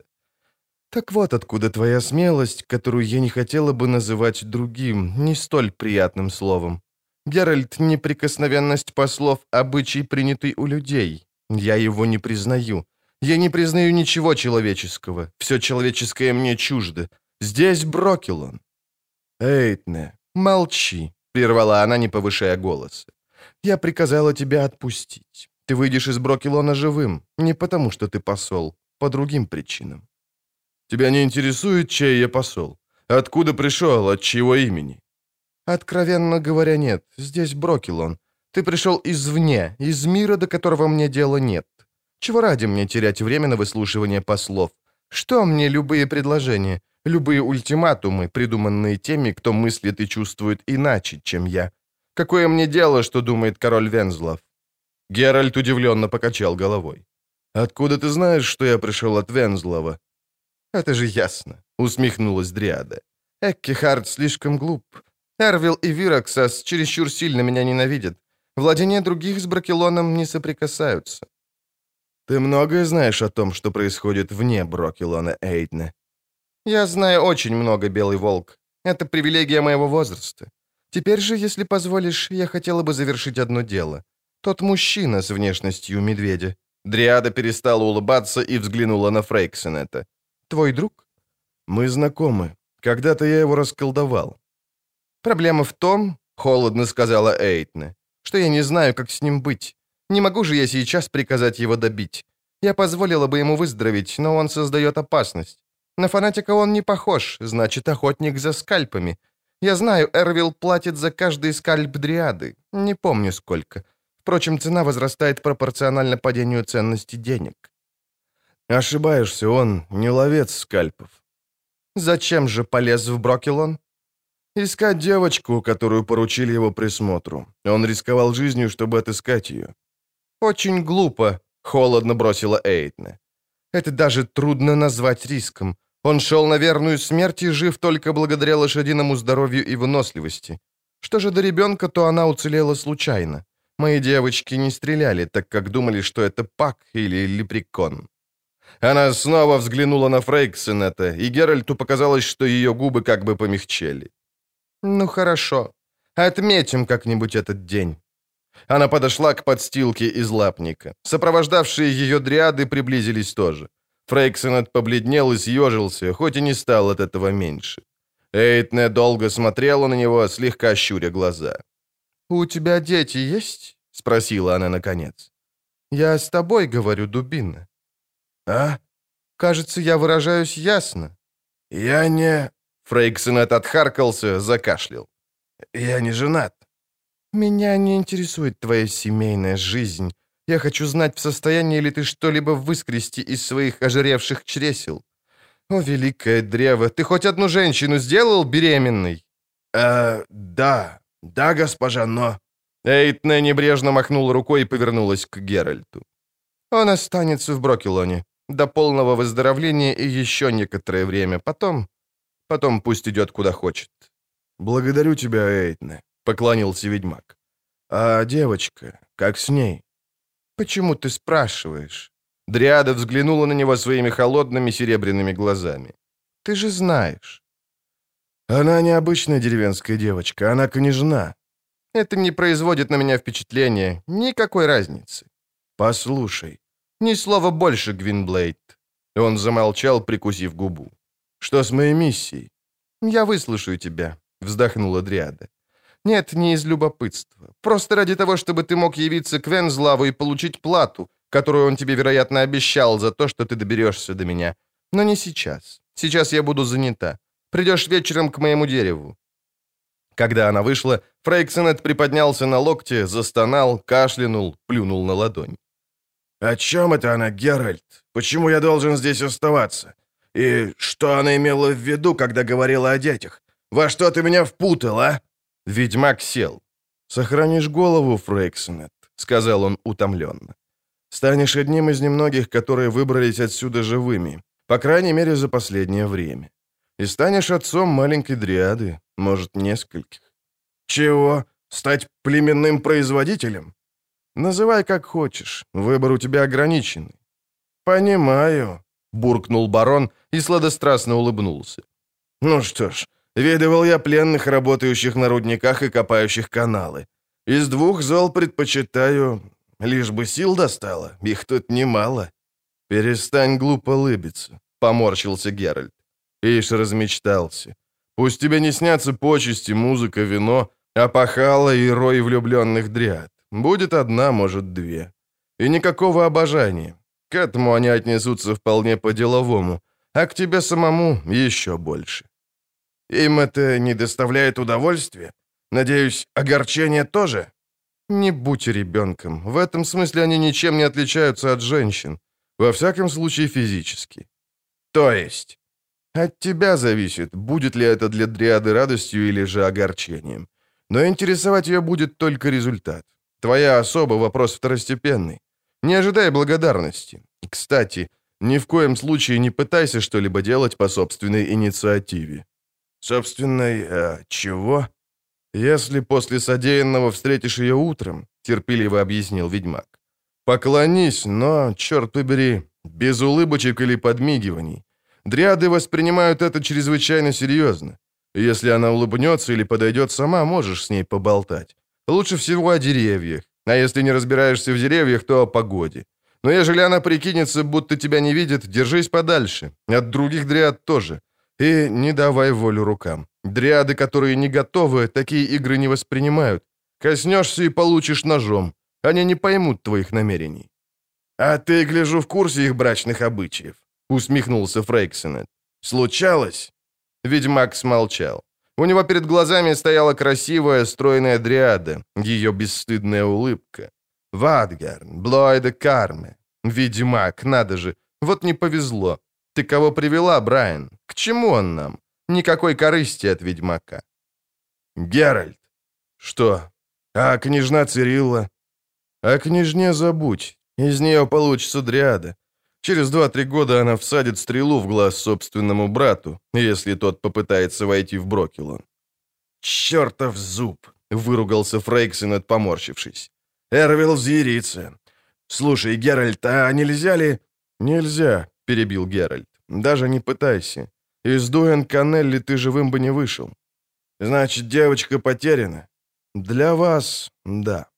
Так вот откуда твоя смелость, которую я не хотела бы называть другим, не столь приятным словом. Геральт, неприкосновенность послов — обычай, принятый у людей. Я его не признаю. Я не признаю ничего человеческого. Все человеческое мне чуждо. Здесь Брокелон». «Эйтне, молчи», — прервала она, не повышая голоса. «Я приказала тебя отпустить. Ты выйдешь из Брокелона живым, не потому что ты посол, по другим причинам». «Тебя не интересует, чей я посол? Откуда пришел, от чьего имени?» «Откровенно говоря, нет. Здесь Брокелон. Ты пришел извне, из мира, до которого мне дела нет. Чего ради мне терять время на выслушивание послов? Что мне любые предложения, любые ультиматумы, придуманные теми, кто мыслит и чувствует иначе, чем я? Какое мне дело, что думает король Вензлов?» Геральт удивленно покачал головой. «Откуда ты знаешь, что я пришел от Вензлова?» «Это же ясно», — усмехнулась Дриада. «Эккихард слишком глуп. Эрвил и Вираксас чересчур сильно меня ненавидят. Владения других с Бракелоном не соприкасаются». «Ты многое знаешь о том, что происходит вне Брокелона, Эйдне?» «Я знаю очень много, Белый Волк. Это привилегия моего возраста. Теперь же, если позволишь, я хотела бы завершить одно дело. Тот мужчина с внешностью медведя». Дриада перестала улыбаться и взглянула на Фрейксенета. «Твой друг?» «Мы знакомы. Когда-то я его расколдовал». «Проблема в том, — холодно сказала Эйтне, — что я не знаю, как с ним быть. Не могу же я сейчас приказать его добить. Я позволила бы ему выздороветь, но он создает опасность. На фанатика он не похож, значит, охотник за скальпами. Я знаю, Эрвилл платит за каждый скальп дриады. Не помню сколько. Впрочем, цена возрастает пропорционально падению ценности денег. Ошибаешься, он не ловец скальпов. Зачем же полез в Брокелон? Искать девочку, которую поручили его присмотру. Он рисковал жизнью, чтобы отыскать ее. «Очень глупо», — холодно бросила Эйтна. «Это даже трудно назвать риском. Он шел на верную смерть и жив только благодаря лошадиному здоровью и выносливости. Что же до ребенка, то она уцелела случайно. Мои девочки не стреляли, так как думали, что это пак или лепрекон. Она снова взглянула на Фрейксенета, и Геральту показалось, что ее губы как бы помягчели. «Ну хорошо. Отметим как-нибудь этот день». Она подошла к подстилке из лапника. Сопровождавшие ее дриады приблизились тоже. Фрейксенет побледнел и съежился, хоть и не стал от этого меньше. Эйтне долго смотрела на него, слегка щуря глаза. «У тебя дети есть?» — спросила она наконец. «Я с тобой говорю, дубина». «А? Кажется, я выражаюсь ясно». «Я не...» Фрейксенет отхаркался, закашлял. «Я не женат». «Меня не интересует твоя семейная жизнь. Я хочу знать, в состоянии ли ты что-либо выскрести из своих ожиревших чресел. О, великое древо, ты хоть одну женщину сделал беременной?» «Э, да, да, госпожа, но...» Эйтне небрежно махнула рукой и повернулась к Геральту. «Он останется в Брокелоне до полного выздоровления и еще некоторое время. Потом... Потом пусть идет куда хочет». «Благодарю тебя, Эйтне», — поклонился ведьмак. «А девочка, как с ней?» «Почему ты спрашиваешь?» Дриада взглянула на него своими холодными серебряными глазами. «Ты же знаешь». «Она необычная деревенская девочка, она княжна». «Это не производит на меня впечатления, никакой разницы». «Послушай». «Ни слова больше, Гвинблейд». Он замолчал, прикусив губу. «Что с моей миссией?» «Я выслушаю тебя», — вздохнула Дриада. «Нет, не из любопытства. Просто ради того, чтобы ты мог явиться к Вензлаву и получить плату, которую он тебе, вероятно, обещал за то, что ты доберешься до меня. Но не сейчас. Сейчас я буду занята. Придешь вечером к моему дереву». Когда она вышла, Фрейксенет приподнялся на локте, застонал, кашлянул, плюнул на ладонь. «О чем это она, Геральт? Почему я должен здесь оставаться? И что она имела в виду, когда говорила о детях? Во что ты меня впутал, а?» Ведьмак сел. «Сохранишь голову, Фрейксенет», — сказал он утомленно. «Станешь одним из немногих, которые выбрались отсюда живыми, по крайней мере, за последнее время. И станешь отцом маленькой дриады, может, нескольких». «Чего? Стать племенным производителем?» «Называй как хочешь, выбор у тебя ограниченный». «Понимаю», — буркнул барон и сладострастно улыбнулся. «Ну что ж, Видывал я пленных, работающих на рудниках и копающих каналы. Из двух зол предпочитаю, лишь бы сил достало, их тут немало. Перестань глупо лыбиться, поморщился Геральт. Ишь размечтался. Пусть тебе не снятся почести, музыка, вино, а пахала и рой влюбленных дряд. Будет одна, может, две. И никакого обожания. К этому они отнесутся вполне по-деловому, а к тебе самому еще больше. Им это не доставляет удовольствия? Надеюсь, огорчение тоже? Не будь ребенком. В этом смысле они ничем не отличаются от женщин. Во всяком случае, физически. То есть? От тебя зависит, будет ли это для Дриады радостью или же огорчением. Но интересовать ее будет только результат. Твоя особа — вопрос второстепенный. Не ожидай благодарности. Кстати, ни в коем случае не пытайся что-либо делать по собственной инициативе. «Собственной... Э, чего?» «Если после содеянного встретишь ее утром», — терпеливо объяснил ведьмак. «Поклонись, но, черт побери, без улыбочек или подмигиваний. Дриады воспринимают это чрезвычайно серьезно. Если она улыбнется или подойдет сама, можешь с ней поболтать. Лучше всего о деревьях. А если не разбираешься в деревьях, то о погоде. Но ежели она прикинется, будто тебя не видит, держись подальше. От других дриад тоже. И не давай волю рукам. Дриады, которые не готовы, такие игры не воспринимают. Коснешься и получишь ножом. Они не поймут твоих намерений. «А ты, гляжу, в курсе их брачных обычаев», — усмехнулся Фрейксенет. «Случалось?» Ведьмак смолчал. У него перед глазами стояла красивая, стройная дриада, ее бесстыдная улыбка. Вадгарн, Блойда Карме. Ведьмак, надо же, вот не повезло. Ты кого привела, Брайан? К чему он нам? Никакой корысти от ведьмака. Геральт. Что? А княжна Цирилла? О княжне забудь. Из нее получится дриада. Через два-три года она всадит стрелу в глаз собственному брату, если тот попытается войти в Брокелон. «Чертов зуб!» — выругался Фрейксен, поморщившись. «Эрвилл взъярится. Слушай, Геральт, а нельзя ли...» «Нельзя», — перебил Геральт. «Даже не пытайся. Из Дуэн Каннелли ты живым бы не вышел. Значит, девочка потеряна? Для вас, да».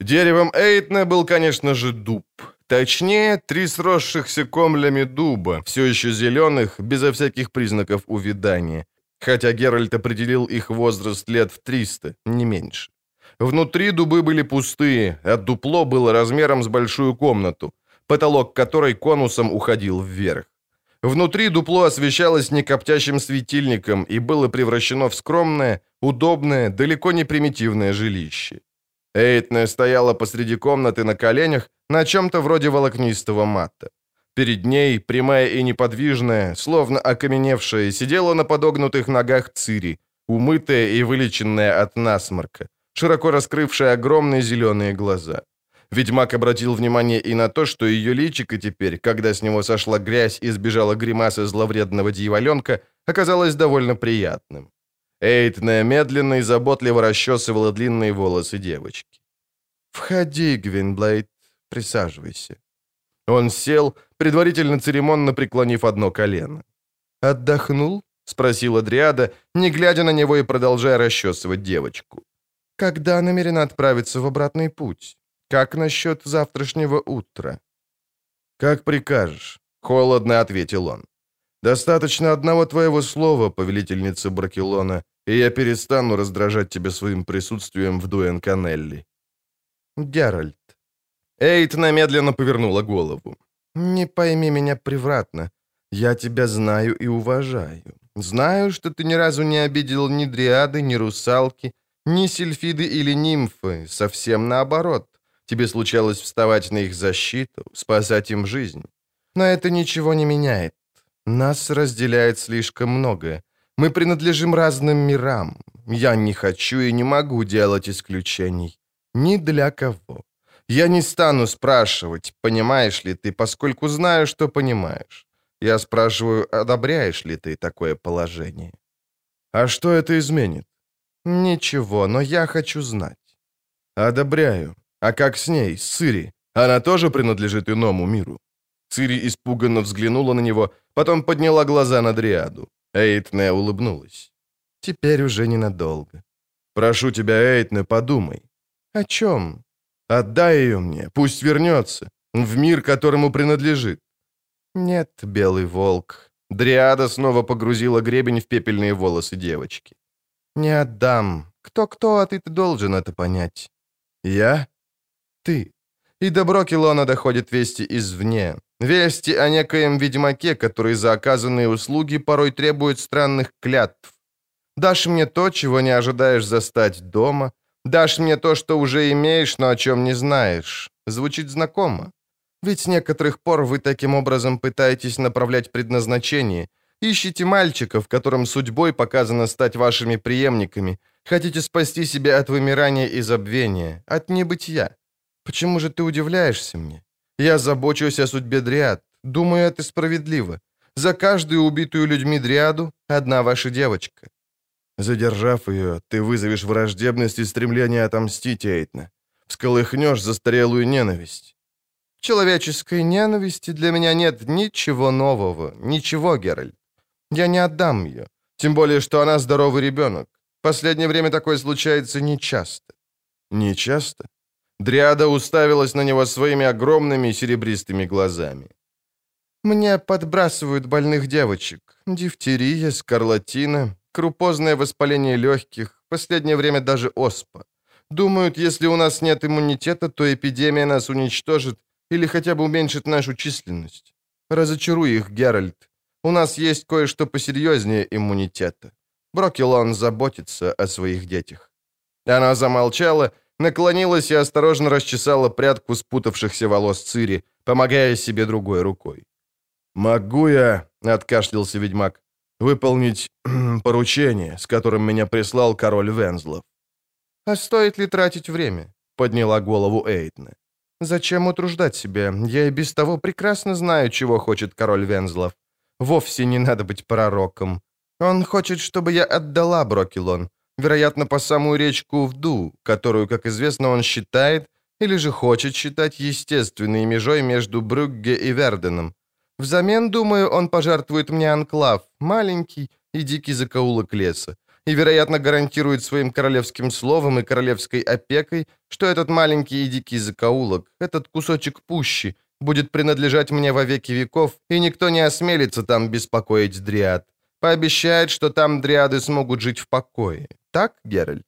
Деревом Эйтна был, конечно же, дуб. Точнее, три сросшихся комлями дуба, все еще зеленых, безо всяких признаков увядания. Хотя Геральт определил их возраст лет в 300, не меньше. Внутри дубы были пустые, а дупло было размером с большую комнату, потолок которой конусом уходил вверх. Внутри дупло освещалось некоптящим светильником и было превращено в скромное, удобное, далеко не примитивное жилище. Эйтне стояла посреди комнаты на коленях на чем-то вроде волокнистого мата. Перед ней, прямая и неподвижная, словно окаменевшая, сидела на подогнутых ногах Цири, умытая и вылеченная от насморка, широко раскрывшая огромные зеленые глаза. Ведьмак обратил внимание и на то, что ее личико теперь, когда с него сошла грязь и сбежала гримаса зловредного дьяволенка, оказалось довольно приятным. Эйтне медленно и заботливо расчесывала длинные волосы девочки. «Входи, Гвинблейд, присаживайся». Он сел, предварительно церемонно преклонив одно колено. «Отдохнул?» — спросила Дриада, не глядя на него и продолжая расчесывать девочку. «Когда намерена отправиться в обратный путь? Как насчет завтрашнего утра?» «Как прикажешь», — холодно ответил он. «Достаточно одного твоего слова, повелительница Бракелона, и я перестану раздражать тебя своим присутствием в Дуэн-Канелли». «Геральт». Эйт намедленно повернула голову. «Не пойми меня превратно. Я тебя знаю и уважаю. Знаю, что ты ни разу не обидел ни дриады, ни русалки, ни сельфиды или нимфы. Совсем наоборот. Тебе случалось вставать на их защиту, спасать им жизнь. Но это ничего не меняет. Нас разделяет слишком многое. Мы принадлежим разным мирам. Я не хочу и не могу делать исключений. Ни для кого. Я не стану спрашивать, понимаешь ли ты, поскольку знаю, что понимаешь. Я спрашиваю, одобряешь ли ты такое положение. А что это изменит? Ничего, но я хочу знать. Одобряю. А как с ней, с Цири? Она тоже принадлежит иному миру? Цири испуганно взглянула на него, потом подняла глаза на Дриаду. Эйтне улыбнулась. «Теперь уже ненадолго». «Прошу тебя, Эйтне, подумай». «О чем?» «Отдай ее мне, пусть вернется, в мир, которому принадлежит». «Нет, белый волк». Дриада снова погрузила гребень в пепельные волосы девочки. «Не отдам. Кто-кто, а ты-то должен это понять». «Я?» «Ты. И до Брокелона доходят вести извне. Вести о некоем ведьмаке, который за оказанные услуги порой требует странных клятв. Дашь мне то, чего не ожидаешь застать дома. Дашь мне то, что уже имеешь, но о чем не знаешь. Звучит знакомо. Ведь с некоторых пор вы таким образом пытаетесь направлять предназначение. Ищете мальчиков, которым судьбой показано стать вашими преемниками. Хотите спасти себя от вымирания и забвения, от небытия. Почему же ты удивляешься мне? Я забочусь о судьбе Дриад. Думаю, это справедливо. За каждую убитую людьми Дриаду одна ваша девочка. Задержав ее, ты вызовешь враждебность и стремление отомстить Эйтна. Всколыхнешь застарелую ненависть. В человеческой ненависти для меня нет ничего нового, ничего, Геральт. Я не отдам ее. Тем более, что она здоровый ребенок. Последнее время такое случается нечасто. Нечасто? Дриада уставилась на него своими огромными серебристыми глазами. «Мне подбрасывают больных девочек. Дифтерия, скарлатина, крупозное воспаление легких, в последнее время даже оспа. Думают, если у нас нет иммунитета, то эпидемия нас уничтожит или хотя бы уменьшит нашу численность. Разочаруй их, Геральт. У нас есть кое-что посерьезнее иммунитета. Брокелон заботится о своих детях». Она замолчала, наклонилась и осторожно расчесала прядку спутавшихся волос Цири, помогая себе другой рукой. «Могу я», — откашлялся ведьмак, — «выполнить поручение, с которым меня прислал король Вензлов?» «А стоит ли тратить время? — подняла голову Эйтна. «Зачем утруждать себя? Я и без того прекрасно знаю, чего хочет король Вензлов. Вовсе не надо быть пророком. Он хочет, чтобы я отдала Брокелон, вероятно, по самую речку Вду, которую, как известно, он считает, или же хочет считать естественной межой между Брюгге и Верденом. Взамен, думаю, он пожертвует мне анклав, маленький и дикий закоулок леса, и, вероятно, гарантирует своим королевским словом и королевской опекой, что этот маленький и дикий закоулок, этот кусочек пущи, будет принадлежать мне во веки веков, и никто не осмелится там беспокоить дриад. Пообещает, что там дриады смогут жить в покое. Так, Геральт?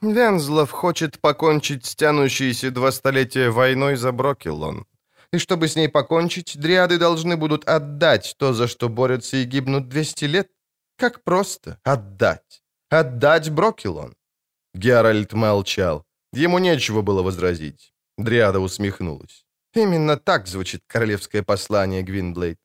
Вензлов хочет покончить с тянущейся два столетия войной за Брокелон. И чтобы с ней покончить, дриады должны будут отдать то, за что борются и гибнут 200 лет. Как просто отдать. Отдать Брокелон. Геральт молчал. Ему нечего было возразить. Дриада усмехнулась. Именно так звучит королевское послание, Гвинблейд.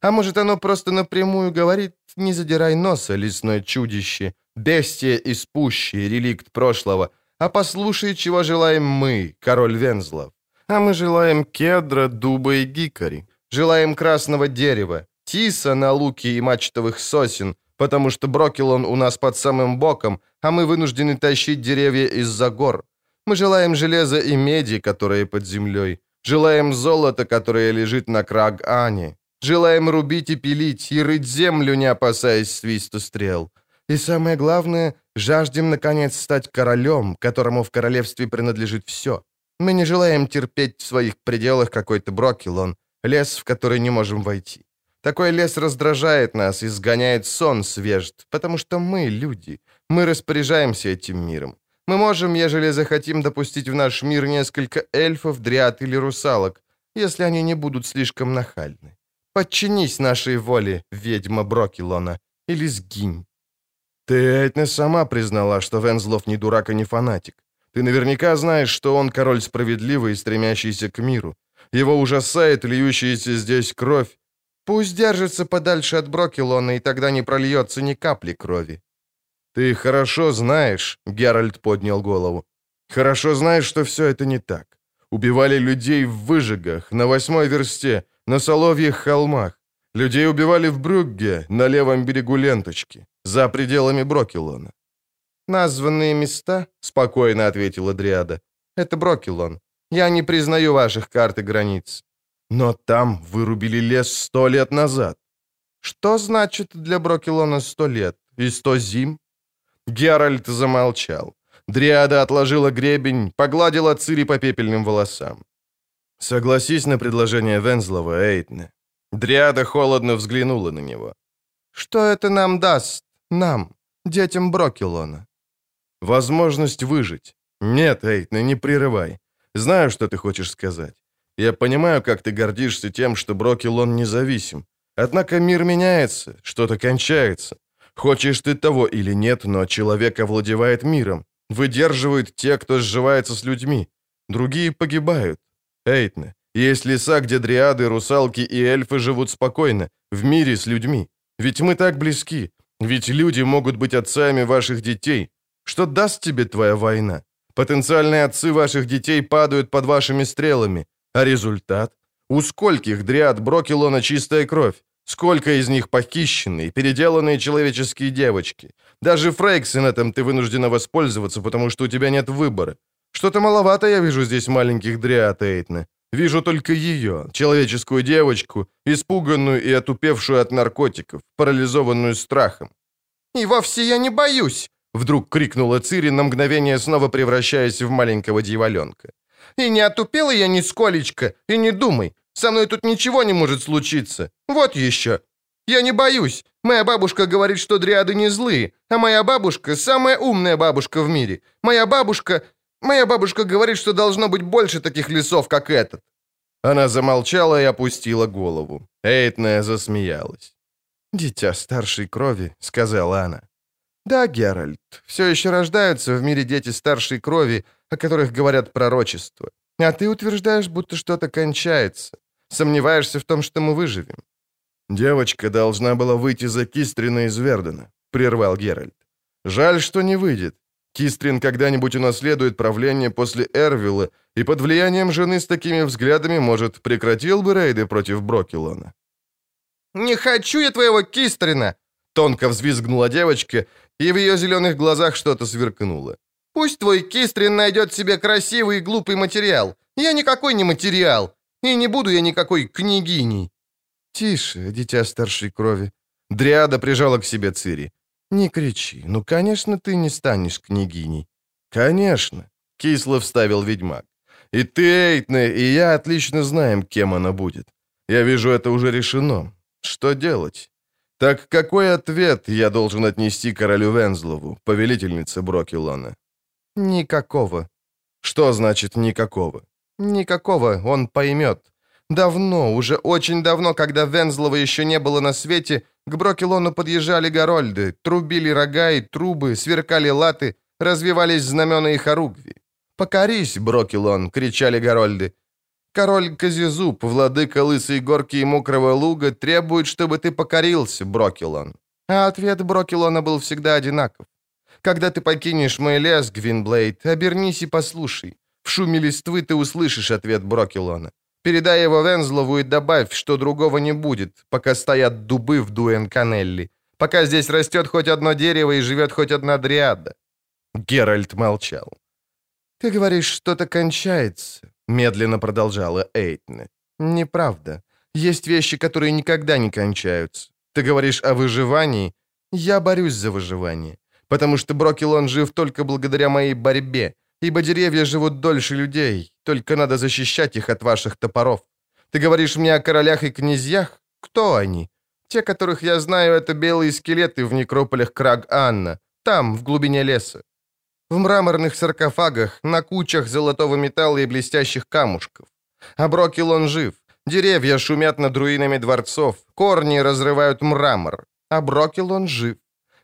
А может, оно просто напрямую говорит «не задирай носа, лесное чудище, бестия из пущи, реликт прошлого, а послушай, чего желаем мы, король Вензлов. А мы желаем кедра, дуба и гикари, желаем красного дерева, тиса на луке и мачтовых сосен, потому что Брокелон у нас под самым боком, а мы вынуждены тащить деревья из-за гор. Мы желаем железа и меди, которые под землей, желаем золота, которое лежит на краг-ане, желаем рубить и пилить, и рыть землю, не опасаясь свисту стрел. И самое главное, жаждем, наконец, стать королем, которому в королевстве принадлежит все. Мы не желаем терпеть в своих пределах какой-то Брокелон, лес, в который не можем войти. Такой лес раздражает нас и сгоняет сон свежд, потому что мы люди. Мы распоряжаемся этим миром. Мы можем, ежели захотим, допустить в наш мир несколько эльфов, дриад или русалок, если они не будут слишком нахальны. Подчинись нашей воле, ведьма Брокелона, или сгинь. Ты, Этна, сама признала, что Вензлов не дурак и не фанатик. Ты наверняка знаешь, что он король справедливый и стремящийся к миру. Его ужасает льющаяся здесь кровь. Пусть держится подальше от Брокелона, и тогда не прольется ни капли крови. Ты хорошо знаешь, Геральт поднял голову, хорошо знаешь, что все это не так. Убивали людей в выжигах, на восьмой версте, на Соловьих холмах. Людей убивали в Брюгге, на левом берегу ленточки за пределами Брокелона. «Названные места», — спокойно ответила Дриада, — «это Брокелон. Я не признаю ваших карт и границ». «Но там вырубили лес сто лет назад». «Что значит для Брокелона сто лет? И сто зим?» Геральт замолчал. Дриада отложила гребень, погладила Цири по пепельным волосам. «Согласись на предложение Вензлова, Эйтне». Дриада холодно взглянула на него. «Что это нам даст?» Нам, детям Брокелона. Возможность выжить. Нет, Эйтна, не прерывай. Знаю, что ты хочешь сказать. Я понимаю, как ты гордишься тем, что Брокелон независим. Однако мир меняется, что-то кончается. Хочешь ты того или нет, но человек овладевает миром. Выдерживают те, кто сживается с людьми. Другие погибают. Эйтна, есть леса, где дриады, русалки и эльфы живут спокойно, в мире с людьми. Ведь мы так близки. Ведь люди могут быть отцами ваших детей. Что даст тебе твоя война? Потенциальные отцы ваших детей падают под вашими стрелами. А результат? У скольких дриад Брокелона чистая кровь? Сколько из них похищенные, переделанные человеческие девочки? Даже Фрейксенетом ты вынуждена воспользоваться, потому что у тебя нет выбора. Что-то маловато я вижу здесь маленьких дриад, Эйтна. Вижу только ее, человеческую девочку, испуганную и отупевшую от наркотиков, парализованную страхом. «И вовсе я не боюсь!» Вдруг крикнула Цири на мгновение, снова превращаясь в маленького дьяволенка. «И не отупела я нисколечко, и не думай, со мной тут ничего не может случиться. Вот еще. Я не боюсь. Моя бабушка говорит, что дриады не злые, а моя бабушка — самая умная бабушка в мире. Моя бабушка Моя бабушка говорит, что должно быть больше таких лесов, как этот». Она замолчала и опустила голову. Эйтная засмеялась. «Дитя старшей крови», — сказала она. «Да, Геральт, все еще рождаются в мире дети старшей крови, о которых говорят пророчества. А ты утверждаешь, будто что-то кончается. Сомневаешься в том, что мы выживем». «Девочка должна была выйти за Кистрина из Вердена», — прервал Геральт. «Жаль, что не выйдет. Кистрин когда-нибудь унаследует правление после Эрвилла, и под влиянием жены с такими взглядами, может, прекратил бы рейды против Брокелона. «Не хочу я твоего Кистрина!» Тонко взвизгнула девочка, и в ее зеленых глазах что-то сверкнуло. «Пусть твой Кистрин найдет себе красивый и глупый материал. Я никакой не материал, и не буду я никакой княгиней». «Тише, дитя старшей крови». Дриада прижала к себе Цири. «Не кричи. Ну, конечно, ты не станешь княгиней». «Конечно», — кисло вставил ведьмак. «И ты, Эйтне, и я отлично знаем, кем она будет. Я вижу, это уже решено. Что делать? Так какой ответ я должен отнести королю Вензлову, повелительнице Брокелона?» «Никакого». «Что значит «никакого»?» «Никакого, он поймет. Давно, уже очень давно, когда Вензлова еще не было на свете, к Брокелону подъезжали горольды, трубили рога и трубы, сверкали латы, развивались знамена и хоругви. «Покорись, Брокелон!» — кричали горольды. «Король Казизуб, владыка лысой горки и мокрого луга, требует, чтобы ты покорился, Брокелон». А ответ Брокелона был всегда одинаков. «Когда ты покинешь мой лес, Гвинблейд, обернись и послушай. В шуме листвы ты услышишь ответ Брокелона. Передай его Вензлову и добавь, что другого не будет, пока стоят дубы в Дуэн-Канелли, пока здесь растет хоть одно дерево и живет хоть одна дриада». Геральт молчал. «Ты говоришь, что-то кончается», — медленно продолжала Эйтне. «Неправда. Есть вещи, которые никогда не кончаются. Ты говоришь о выживании. Я борюсь за выживание. Потому что Брокелон жив только благодаря моей борьбе, ибо деревья живут дольше людей, только надо защищать их от ваших топоров. Ты говоришь мне о королях и князьях? Кто они? Те, которых я знаю, это белые скелеты в некрополях Краг-Анна, там, в глубине леса. В мраморных саркофагах, на кучах золотого металла и блестящих камушков. А Брокелон жив. Деревья шумят над руинами дворцов, корни разрывают мрамор. А Брокелон жив.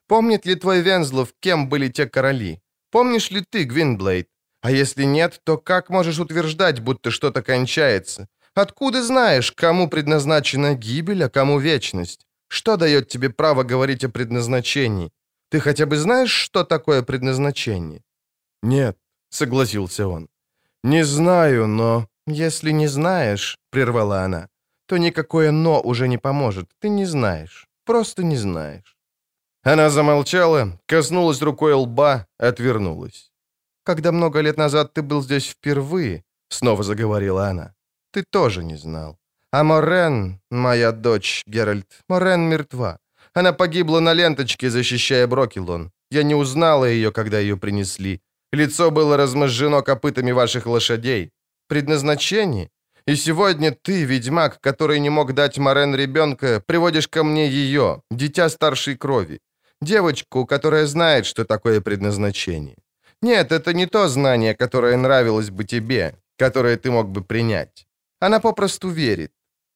Помнит ли твой Вензлов, кем были те короли? Помнишь ли ты, Гвинблейд? А если нет, то как можешь утверждать, будто что-то кончается? Откуда знаешь, кому предназначена гибель, а кому вечность? Что дает тебе право говорить о предназначении? Ты хотя бы знаешь, что такое предназначение?» «Нет», — согласился он. «Не знаю, но...» «Если не знаешь», — прервала она, — «то никакое «но» уже не поможет. Ты не знаешь. Просто не знаешь». Она замолчала, коснулась рукой лба, отвернулась. «Когда много лет назад ты был здесь впервые», — снова заговорила она, — «ты тоже не знал. А Морен, моя дочь, Геральт, Морен мертва. Она погибла на ленточке, защищая Брокелон. Я не узнала ее, когда ее принесли. Лицо было размозжено копытами ваших лошадей. Предназначение? И сегодня ты, ведьмак, который не мог дать Морен ребенка, приводишь ко мне ее, дитя старшей крови. Девочку, которая знает, что такое предназначение. Нет, это не то знание, которое нравилось бы тебе, которое ты мог бы принять. Она попросту верит.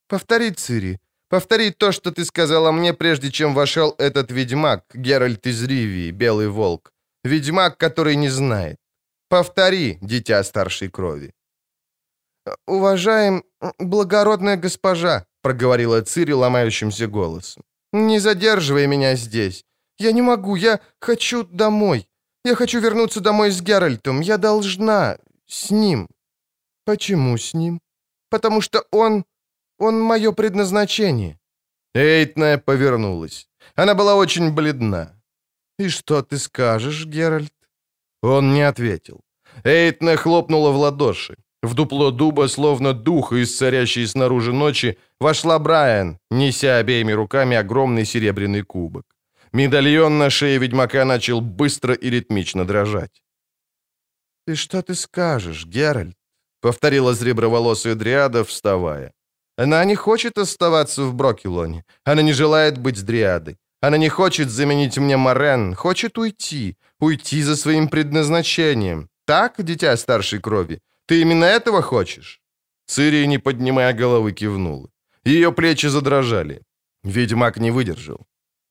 Повтори, Цири, повтори то, что ты сказала мне, прежде чем вошел этот ведьмак, Геральт из Ривии, Белый Волк. Ведьмак, который не знает. Повтори, дитя старшей крови. «Уважаем, благородная госпожа», — проговорила Цири ломающимся голосом. «Не задерживай меня здесь. Я не могу, я хочу домой. Я хочу вернуться домой с Геральтом. Я должна с ним. Почему с ним? Потому что он... он мое предназначение. Эйтная повернулась. Она была очень бледна. «И что ты скажешь, Геральт?» Он не ответил. Эйтна хлопнула в ладоши. В дупло дуба, словно дух из царящей снаружи ночи, вошла Брайан, неся обеими руками огромный серебряный кубок. Медальон на шее ведьмака начал быстро и ритмично дрожать. «И что ты скажешь, Геральт?» — повторила зреброволосая дриада, вставая. «Она не хочет оставаться в Брокелоне. Она не желает быть дриадой. Она не хочет заменить мне Морен, хочет уйти, уйти за своим предназначением. Так, дитя старшей крови? Ты именно этого хочешь?» Цири, не поднимая головы, кивнула. Ее плечи задрожали. Ведьмак не выдержал.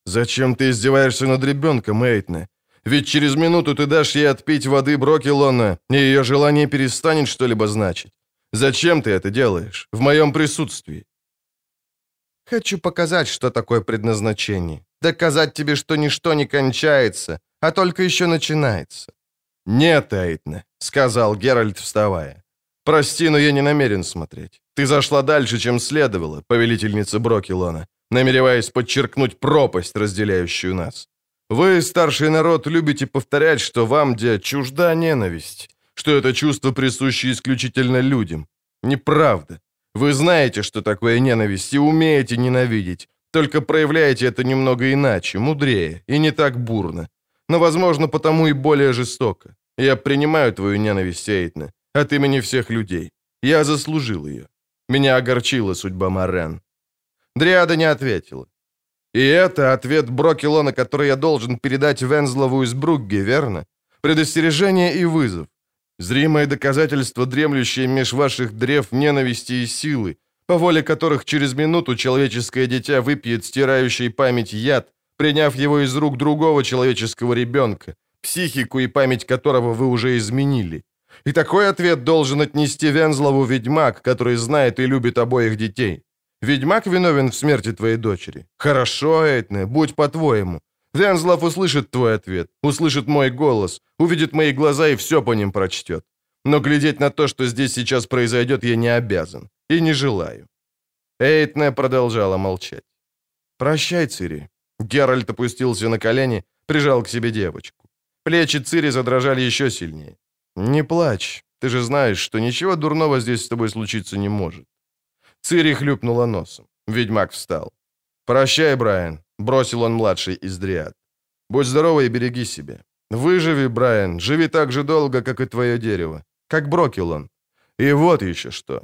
«Зачем ты издеваешься над ребенком, Эйтне? Ведь через минуту ты дашь ей отпить воды Брокелона, и ее желание перестанет что-либо значить. Зачем ты это делаешь? В моем присутствии?» «Хочу показать, что такое предназначение. Доказать тебе, что ничто не кончается, а только еще начинается. «Нет, Эйтне», — сказал Геральт, вставая. «Прости, но я не намерен смотреть. Ты зашла дальше, чем следовало, повелительница Брокелона, намереваясь подчеркнуть пропасть, разделяющую нас. Вы, старший народ, любите повторять, что вам, где чужда ненависть, что это чувство присуще исключительно людям. Неправда. Вы знаете, что такое ненависть, и умеете ненавидеть, только проявляете это немного иначе, мудрее и не так бурно. Но, возможно, потому и более жестоко. Я принимаю твою ненависть, Эйтна, от имени всех людей. Я заслужил ее. Меня огорчила судьба Морен. Дриада не ответила. И это ответ Брокелона, который я должен передать Вензлову из Бругге, верно? Предостережение и вызов. Зримое доказательство, дремлющее меж ваших древ ненависти и силы, по воле которых через минуту человеческое дитя выпьет стирающий память яд, приняв его из рук другого человеческого ребенка, психику и память которого вы уже изменили. И такой ответ должен отнести Вензлову ведьмак, который знает и любит обоих детей. Ведьмак виновен в смерти твоей дочери. Хорошо, Эйтне, будь по-твоему. Вензлов услышит твой ответ, услышит мой голос, увидит мои глаза и все по ним прочтет. Но глядеть на то, что здесь сейчас произойдет, я не обязан. И не желаю». Эйтне продолжала молчать. «Прощай, Цири». Геральт опустился на колени, прижал к себе девочку. Плечи Цири задрожали еще сильнее. «Не плачь. Ты же знаешь, что ничего дурного здесь с тобой случиться не может». Цири хлюпнула носом. Ведьмак встал. «Прощай, Брайан», — бросил он младший из дриад. «Будь здорова и береги себя. Выживи, Брайан, живи так же долго, как и твое дерево. Как Брокелон. И вот еще что».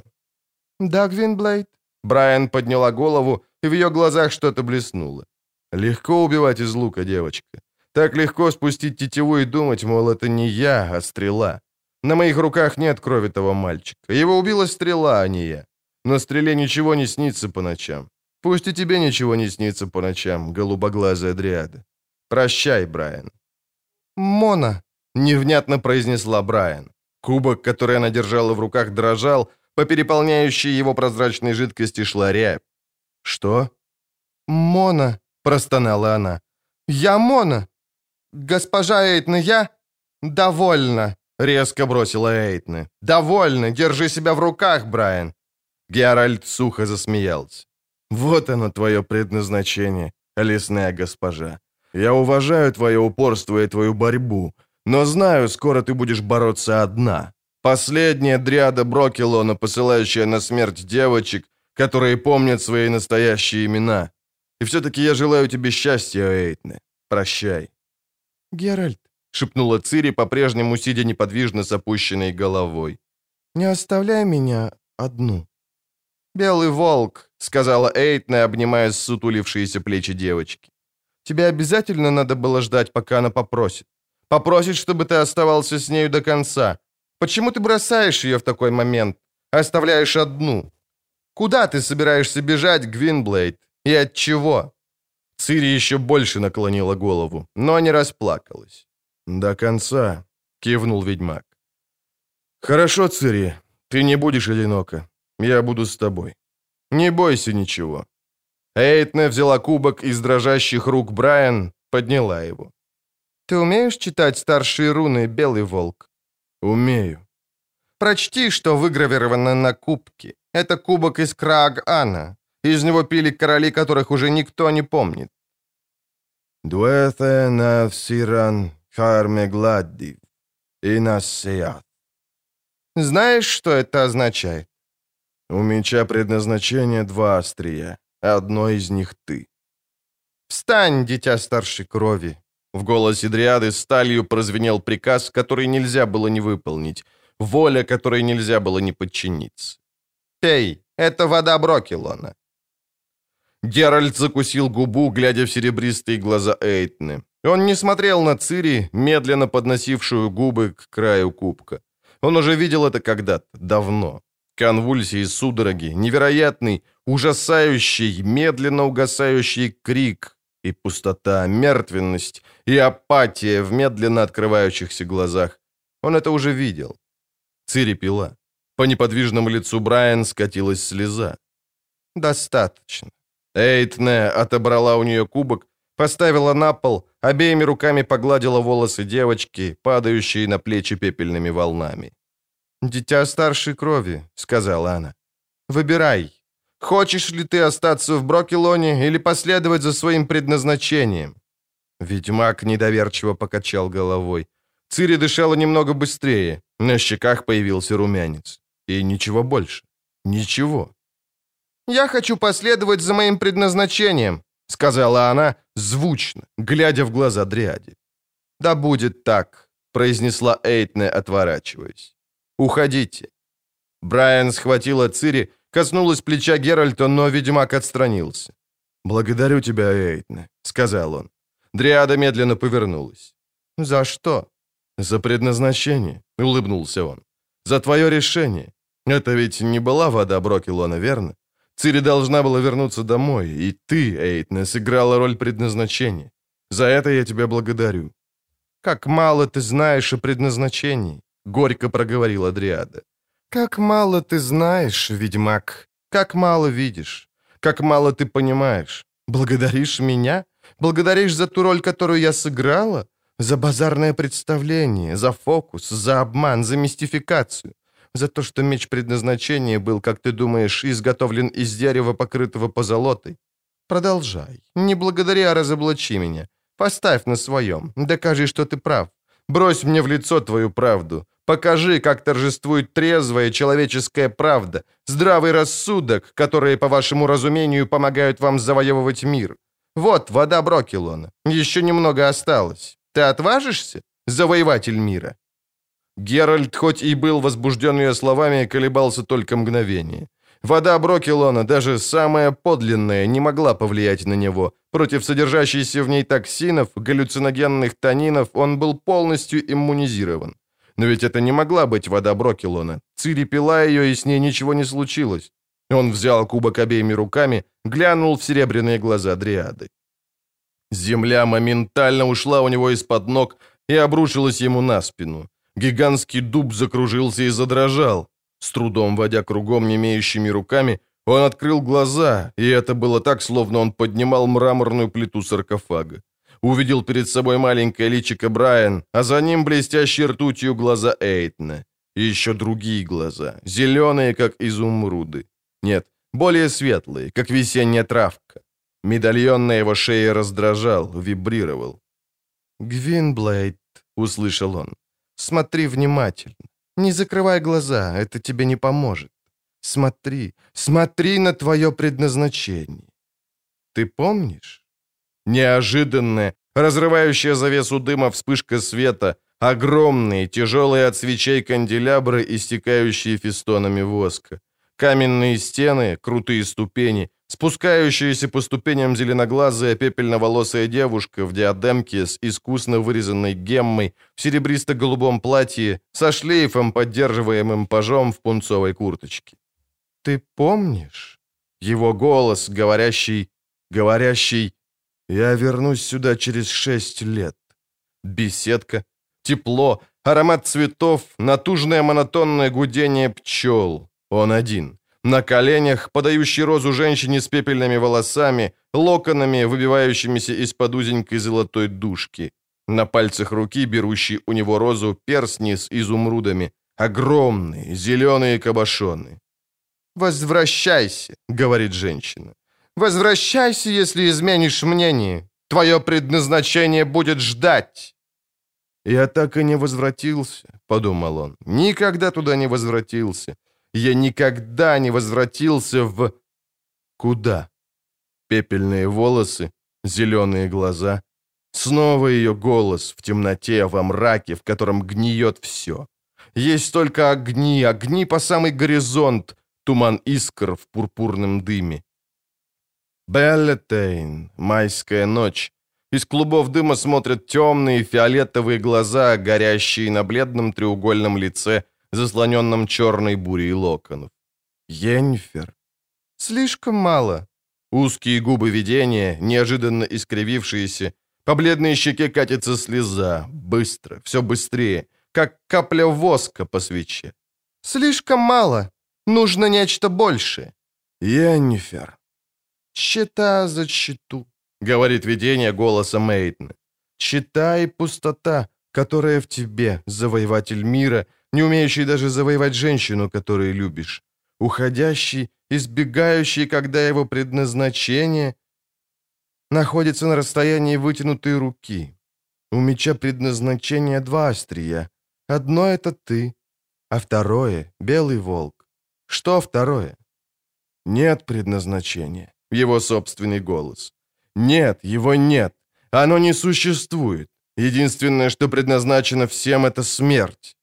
«Да, Гвинблейд?» Брайан подняла голову, и в ее глазах что-то блеснуло. «Легко убивать из лука, девочка. Так легко спустить тетиву и думать, мол, это не я, а стрела. На моих руках нет крови того мальчика. Его убила стрела, а не я. Но стреле ничего не снится по ночам. Пусть и тебе ничего не снится по ночам, голубоглазая дриада. Прощай, Брайан». «Мона», — невнятно произнесла Брайан. Кубок, который она держала в руках, дрожал, по переполняющей его прозрачной жидкости шла рябь. «Что?» «Мона», — простонала она. «Я Мона. Госпожа Эйтна, я...» «Довольно», — резко бросила Эйтна. «Довольно. Держи себя в руках, Брайан. Геральт сухо засмеялся. «Вот оно, твое предназначение, лесная госпожа. Я уважаю твое упорство и твою борьбу, но знаю, скоро ты будешь бороться одна. Последняя дриада Брокелона, посылающая на смерть девочек, которые помнят свои настоящие имена. И все-таки я желаю тебе счастья, Эйтне. Прощай». «Геральт», — шепнула Цири, по-прежнему сидя неподвижно с опущенной головой. «Не оставляй меня одну». «Белый волк», — сказала Эйтна, обнимая сутулившиеся плечи девочки. «Тебе обязательно надо было ждать, пока она попросит. Попросит, чтобы ты оставался с нею до конца. Почему ты бросаешь ее в такой момент? Оставляешь одну? Куда ты собираешься бежать, Гвинблейд? И от чего?» Цири еще больше наклонила голову, но не расплакалась. «До конца», — кивнул ведьмак. «Хорошо, Цири, ты не будешь одинока. Я буду с тобой. Не бойся ничего». Эйтне взяла кубок из дрожащих рук Брайан, подняла его. «Ты умеешь читать старшие руны, Белый Волк?» «Умею». «Прочти, что выгравировано на кубке. Это кубок из Краг-Ана. Из него пили короли, которых уже никто не помнит». «Дуэте навсиран харме гладдив и насеят». «Знаешь, что это означает?» У меча предназначение два острия. Одно из них ты. «Встань, дитя старшей крови!» В голосе Дриады сталью прозвенел приказ, который нельзя было не выполнить, воля, которой нельзя было не подчиниться. «Пей, это вода Брокелона». Геральт закусил губу, глядя в серебристые глаза Эйтны. Он не смотрел на Цири, медленно подносившую губы к краю кубка. Он уже видел это когда-то, давно. Конвульсии, судороги, невероятный, ужасающий, медленно угасающий крик и пустота, мертвенность и апатия в медленно открывающихся глазах. Он это уже видел. Цири пила. По неподвижному лицу Брайан скатилась слеза. «Достаточно». Эйтне отобрала у нее кубок, Поставила на пол, обеими руками погладила волосы девочки, падающие на плечи пепельными волнами. «Дитя старшей крови», — сказала она. «Выбирай, хочешь ли ты остаться в Брокелоне или последовать за своим предназначением?» Ведьмак недоверчиво покачал головой. Цири дышала немного быстрее, на щеках появился румянец. И ничего больше. Ничего. «Я хочу последовать за моим предназначением», — сказала она звучно, глядя в глаза Дриаде. «Да будет так», — произнесла Эйтне, отворачиваясь. «Уходите». Брайан схватила Цири, коснулась плеча Геральта, но ведьмак отстранился. «Благодарю тебя, Эйтне», — сказал он. Дриада медленно повернулась. «За что?» «За предназначение», — улыбнулся он. «За твое решение. Это ведь не была вода Брокелона, верно? Цири должна была вернуться домой, и ты, Эйтна, сыграла роль предназначения. За это я тебя благодарю». «Как мало ты знаешь о предназначении», — горько проговорила Дриада. «Как мало ты знаешь, ведьмак, как мало видишь, как мало ты понимаешь. Благодаришь меня? Благодаришь за ту роль, которую я сыграла? За базарное представление, за фокус, за обман, за мистификацию? За то, что меч предназначения был, как ты думаешь, изготовлен из дерева, покрытого позолотой? Продолжай. Не благодари, а разоблачи меня. Поставь на своем. Докажи, что ты прав. Брось мне в лицо твою правду. Покажи, как торжествует трезвая человеческая правда, здравый рассудок, которые, по вашему разумению, помогают вам завоевывать мир. Вот вода Брокелона. Еще немного осталось. Ты отважишься, завоеватель мира?» Геральт, хоть и был возбужден ее словами, колебался только мгновение. Вода Брокелона, даже самая подлинная, не могла повлиять на него. Против содержащейся в ней токсинов, галлюциногенных танинов он был полностью иммунизирован. Но ведь это не могла быть вода Брокелона. Цири пила ее, и с ней ничего не случилось. Он взял кубок обеими руками, глянул в серебряные глаза Дриады. Земля моментально ушла у него из-под ног и обрушилась ему на спину. Гигантский дуб закружился и задрожал. С трудом водя кругом не имеющими руками, он открыл глаза, и это было так, словно он поднимал мраморную плиту саркофага. Увидел перед собой маленькое личико Брайан, а за ним блестящие ртутью глаза Эйтна. И еще другие глаза, зеленые, как изумруды. Нет, более светлые, как весенняя травка. Медальон на его шее раздражал, вибрировал. «Гвинблейд», — услышал он, — «смотри внимательно. Не закрывай глаза, это тебе не поможет. Смотри, смотри на твое предназначение. Ты помнишь?» Неожиданная, разрывающая завесу дыма вспышка света, огромные, тяжелые от свечей канделябры, истекающие фестонами воска. Каменные стены, крутые ступени, спускающаяся по ступеням зеленоглазая пепельноволосая девушка в диадемке с искусно вырезанной геммой в серебристо-голубом платье со шлейфом, поддерживаемым пажом в пунцовой курточке. «Ты помнишь?» Его голос, говорящий, говорящий, «Я вернусь сюда через шесть лет». Беседка, тепло, аромат цветов, натужное монотонное гудение пчел. Он один. На коленях, подающий розу женщине с пепельными волосами, локонами, выбивающимися из-под узенькой золотой дужки. На пальцах руки, берущий у него розу, перстни с изумрудами. Огромные, зеленые кабошоны. «Возвращайся», — говорит женщина. «Возвращайся, если изменишь мнение. Твое предназначение будет ждать». «Я так и не возвратился», — подумал он. «Никогда туда не возвратился. Я никогда не возвратился в... Куда? Пепельные волосы, зеленые глаза. Снова ее голос в темноте, во мраке, в котором гниет все. Есть только огни, огни по самый горизонт, туман искр в пурпурном дыме. Беллетейн, майская ночь. Из клубов дыма смотрят темные фиолетовые глаза, горящие на бледном треугольном лице заслоненном черной бурей локонов. Йеннифер. Слишком мало. Узкие губы видения, неожиданно искривившиеся, по бледной щеке катится слеза, быстро, все быстрее, как капля воска по свече. Слишком мало. Нужно нечто большее. Йеннифер. Щита за щиту, говорит видение голоса Мейтна. «Читай пустота, которая в тебе, завоеватель мира, не умеющий даже завоевать женщину, которую любишь, уходящий, избегающий, когда его предназначение находится на расстоянии вытянутой руки. У меча предназначение два острия. Одно — это ты, а второе — белый волк. Что второе? Нет предназначения. Его собственный голос. Нет, его нет. Оно не существует. Единственное, что предназначено всем, это смерть.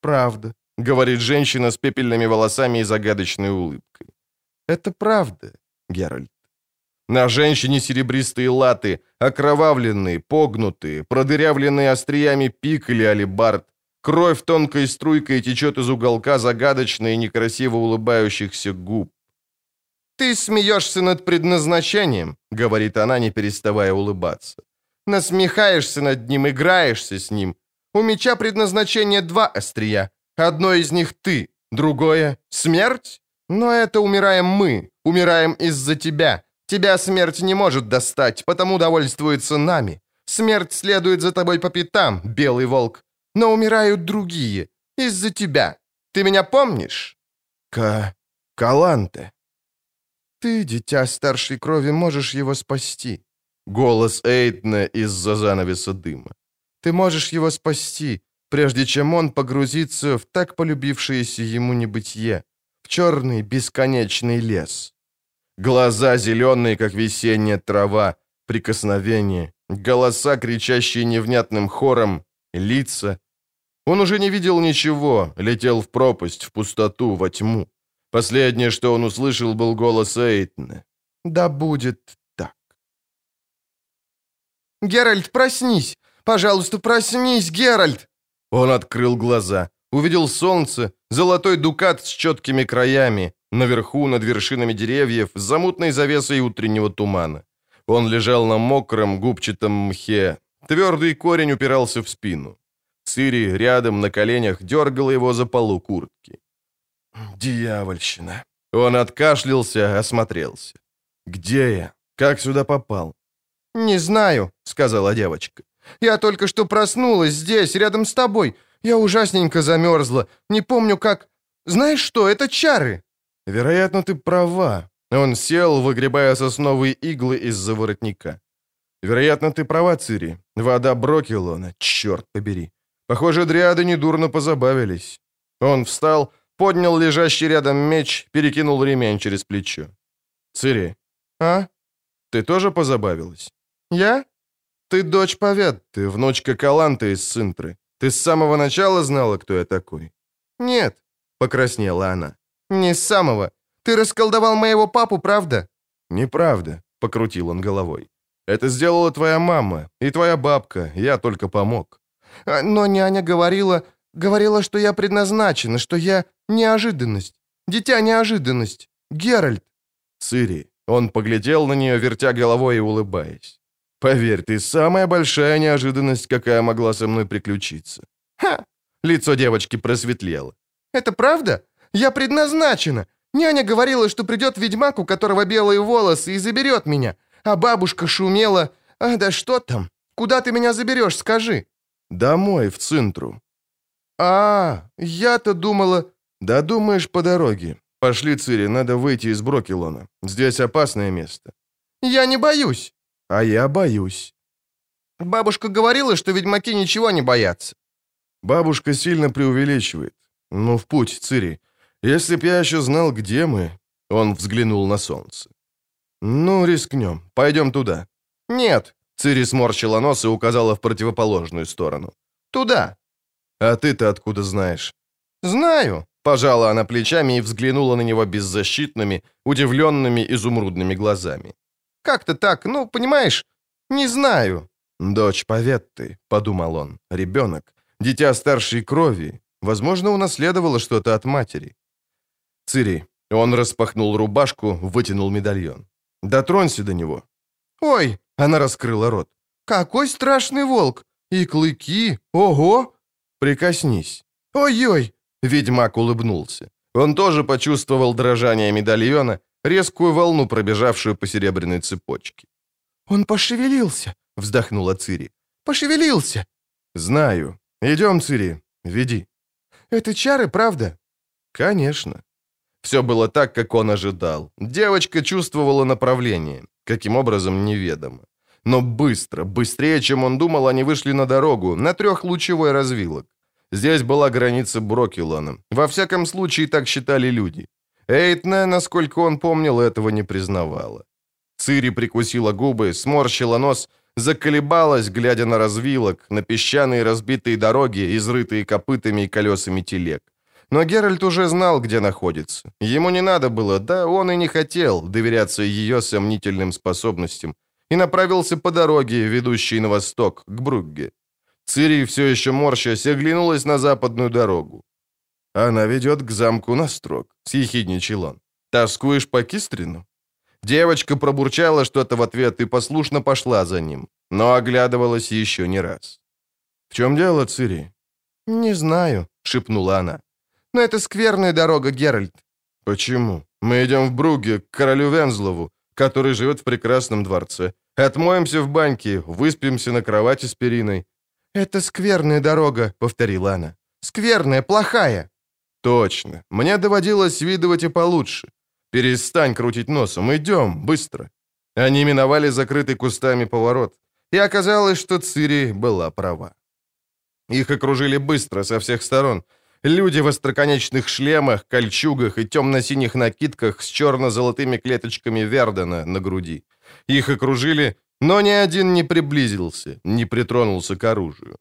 Правда, говорит женщина с пепельными волосами и загадочной улыбкой. Это правда, Геральт. На женщине серебристые латы, окровавленные, погнутые, продырявленные остриями пик или алибард. Кровь тонкой струйкой течет из уголка загадочно и некрасиво улыбающихся губ. «Ты смеешься над предназначением», — говорит она, не переставая улыбаться. «Насмехаешься над ним, играешься с ним. У меча предназначение два острия. Одно из них ты, другое — смерть. Но это умираем мы, умираем из-за тебя. Тебя смерть не может достать, потому довольствуется нами. Смерть следует за тобой по пятам, белый волк. Но умирают другие, из-за тебя. Ты меня помнишь?» «Ка... Каланте», ты, дитя старшей крови, можешь его спасти. Голос Эйтна из-за занавеса дыма. Ты можешь его спасти, прежде чем он погрузится в так полюбившееся ему небытие, в черный бесконечный лес. Глаза зеленые, как весенняя трава, прикосновения, голоса, кричащие невнятным хором, лица. Он уже не видел ничего, летел в пропасть, в пустоту, во тьму. Последнее, что он услышал, был голос Эйтна. «Да будет так». «Геральт, проснись! Пожалуйста, проснись, Геральт!» Он открыл глаза, увидел солнце, золотой дукат с четкими краями, наверху, над вершинами деревьев, с замутной завесой утреннего тумана. Он лежал на мокром губчатом мхе. Твердый корень упирался в спину. Цири рядом на коленях дергала его за полу куртки. Дьявольщина. Он откашлялся, осмотрелся. «Где я? Как сюда попал?» «Не знаю», — сказала девочка. «Я только что проснулась здесь, рядом с тобой. Я ужасненько замерзла. Не помню, как... Знаешь что, это чары!» «Вероятно, ты права». Он сел, выгребая сосновые иглы из-за воротника. «Вероятно, ты права, Цири. Вода Брокелона, черт побери. Похоже, дриады недурно позабавились». Он встал, поднял лежащий рядом меч, перекинул ремень через плечо. «Цири, а? Ты тоже позабавилась?» «Я? Ты дочь Поветты, внучка Каланта из Синтры. Ты с самого начала знала, кто я такой?» «Нет», — покраснела она. «Не с самого. Ты расколдовал моего папу, правда?» «Неправда», — покрутил он головой. «Это сделала твоя мама и твоя бабка, я только помог». А, «Но няня говорила, говорила, что я предназначена, что я Неожиданность. Дитя неожиданность. Геральт. Цири. Он поглядел на нее, вертя головой и улыбаясь. Поверь, ты самая большая неожиданность, какая могла со мной приключиться. Ха! Лицо девочки просветлело. Это правда? Я предназначена. Няня говорила, что придет ведьмак, у которого белые волосы, и заберет меня. А бабушка шумела. А, да что там? Куда ты меня заберешь, скажи? Домой, в центру. А, я-то думала... «Да думаешь, по дороге. Пошли, Цири, надо выйти из Брокелона. Здесь опасное место». «Я не боюсь». «А я боюсь». Бабушка говорила, что ведьмаки ничего не боятся. Бабушка сильно преувеличивает. Ну, в путь, Цири. Если б я еще знал, где мы... Он взглянул на солнце. «Ну, рискнем. Пойдем туда». «Нет». Цири сморщила нос и указала в противоположную сторону. «Туда». «А ты-то откуда знаешь?» «Знаю», Пожала она плечами и взглянула на него беззащитными, удивленными изумрудными глазами. «Как-то так, ну, понимаешь, не знаю». «Дочь Поветты», — подумал он, — «ребенок, дитя старшей крови, возможно, унаследовала что-то от матери». «Цири», — он распахнул рубашку, вытянул медальон. «Дотронься до него». «Ой!» — она раскрыла рот. «Какой страшный волк! И клыки! Ого!» «Прикоснись». «Ой-ой!» Ведьмак улыбнулся. Он тоже почувствовал дрожание медальона, резкую волну, пробежавшую по серебряной цепочке. «Он пошевелился!» — вздохнула Цири. «Пошевелился!» «Знаю. Идем, Цири, веди». «Это чары, правда?» «Конечно». Все было так, как он ожидал. Девочка чувствовала направление. Каким образом, неведомо. Но быстро, быстрее, чем он думал, они вышли на дорогу, на трехлучевой развилок. Здесь была граница Брокелана. Во всяком случае, так считали люди. Эйтне, насколько он помнил, этого не признавала. Цири прикусила губы, сморщила нос, заколебалась, глядя на развилок, на песчаные разбитые дороги, изрытые копытами и колесами телег. Но Геральт уже знал, где находится. Ему не надо было, да он и не хотел доверяться ее сомнительным способностям, и направился по дороге, ведущей на восток, к Бругге. Цири, все еще морщась, оглянулась на западную дорогу. «Она ведет к замку на строк», — съехидничал он. «Тоскуешь по Кистрину?» Девочка пробурчала что-то в ответ и послушно пошла за ним, но оглядывалась еще не раз. «В чем дело, Цири?» «Не знаю», — шепнула она. «Но это скверная дорога, Геральт». «Почему? Мы идем в Бруге, к королю Вензлову, который живет в прекрасном дворце. Отмоемся в баньке, выспимся на кровати с периной». «Это скверная дорога», — повторила она. «Скверная, плохая». «Точно. Мне доводилось видывать и получше. Перестань крутить носом, идем, быстро». Они миновали закрытый кустами поворот, и оказалось, что Цири была права. Их окружили быстро, со всех сторон. Люди в остроконечных шлемах, кольчугах и темно-синих накидках с черно-золотыми клеточками Вердена на груди. Их окружили, но ни один не приблизился, не притронулся к оружию.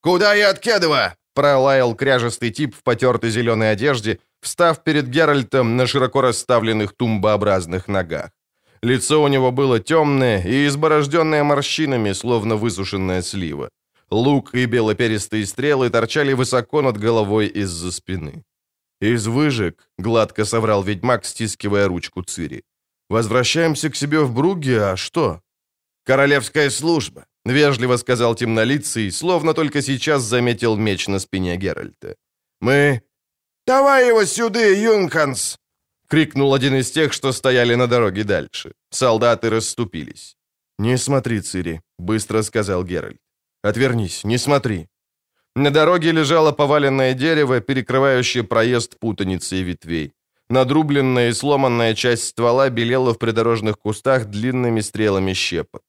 «Куда я от Кедова?» — пролаял кряжестый тип в потертой зеленой одежде, встав перед Геральтом на широко расставленных тумбообразных ногах. Лицо у него было темное и изборожденное морщинами, словно высушенная слива. Лук и белоперистые стрелы торчали высоко над головой из-за спины. «Из выжиг», — гладко соврал ведьмак, стискивая ручку Цири. «Возвращаемся к себе в Бруге, а что?» «Королевская служба», — вежливо сказал темнолицый, словно только сейчас заметил меч на спине Геральта. «Мы «Давай его сюда, Юнханс!» — крикнул один из тех, что стояли на дороге дальше. Солдаты расступились. «Не смотри, Цири», — быстро сказал Геральт. «Отвернись, не смотри». На дороге лежало поваленное дерево, перекрывающее проезд путаницей ветвей. Надрубленная и сломанная часть ствола белела в придорожных кустах длинными стрелами щепок.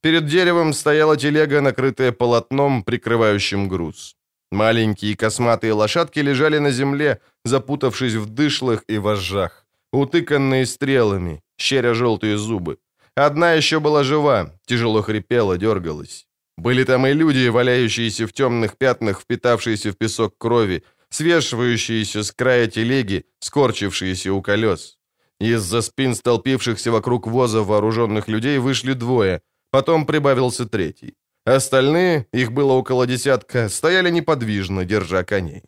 Перед деревом стояла телега, накрытая полотном, прикрывающим груз. Маленькие косматые лошадки лежали на земле, запутавшись в дышлах и вожжах, утыканные стрелами, щеря желтые зубы. Одна еще была жива, тяжело хрипела, дергалась. Были там и люди, валяющиеся в темных пятнах, впитавшиеся в песок крови, свешивающиеся с края телеги, скорчившиеся у колес. Из-за спин столпившихся вокруг воза вооруженных людей вышли двое, потом прибавился третий. Остальные, их было около десятка, стояли неподвижно, держа коней.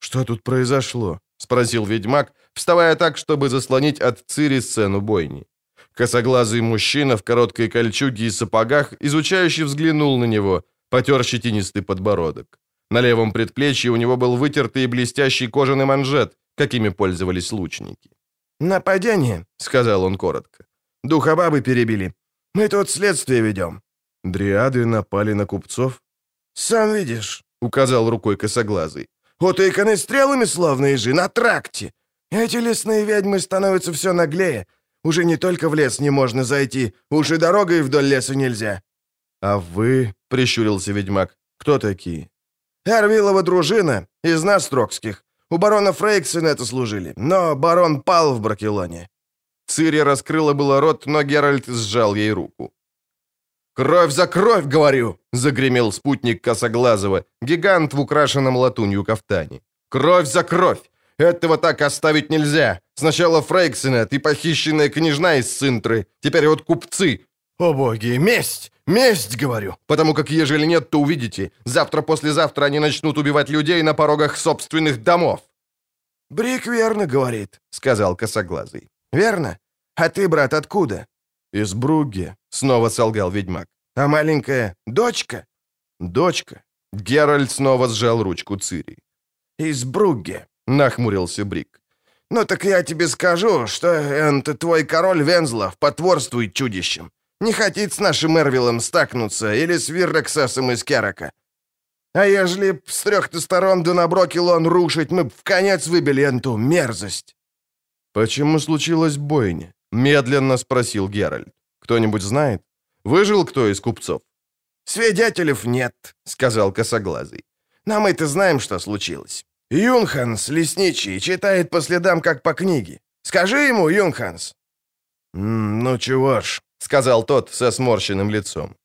«Что тут произошло?» — спросил ведьмак, вставая так, чтобы заслонить от Цири сцену бойни. Косоглазый мужчина в короткой кольчуге и сапогах, изучающий взглянул на него, потер щетинистый подбородок. На левом предплечье у него был вытертый и блестящий кожаный манжет, какими пользовались лучники. «Нападение», — сказал он коротко. «Духобабы перебили. Мы тут следствие ведем. Дриады напали на купцов? «Сам видишь», — указал рукой косоглазый. «Утыканы стрелами славные же, на тракте. Эти лесные ведьмы становятся все наглее. Уже не только в лес не можно зайти, уж и дорогой вдоль леса нельзя». «А вы», — прищурился ведьмак, — «кто такие?» «Эрвилова дружина, из нас, Трокских. У барона Фрейксена это служили, но барон пал в Бракелоне». Цири раскрыла было рот, но Геральт сжал ей руку. «Кровь за кровь, говорю!» — загремел спутник Косоглазого, гигант в украшенном латунью кафтане. «Кровь за кровь! Этого так оставить нельзя! Сначала Фрейксенет и похищенная княжна из Синтры, теперь вот купцы!» «О боги, месть! Месть, говорю! Потому как ежели нет, то увидите. Завтра-послезавтра они начнут убивать людей на порогах собственных домов!» «Брик верно говорит», — сказал Косоглазый. «Верно? А ты, брат, откуда?» «Из Бругге», — снова солгал ведьмак. «А маленькая дочка?» «Дочка». Геральт снова сжал ручку Цири. «Из Бругге», — нахмурился Брик. «Ну так я тебе скажу, что это твой король Вензлов потворствует чудищем. Не хотит с нашим Эрвилом стакнуться или с Виррексесом из Керака. А ежели б с трех-то сторон да на Брокелон рушить, мы б в конец выбили эту мерзость». «Почему случилась бойня?» — медленно спросил Геральт. «Кто-нибудь знает? Выжил кто из купцов?» «Свидетелей нет», — сказал Косоглазый. «Но мы-то знаем, что случилось. Юнханс, лесничий, читает по следам, как по книге. Скажи ему, Юнханс». «Ну чего ж», — сказал тот со сморщенным лицом.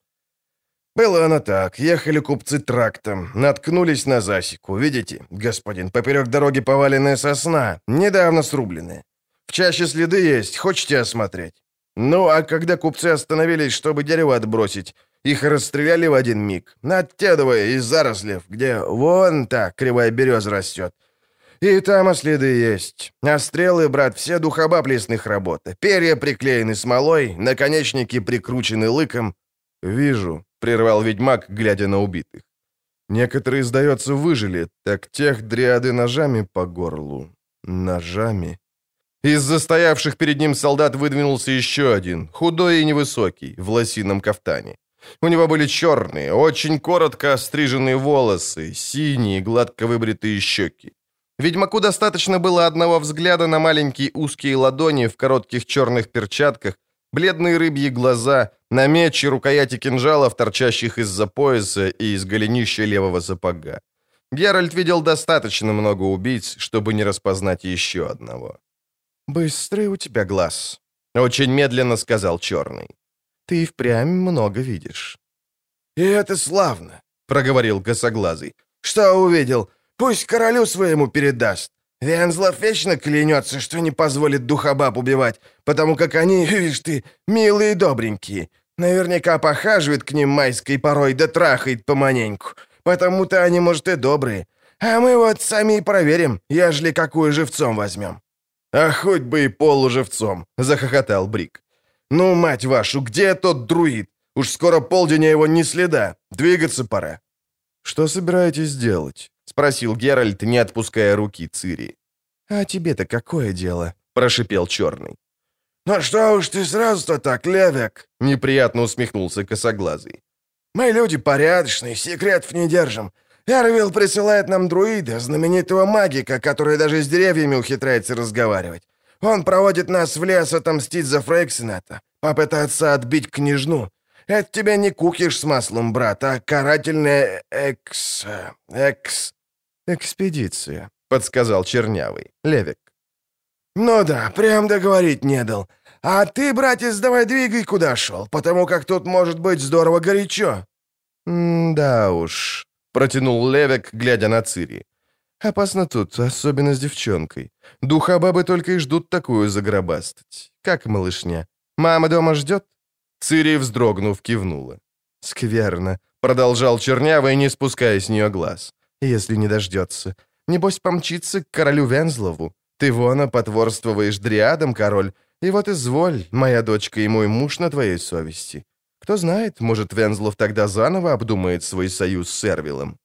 «Было оно так. Ехали купцы трактом, наткнулись на засеку. Видите, господин, поперек дороги поваленная сосна, недавно срубленная. В чаще следы есть, хочете осмотреть? Ну, а когда купцы остановились, чтобы дерево отбросить, их расстреляли в один миг, оттедывая из зарослев, где вон та кривая береза растет. И там следы есть. А стрелы, брат, все духоба лесных работ. Перья приклеены смолой, наконечники прикручены лыком. «Вижу», — прервал ведьмак, глядя на убитых. «Некоторые, сдается, выжили, так тех дриады ножами по горлу. Ножами». Из застоявших перед ним солдат выдвинулся еще один, худой и невысокий, в лосином кафтане. У него были черные, очень коротко остриженные волосы, синие, гладко выбритые щеки. Ведьмаку достаточно было одного взгляда на маленькие узкие ладони в коротких черных перчатках, бледные рыбьи глаза, на меч и рукояти кинжалов, торчащих из-за пояса и из голенища левого сапога. Геральт видел достаточно много убийц, чтобы не распознать еще одного. «Быстрый у тебя глаз», — очень медленно сказал Черный. Ты впрямь много видишь». «И это славно», — проговорил косоглазый. «Что увидел? Пусть королю своему передаст. Вензлов вечно клянется, что не позволит духобаб убивать, потому как они, видишь ты, милые и добренькие. Наверняка похаживает к ним майской порой да трахает поманеньку. Потому-то они, может, и добрые. А мы вот сами и проверим, ежели какую живцом возьмем». «А хоть бы и полуживцом», — захохотал Брик. «Ну, мать вашу, где тот друид? Уж скоро полдень, а его ни следа. Двигаться пора». «Что собираетесь делать?» — спросил Геральт, не отпуская руки Цири. «А тебе-то какое дело?» — прошипел Черный. «Ну что уж ты сразу-то так, Левик?» — неприятно усмехнулся Косоглазый. «Мы люди порядочные, секретов не держим. Эрвилл присылает нам друида, знаменитого магика, который даже с деревьями ухитряется разговаривать. Он проводит нас в лес отомстить за Фрейксената, попытаться отбить княжну. Это тебе не кукиш с маслом, брат, а карательная экс... экс... экспедиция», — подсказал Чернявый, Левик. «Ну да, прям договорить не дал. А ты, братец, давай двигай, куда шел, потому как тут может быть здорово горячо». «Да уж», — протянул Левик, глядя на Цири. Опасно тут, особенно с девчонкой. Духа бабы только и ждут такую загробастать. Как малышня? Мама дома ждет?» Цири, вздрогнув, кивнула. «Скверно», — продолжал Чернявый, не спуская с нее глаз. «Если не дождется. Небось помчится к королю Вензлову. Ты вон потворствуешь дриадам, король, и вот изволь, моя дочка и мой муж на твоей совести. Кто знает, может, Вензлов тогда заново обдумает свой союз с Эрвилом.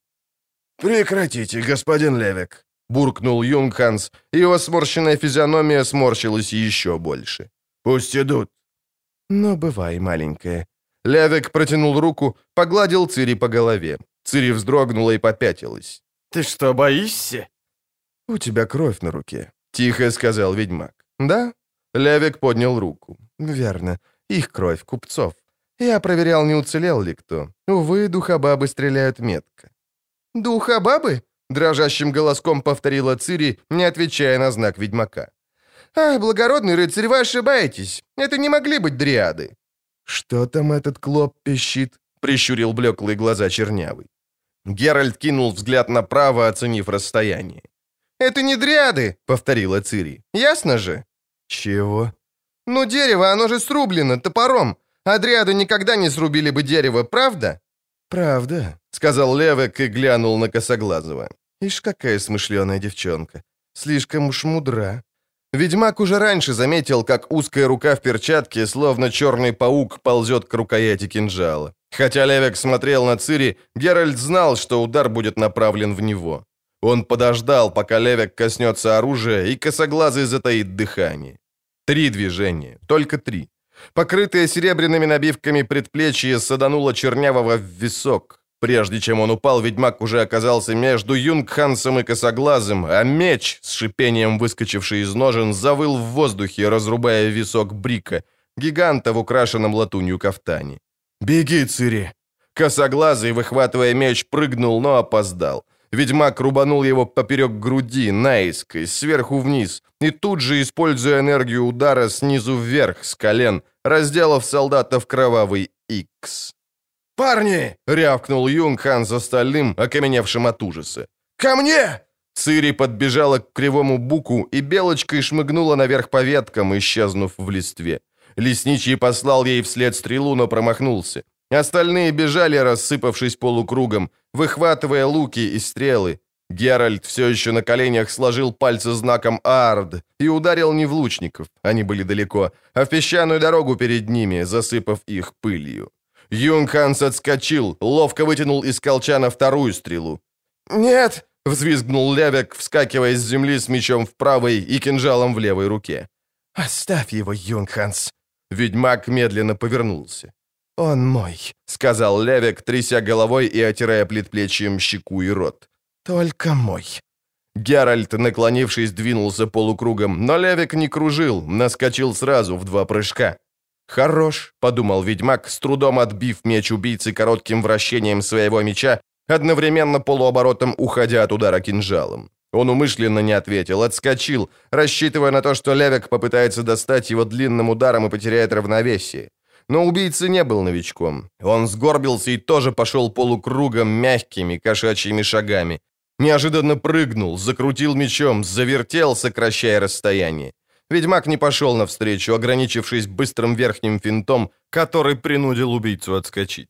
«Прекратите, господин Левик», — буркнул Юнгханс, и его сморщенная физиономия сморщилась еще больше. «Пусть идут». «Ну, бывай, маленькая». Левик протянул руку, погладил Цири по голове. Цири вздрогнула и попятилась. «Ты что, боишься?» «У тебя кровь на руке», — тихо сказал ведьмак. «Да?» Левик поднял руку. «Верно. Их кровь, купцов. Я проверял, не уцелел ли кто. Увы, духобабы стреляют метко. «Духа бабы?» — дрожащим голоском повторила Цири, не отвечая на знак ведьмака. «Ах, благородный рыцарь, вы ошибаетесь. Это не могли быть дриады». «Что там этот клоп пищит?» — прищурил блеклые глаза чернявый. Геральт кинул взгляд направо, оценив расстояние. «Это не дриады», — повторила Цири. «Ясно же?» «Чего?» «Ну, дерево, оно же срублено топором. А дриады никогда не срубили бы дерево, правда?» «Правда», — сказал Левек и глянул на Косоглазого. «Ишь, какая смышленая девчонка. Слишком уж мудра». Ведьмак уже раньше заметил, как узкая рука в перчатке, словно черный паук, ползет к рукояти кинжала. Хотя Левек смотрел на Цири, Геральт знал, что удар будет направлен в него. Он подождал, пока Левек коснется оружия, и косоглазый затаит дыхание. Три движения, только три. Покрытое серебряными набивками предплечье садануло чернявого в висок. Прежде чем он упал, ведьмак уже оказался между Юнгхансом и Косоглазым, а меч, с шипением выскочивший из ножен, завыл в воздухе, разрубая висок Брика, гиганта в украшенном латунью кафтане. «Беги, Цири!» Косоглазый, выхватывая меч, прыгнул, но опоздал. Ведьмак рубанул его поперек груди, наискось, сверху вниз, и тут же, используя энергию удара снизу вверх, с колен, разделав солдата в кровавый икс. «Парни!» — рявкнул Юнгхан за остальным, окаменевшим от ужаса. «Ко мне!» Цири подбежала к кривому буку и белочкой шмыгнула наверх по веткам, исчезнув в листве. Лесничий послал ей вслед стрелу, но промахнулся. Остальные бежали, рассыпавшись полукругом, выхватывая луки и стрелы. Геральт все еще на коленях сложил пальцы знаком «Ард» и ударил не в лучников, они были далеко, а в песчаную дорогу перед ними, засыпав их пылью. Юнгханс отскочил, ловко вытянул из колчана вторую стрелу. «Нет!» — взвизгнул Левик, вскакивая с земли с мечом в правой и кинжалом в левой руке. «Оставь его, Юнгханс!» Ведьмак медленно повернулся. «Он мой», — сказал Левик, тряся головой и отирая предплечьем щеку и рот. «Только мой». Геральт, наклонившись, двинулся полукругом, но Левик не кружил, наскочил сразу в два прыжка. «Хорош», — подумал ведьмак, с трудом отбив меч убийцы коротким вращением своего меча, одновременно полуоборотом уходя от удара кинжалом. Он умышленно не ответил, отскочил, рассчитывая на то, что Левик попытается достать его длинным ударом и потеряет равновесие. Но убийца не был новичком. Он сгорбился и тоже пошел полукругом мягкими кошачьими шагами. Неожиданно прыгнул, закрутил мечом, завертел, сокращая расстояние. Ведьмак не пошел навстречу, ограничившись быстрым верхним финтом, который принудил убийцу отскочить.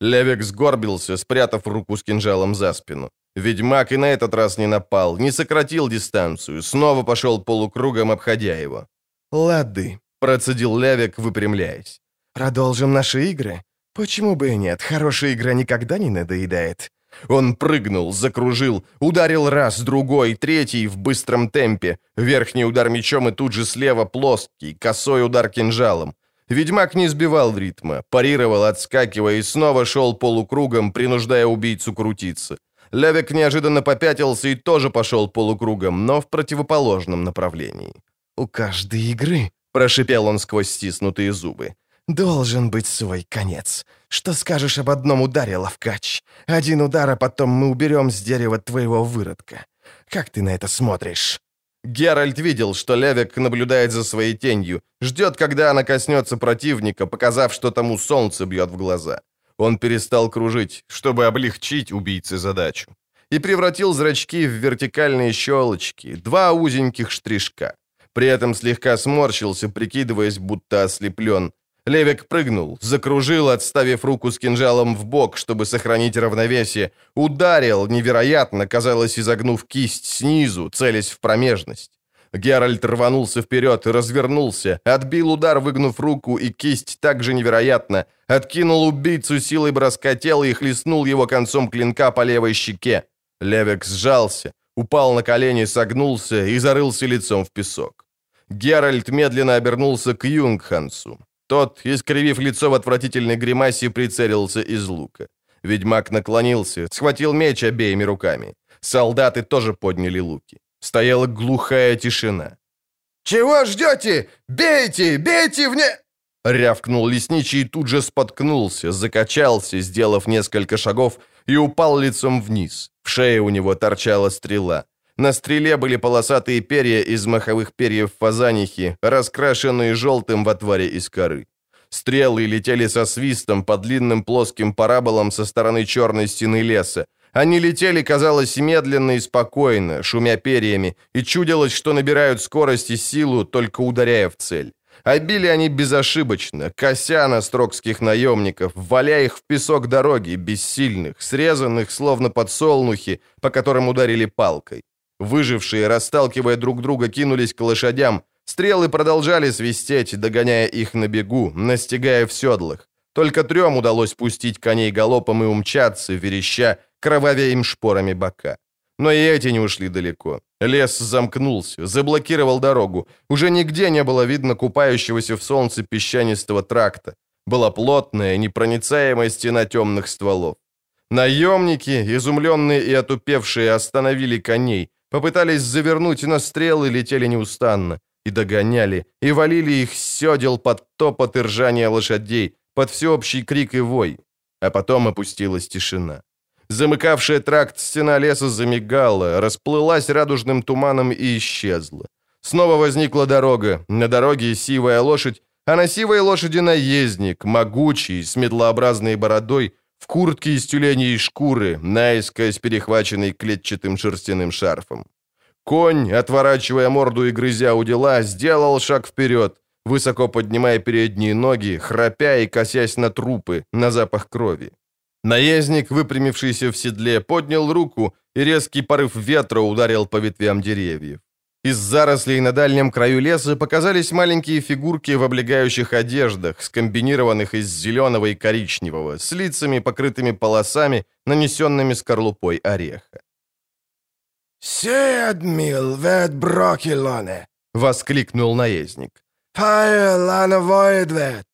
Левик сгорбился, спрятав руку с кинжалом за спину. Ведьмак и на этот раз не напал, не сократил дистанцию, снова пошел полукругом, обходя его. «Лады», — процедил Левик, выпрямляясь. «Продолжим наши игры? Почему бы и нет? Хорошая игра никогда не надоедает». Он прыгнул, закружил, ударил раз, другой, третий в быстром темпе. Верхний удар мечом и тут же слева плоский, косой удар кинжалом. Ведьмак не сбивал ритма, парировал, отскакивая и снова шел полукругом, принуждая убийцу крутиться. Левик неожиданно попятился и тоже пошел полукругом, но в противоположном направлении. «У каждой игры», — прошипел он сквозь стиснутые зубы, — «должен быть свой конец. Что скажешь об одном ударе, Лавкач? Один удар, а потом мы уберем с дерева твоего выродка. Как ты на это смотришь?» Геральт видел, что Левик наблюдает за своей тенью, ждет, когда она коснется противника, показав, что тому солнце бьет в глаза. Он перестал кружить, чтобы облегчить убийце задачу. И превратил зрачки в вертикальные щелочки, два узеньких штришка. При этом слегка сморщился, прикидываясь, будто ослеплен, Левик прыгнул, закружил, отставив руку с кинжалом в бок, чтобы сохранить равновесие, ударил, невероятно, казалось, изогнув кисть снизу, целясь в промежность. Геральт рванулся вперед развернулся, отбил удар, выгнув руку, и кисть также невероятно, откинул убийцу силой броска тела и хлестнул его концом клинка по левой щеке. Левик сжался, упал на колени, согнулся и зарылся лицом в песок. Геральт медленно обернулся к Юнгхансу. Тот, искривив лицо в отвратительной гримасе, прицелился из лука. Ведьмак наклонился, схватил меч обеими руками. Солдаты тоже подняли луки. Стояла глухая тишина. «Чего ждете? Бейте! Бейте вне...» Рявкнул лесничий и тут же споткнулся, закачался, сделав несколько шагов, и упал лицом вниз. В шее у него торчала стрела. На стреле были полосатые перья из маховых перьев фазанихи, раскрашенные желтым в отваре из коры. Стрелы летели со свистом по длинным плоским параболам со стороны черной стены леса. Они летели, казалось, медленно и спокойно, шумя перьями, и чудилось, что набирают скорость и силу, только ударяя в цель. А били они безошибочно, кося на строкских наемников, валяя их в песок дороги, бессильных, срезанных, словно подсолнухи, по которым ударили палкой. Выжившие, расталкивая друг друга, кинулись к лошадям. Стрелы продолжали свистеть, догоняя их на бегу, настигая в седлах. Только трем удалось пустить коней галопом и умчаться, вереща, кровавя им шпорами бока. Но и эти не ушли далеко. Лес замкнулся, заблокировал дорогу. Уже нигде не было видно купающегося в солнце песчанистого тракта. Была плотная, непроницаемая стена темных стволов. Наемники, изумленные и отупевшие, остановили коней, попытались завернуть, но стрелы летели неустанно, и догоняли, и валили их с седел под топот и ржание лошадей, под всеобщий крик и вой. А потом опустилась тишина. Замыкавшая тракт стена леса замигала, расплылась радужным туманом и исчезла. Снова возникла дорога, на дороге сивая лошадь, а на сивой лошади наездник, могучий, с медлообразной бородой, в куртке из тюленей шкуры, наискось перехваченный клетчатым шерстяным шарфом. Конь, отворачивая морду и грызя у дела, сделал шаг вперед, высоко поднимая передние ноги, храпя и косясь на трупы, на запах крови. Наездник, выпрямившийся в седле, поднял руку, и резкий порыв ветра ударил по ветвям деревьев. Из зарослей на дальнем краю леса показались маленькие фигурки в облегающих одеждах, скомбинированных из зеленого и коричневого, с лицами, покрытыми полосами, нанесенными скорлупой ореха. «Седмил вет брокелоне!» — воскликнул наездник. «Файл ановоидвет!»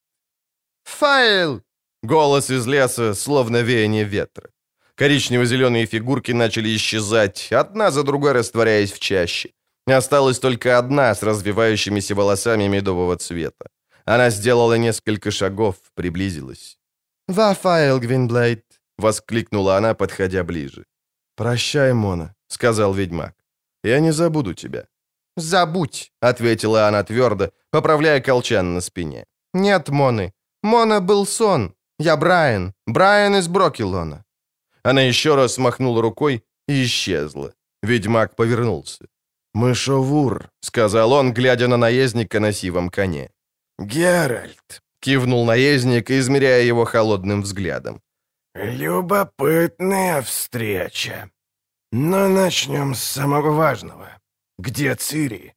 «Файл!» — голос из леса, словно веяние ветра. Коричнево-зеленые фигурки начали исчезать, одна за другой растворяясь в чаще. Осталась только одна с развивающимися волосами медового цвета. Она сделала несколько шагов, приблизилась. «Вафайл, Гвинблейд!» — воскликнула она, подходя ближе. «Прощай, Мона», — сказал ведьмак. «Я не забуду тебя». «Забудь», — ответила она твердо, поправляя колчан на спине. «Нет, Моны. Мона был сон. Я Брайан. Брайан из Брокелона». Она еще раз махнула рукой и исчезла. Ведьмак повернулся. «Мышовур», — сказал он, глядя на наездника на сивом коне. «Геральт», — кивнул наездник, измеряя его холодным взглядом. «Любопытная встреча. Но начнем с самого важного. Где Цири?»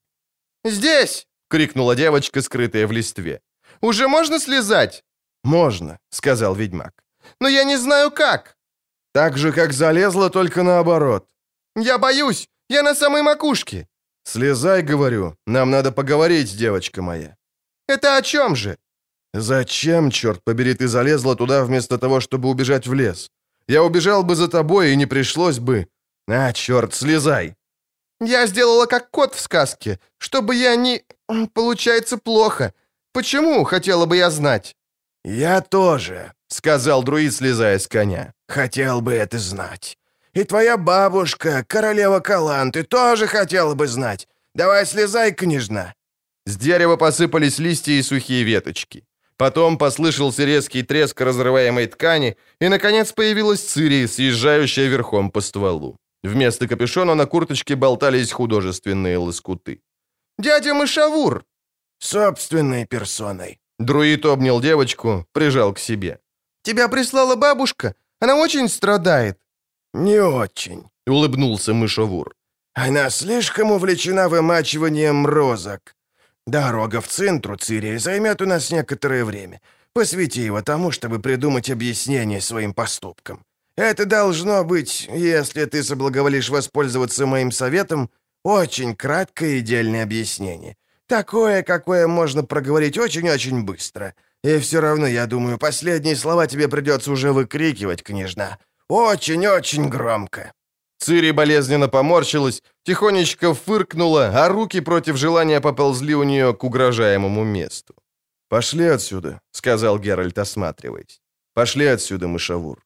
«Здесь!» — крикнула девочка, скрытая в листве. «Уже можно слезать?» «Можно», — сказал ведьмак. «Но я не знаю как». «Так же, как залезла, только наоборот». «Я боюсь! Я на самой макушке!» «Слезай, говорю. Нам надо поговорить, девочка моя». «Это о чем же?» «Зачем, черт побери, ты залезла туда вместо того, чтобы убежать в лес? Я убежал бы за тобой, и не пришлось бы... А, черт, слезай!» «Я сделала как кот в сказке, чтобы я не... Получается плохо. Почему, хотела бы я знать?» «Я тоже», — сказал друид, слезая с коня. «Хотел бы это знать. И твоя бабушка, королева Каланты, тоже хотела бы знать. Давай слезай, княжна». С дерева посыпались листья и сухие веточки. Потом послышался резкий треск разрываемой ткани, и, наконец, появилась Цири, съезжающая верхом по стволу. Вместо капюшона на курточке болтались художественные лоскуты. «Дядя Мышавур!» «Собственной персоной». Друид обнял девочку, прижал к себе. «Тебя прислала бабушка? Она очень страдает». «Не очень», — улыбнулся Мышавур. «Она слишком увлечена вымачиванием розок. Дорога в центру Цирии займет у нас некоторое время. Посвяти его тому, чтобы придумать объяснение своим поступкам. Это должно быть, если ты соблаговолишь воспользоваться моим советом, очень краткое и идеальное объяснение. Такое, какое можно проговорить очень-очень быстро. И все равно, я думаю, последние слова тебе придется уже выкрикивать, княжна. Очень-очень громко. Цири болезненно поморщилась, тихонечко фыркнула, а руки против желания поползли у нее к угрожаемому месту. «Пошли отсюда», — сказал Геральт, осматриваясь. «Пошли отсюда, мышавур».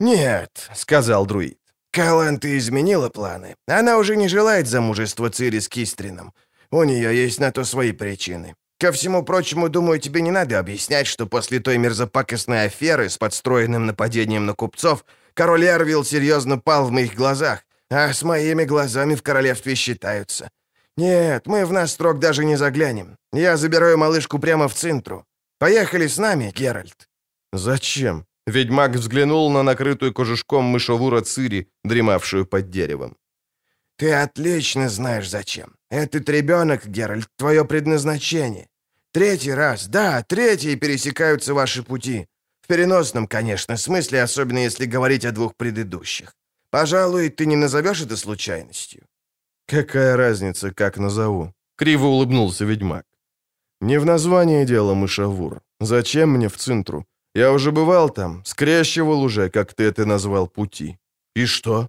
«Нет», — сказал друид. «Каланта изменила планы. Она уже не желает замужества Цири с Кистрином. У нее есть на то свои причины. Ко всему прочему, думаю, тебе не надо объяснять, что после той мерзопакостной аферы с подстроенным нападением на купцов король Эрвилл серьезно пал в моих глазах, а с моими глазами в королевстве считаются. Нет, мы в наш строк даже не заглянем. Я забираю малышку прямо в центру. Поехали с нами, Геральт». «Зачем?» Ведьмак взглянул на накрытую кожушком мышовура Цири, дремавшую под деревом. «Ты отлично знаешь, зачем. Этот ребенок, Геральт, твое предназначение. Третий раз, да, третий пересекаются ваши пути. В переносном, конечно, смысле, особенно если говорить о двух предыдущих. Пожалуй, ты не назовешь это случайностью». «Какая разница, как назову?» — криво улыбнулся ведьмак. «Не в названии дело, мышавур. Зачем мне в центру? Я уже бывал там, скрещивал уже, как ты это назвал, пути. И что?»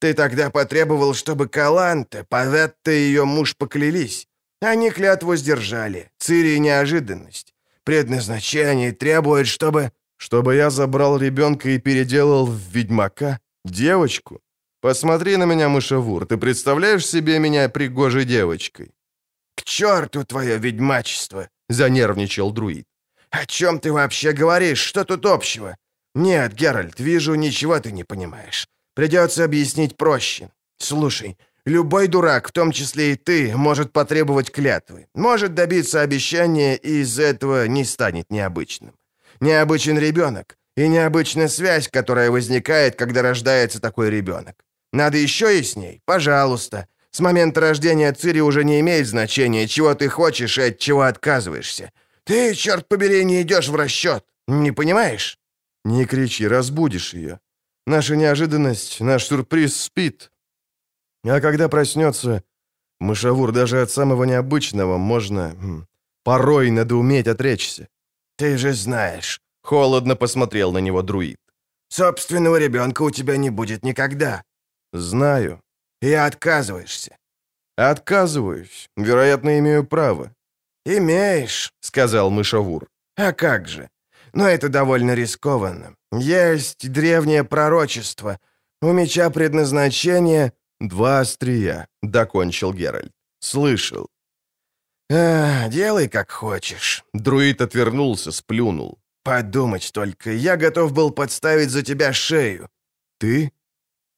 «Ты тогда потребовал, чтобы Каланте, Паветта и ее муж поклялись. Они клятву сдержали. Цири неожиданность. Предназначение требует, чтобы...» «Чтобы я забрал ребенка и переделал в ведьмака? Девочку? Посмотри на меня, мышавур, ты представляешь себе меня пригожей девочкой?» «К черту твое ведьмачество!» — занервничал друид. «О чем ты вообще говоришь? Что тут общего?» «Нет, Геральт, вижу, ничего ты не понимаешь. Придется объяснить проще. Слушай, любой дурак, в том числе и ты, может потребовать клятвы, может добиться обещания, и из этого не станет необычным. Необычен ребенок, и необычная связь, которая возникает, когда рождается такой ребенок. Надо еще и с ней? Пожалуйста. С момента рождения Цири уже не имеет значения, чего ты хочешь и от чего отказываешься. Ты, черт побери, не идешь в расчет. Не понимаешь? Не кричи, разбудишь ее. Наша неожиданность, наш сюрприз спит. А когда проснется, мышавур, даже от самого необычного можно... Хм, порой надо уметь отречься. Ты же знаешь. Холодно посмотрел на него друид. Собственного ребенка у тебя не будет никогда. Знаю. И отказываешься. Отказываюсь. Вероятно, имею право. «Имеешь», — сказал мышавур. «А как же? Но это довольно рискованно. Есть древнее пророчество. У меча предназначение...» «Два острия», — докончил Геральт. «Слышал». «А, делай как хочешь». Друид отвернулся, сплюнул. «Подумать только, я готов был подставить за тебя шею». «Ты?»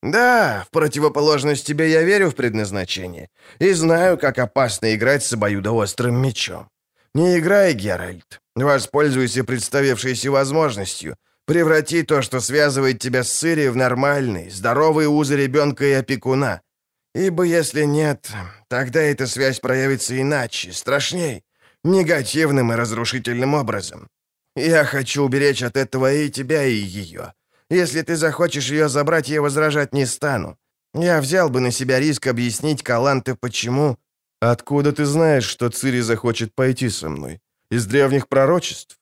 «Да, в противоположность тебе я верю в предназначение и знаю, как опасно играть с обоюдоострым мечом. Не играй, Геральт. Воспользуйся представившейся возможностью. Преврати то, что связывает тебя с Цири, в нормальный, здоровый узы ребенка и опекуна. Ибо если нет, тогда эта связь проявится иначе, страшней, негативным и разрушительным образом. Я хочу уберечь от этого и тебя, и ее». Если ты захочешь ее забрать, я возражать не стану. Я взял бы на себя риск объяснить Каланте, почему...» «Откуда ты знаешь, что Цири захочет пойти со мной? Из древних пророчеств?»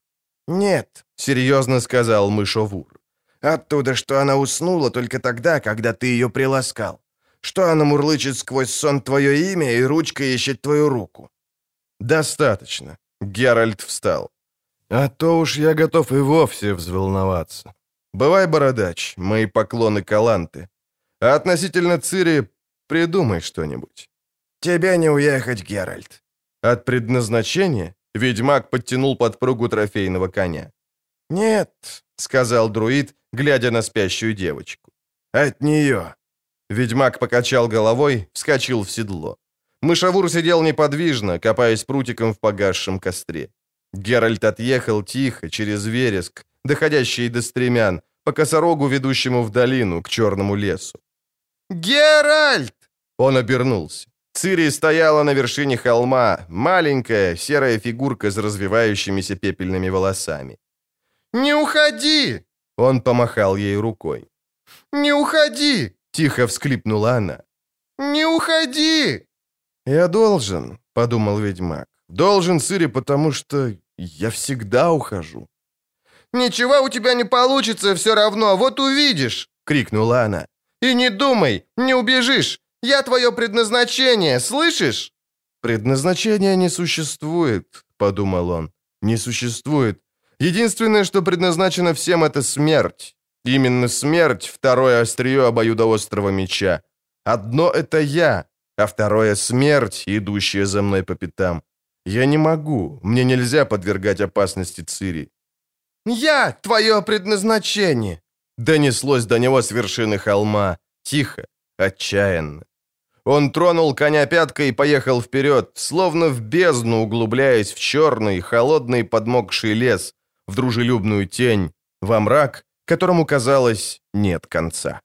«Нет», — серьезно сказал Мышовур. «Оттуда, что она уснула только тогда, когда ты ее приласкал. Что она мурлычет сквозь сон твое имя и ручкой ищет твою руку». «Достаточно». Геральт встал. «А то уж я готов и вовсе взволноваться. Бывай, бородач, мои поклоны Каланты. А относительно Цири, придумай что-нибудь. Тебе не уехать, Геральт. От предназначения ведьмак подтянул подпругу трофейного коня. «Нет», — сказал друид, глядя на спящую девочку. «От нее». Ведьмак покачал головой, вскочил в седло. Мышавур сидел неподвижно, копаясь прутиком в погасшем костре. Геральт отъехал тихо, через вереск, доходящий до стремян, по косорогу, ведущему в долину, к черному лесу. «Геральт!» Он обернулся. Цири стояла на вершине холма, маленькая серая фигурка с развивающимися пепельными волосами. «Не уходи!» Он помахал ей рукой. «Не уходи!» — тихо всклипнула она. «Не уходи!» «Я должен», — подумал ведьмак. «Должен, Цири, потому что я всегда ухожу». «Ничего у тебя не получится все равно, вот увидишь!» — крикнула она. «И не думай, не убежишь! Я твое предназначение, слышишь?» «Предназначения не существует», — подумал он. «Не существует. Единственное, что предназначено всем, это смерть. Именно смерть — второе острие обоюдоострого меча. Одно — это я, а второе — смерть, идущая за мной по пятам. Я не могу, мне нельзя подвергать опасности Цири. «Я твое предназначение!» Донеслось до него с вершины холма, тихо, отчаянно. Он тронул коня пяткой и поехал вперед, словно в бездну углубляясь в черный, холодный подмокший лес, в дружелюбную тень, во мрак, которому, казалось, нет конца.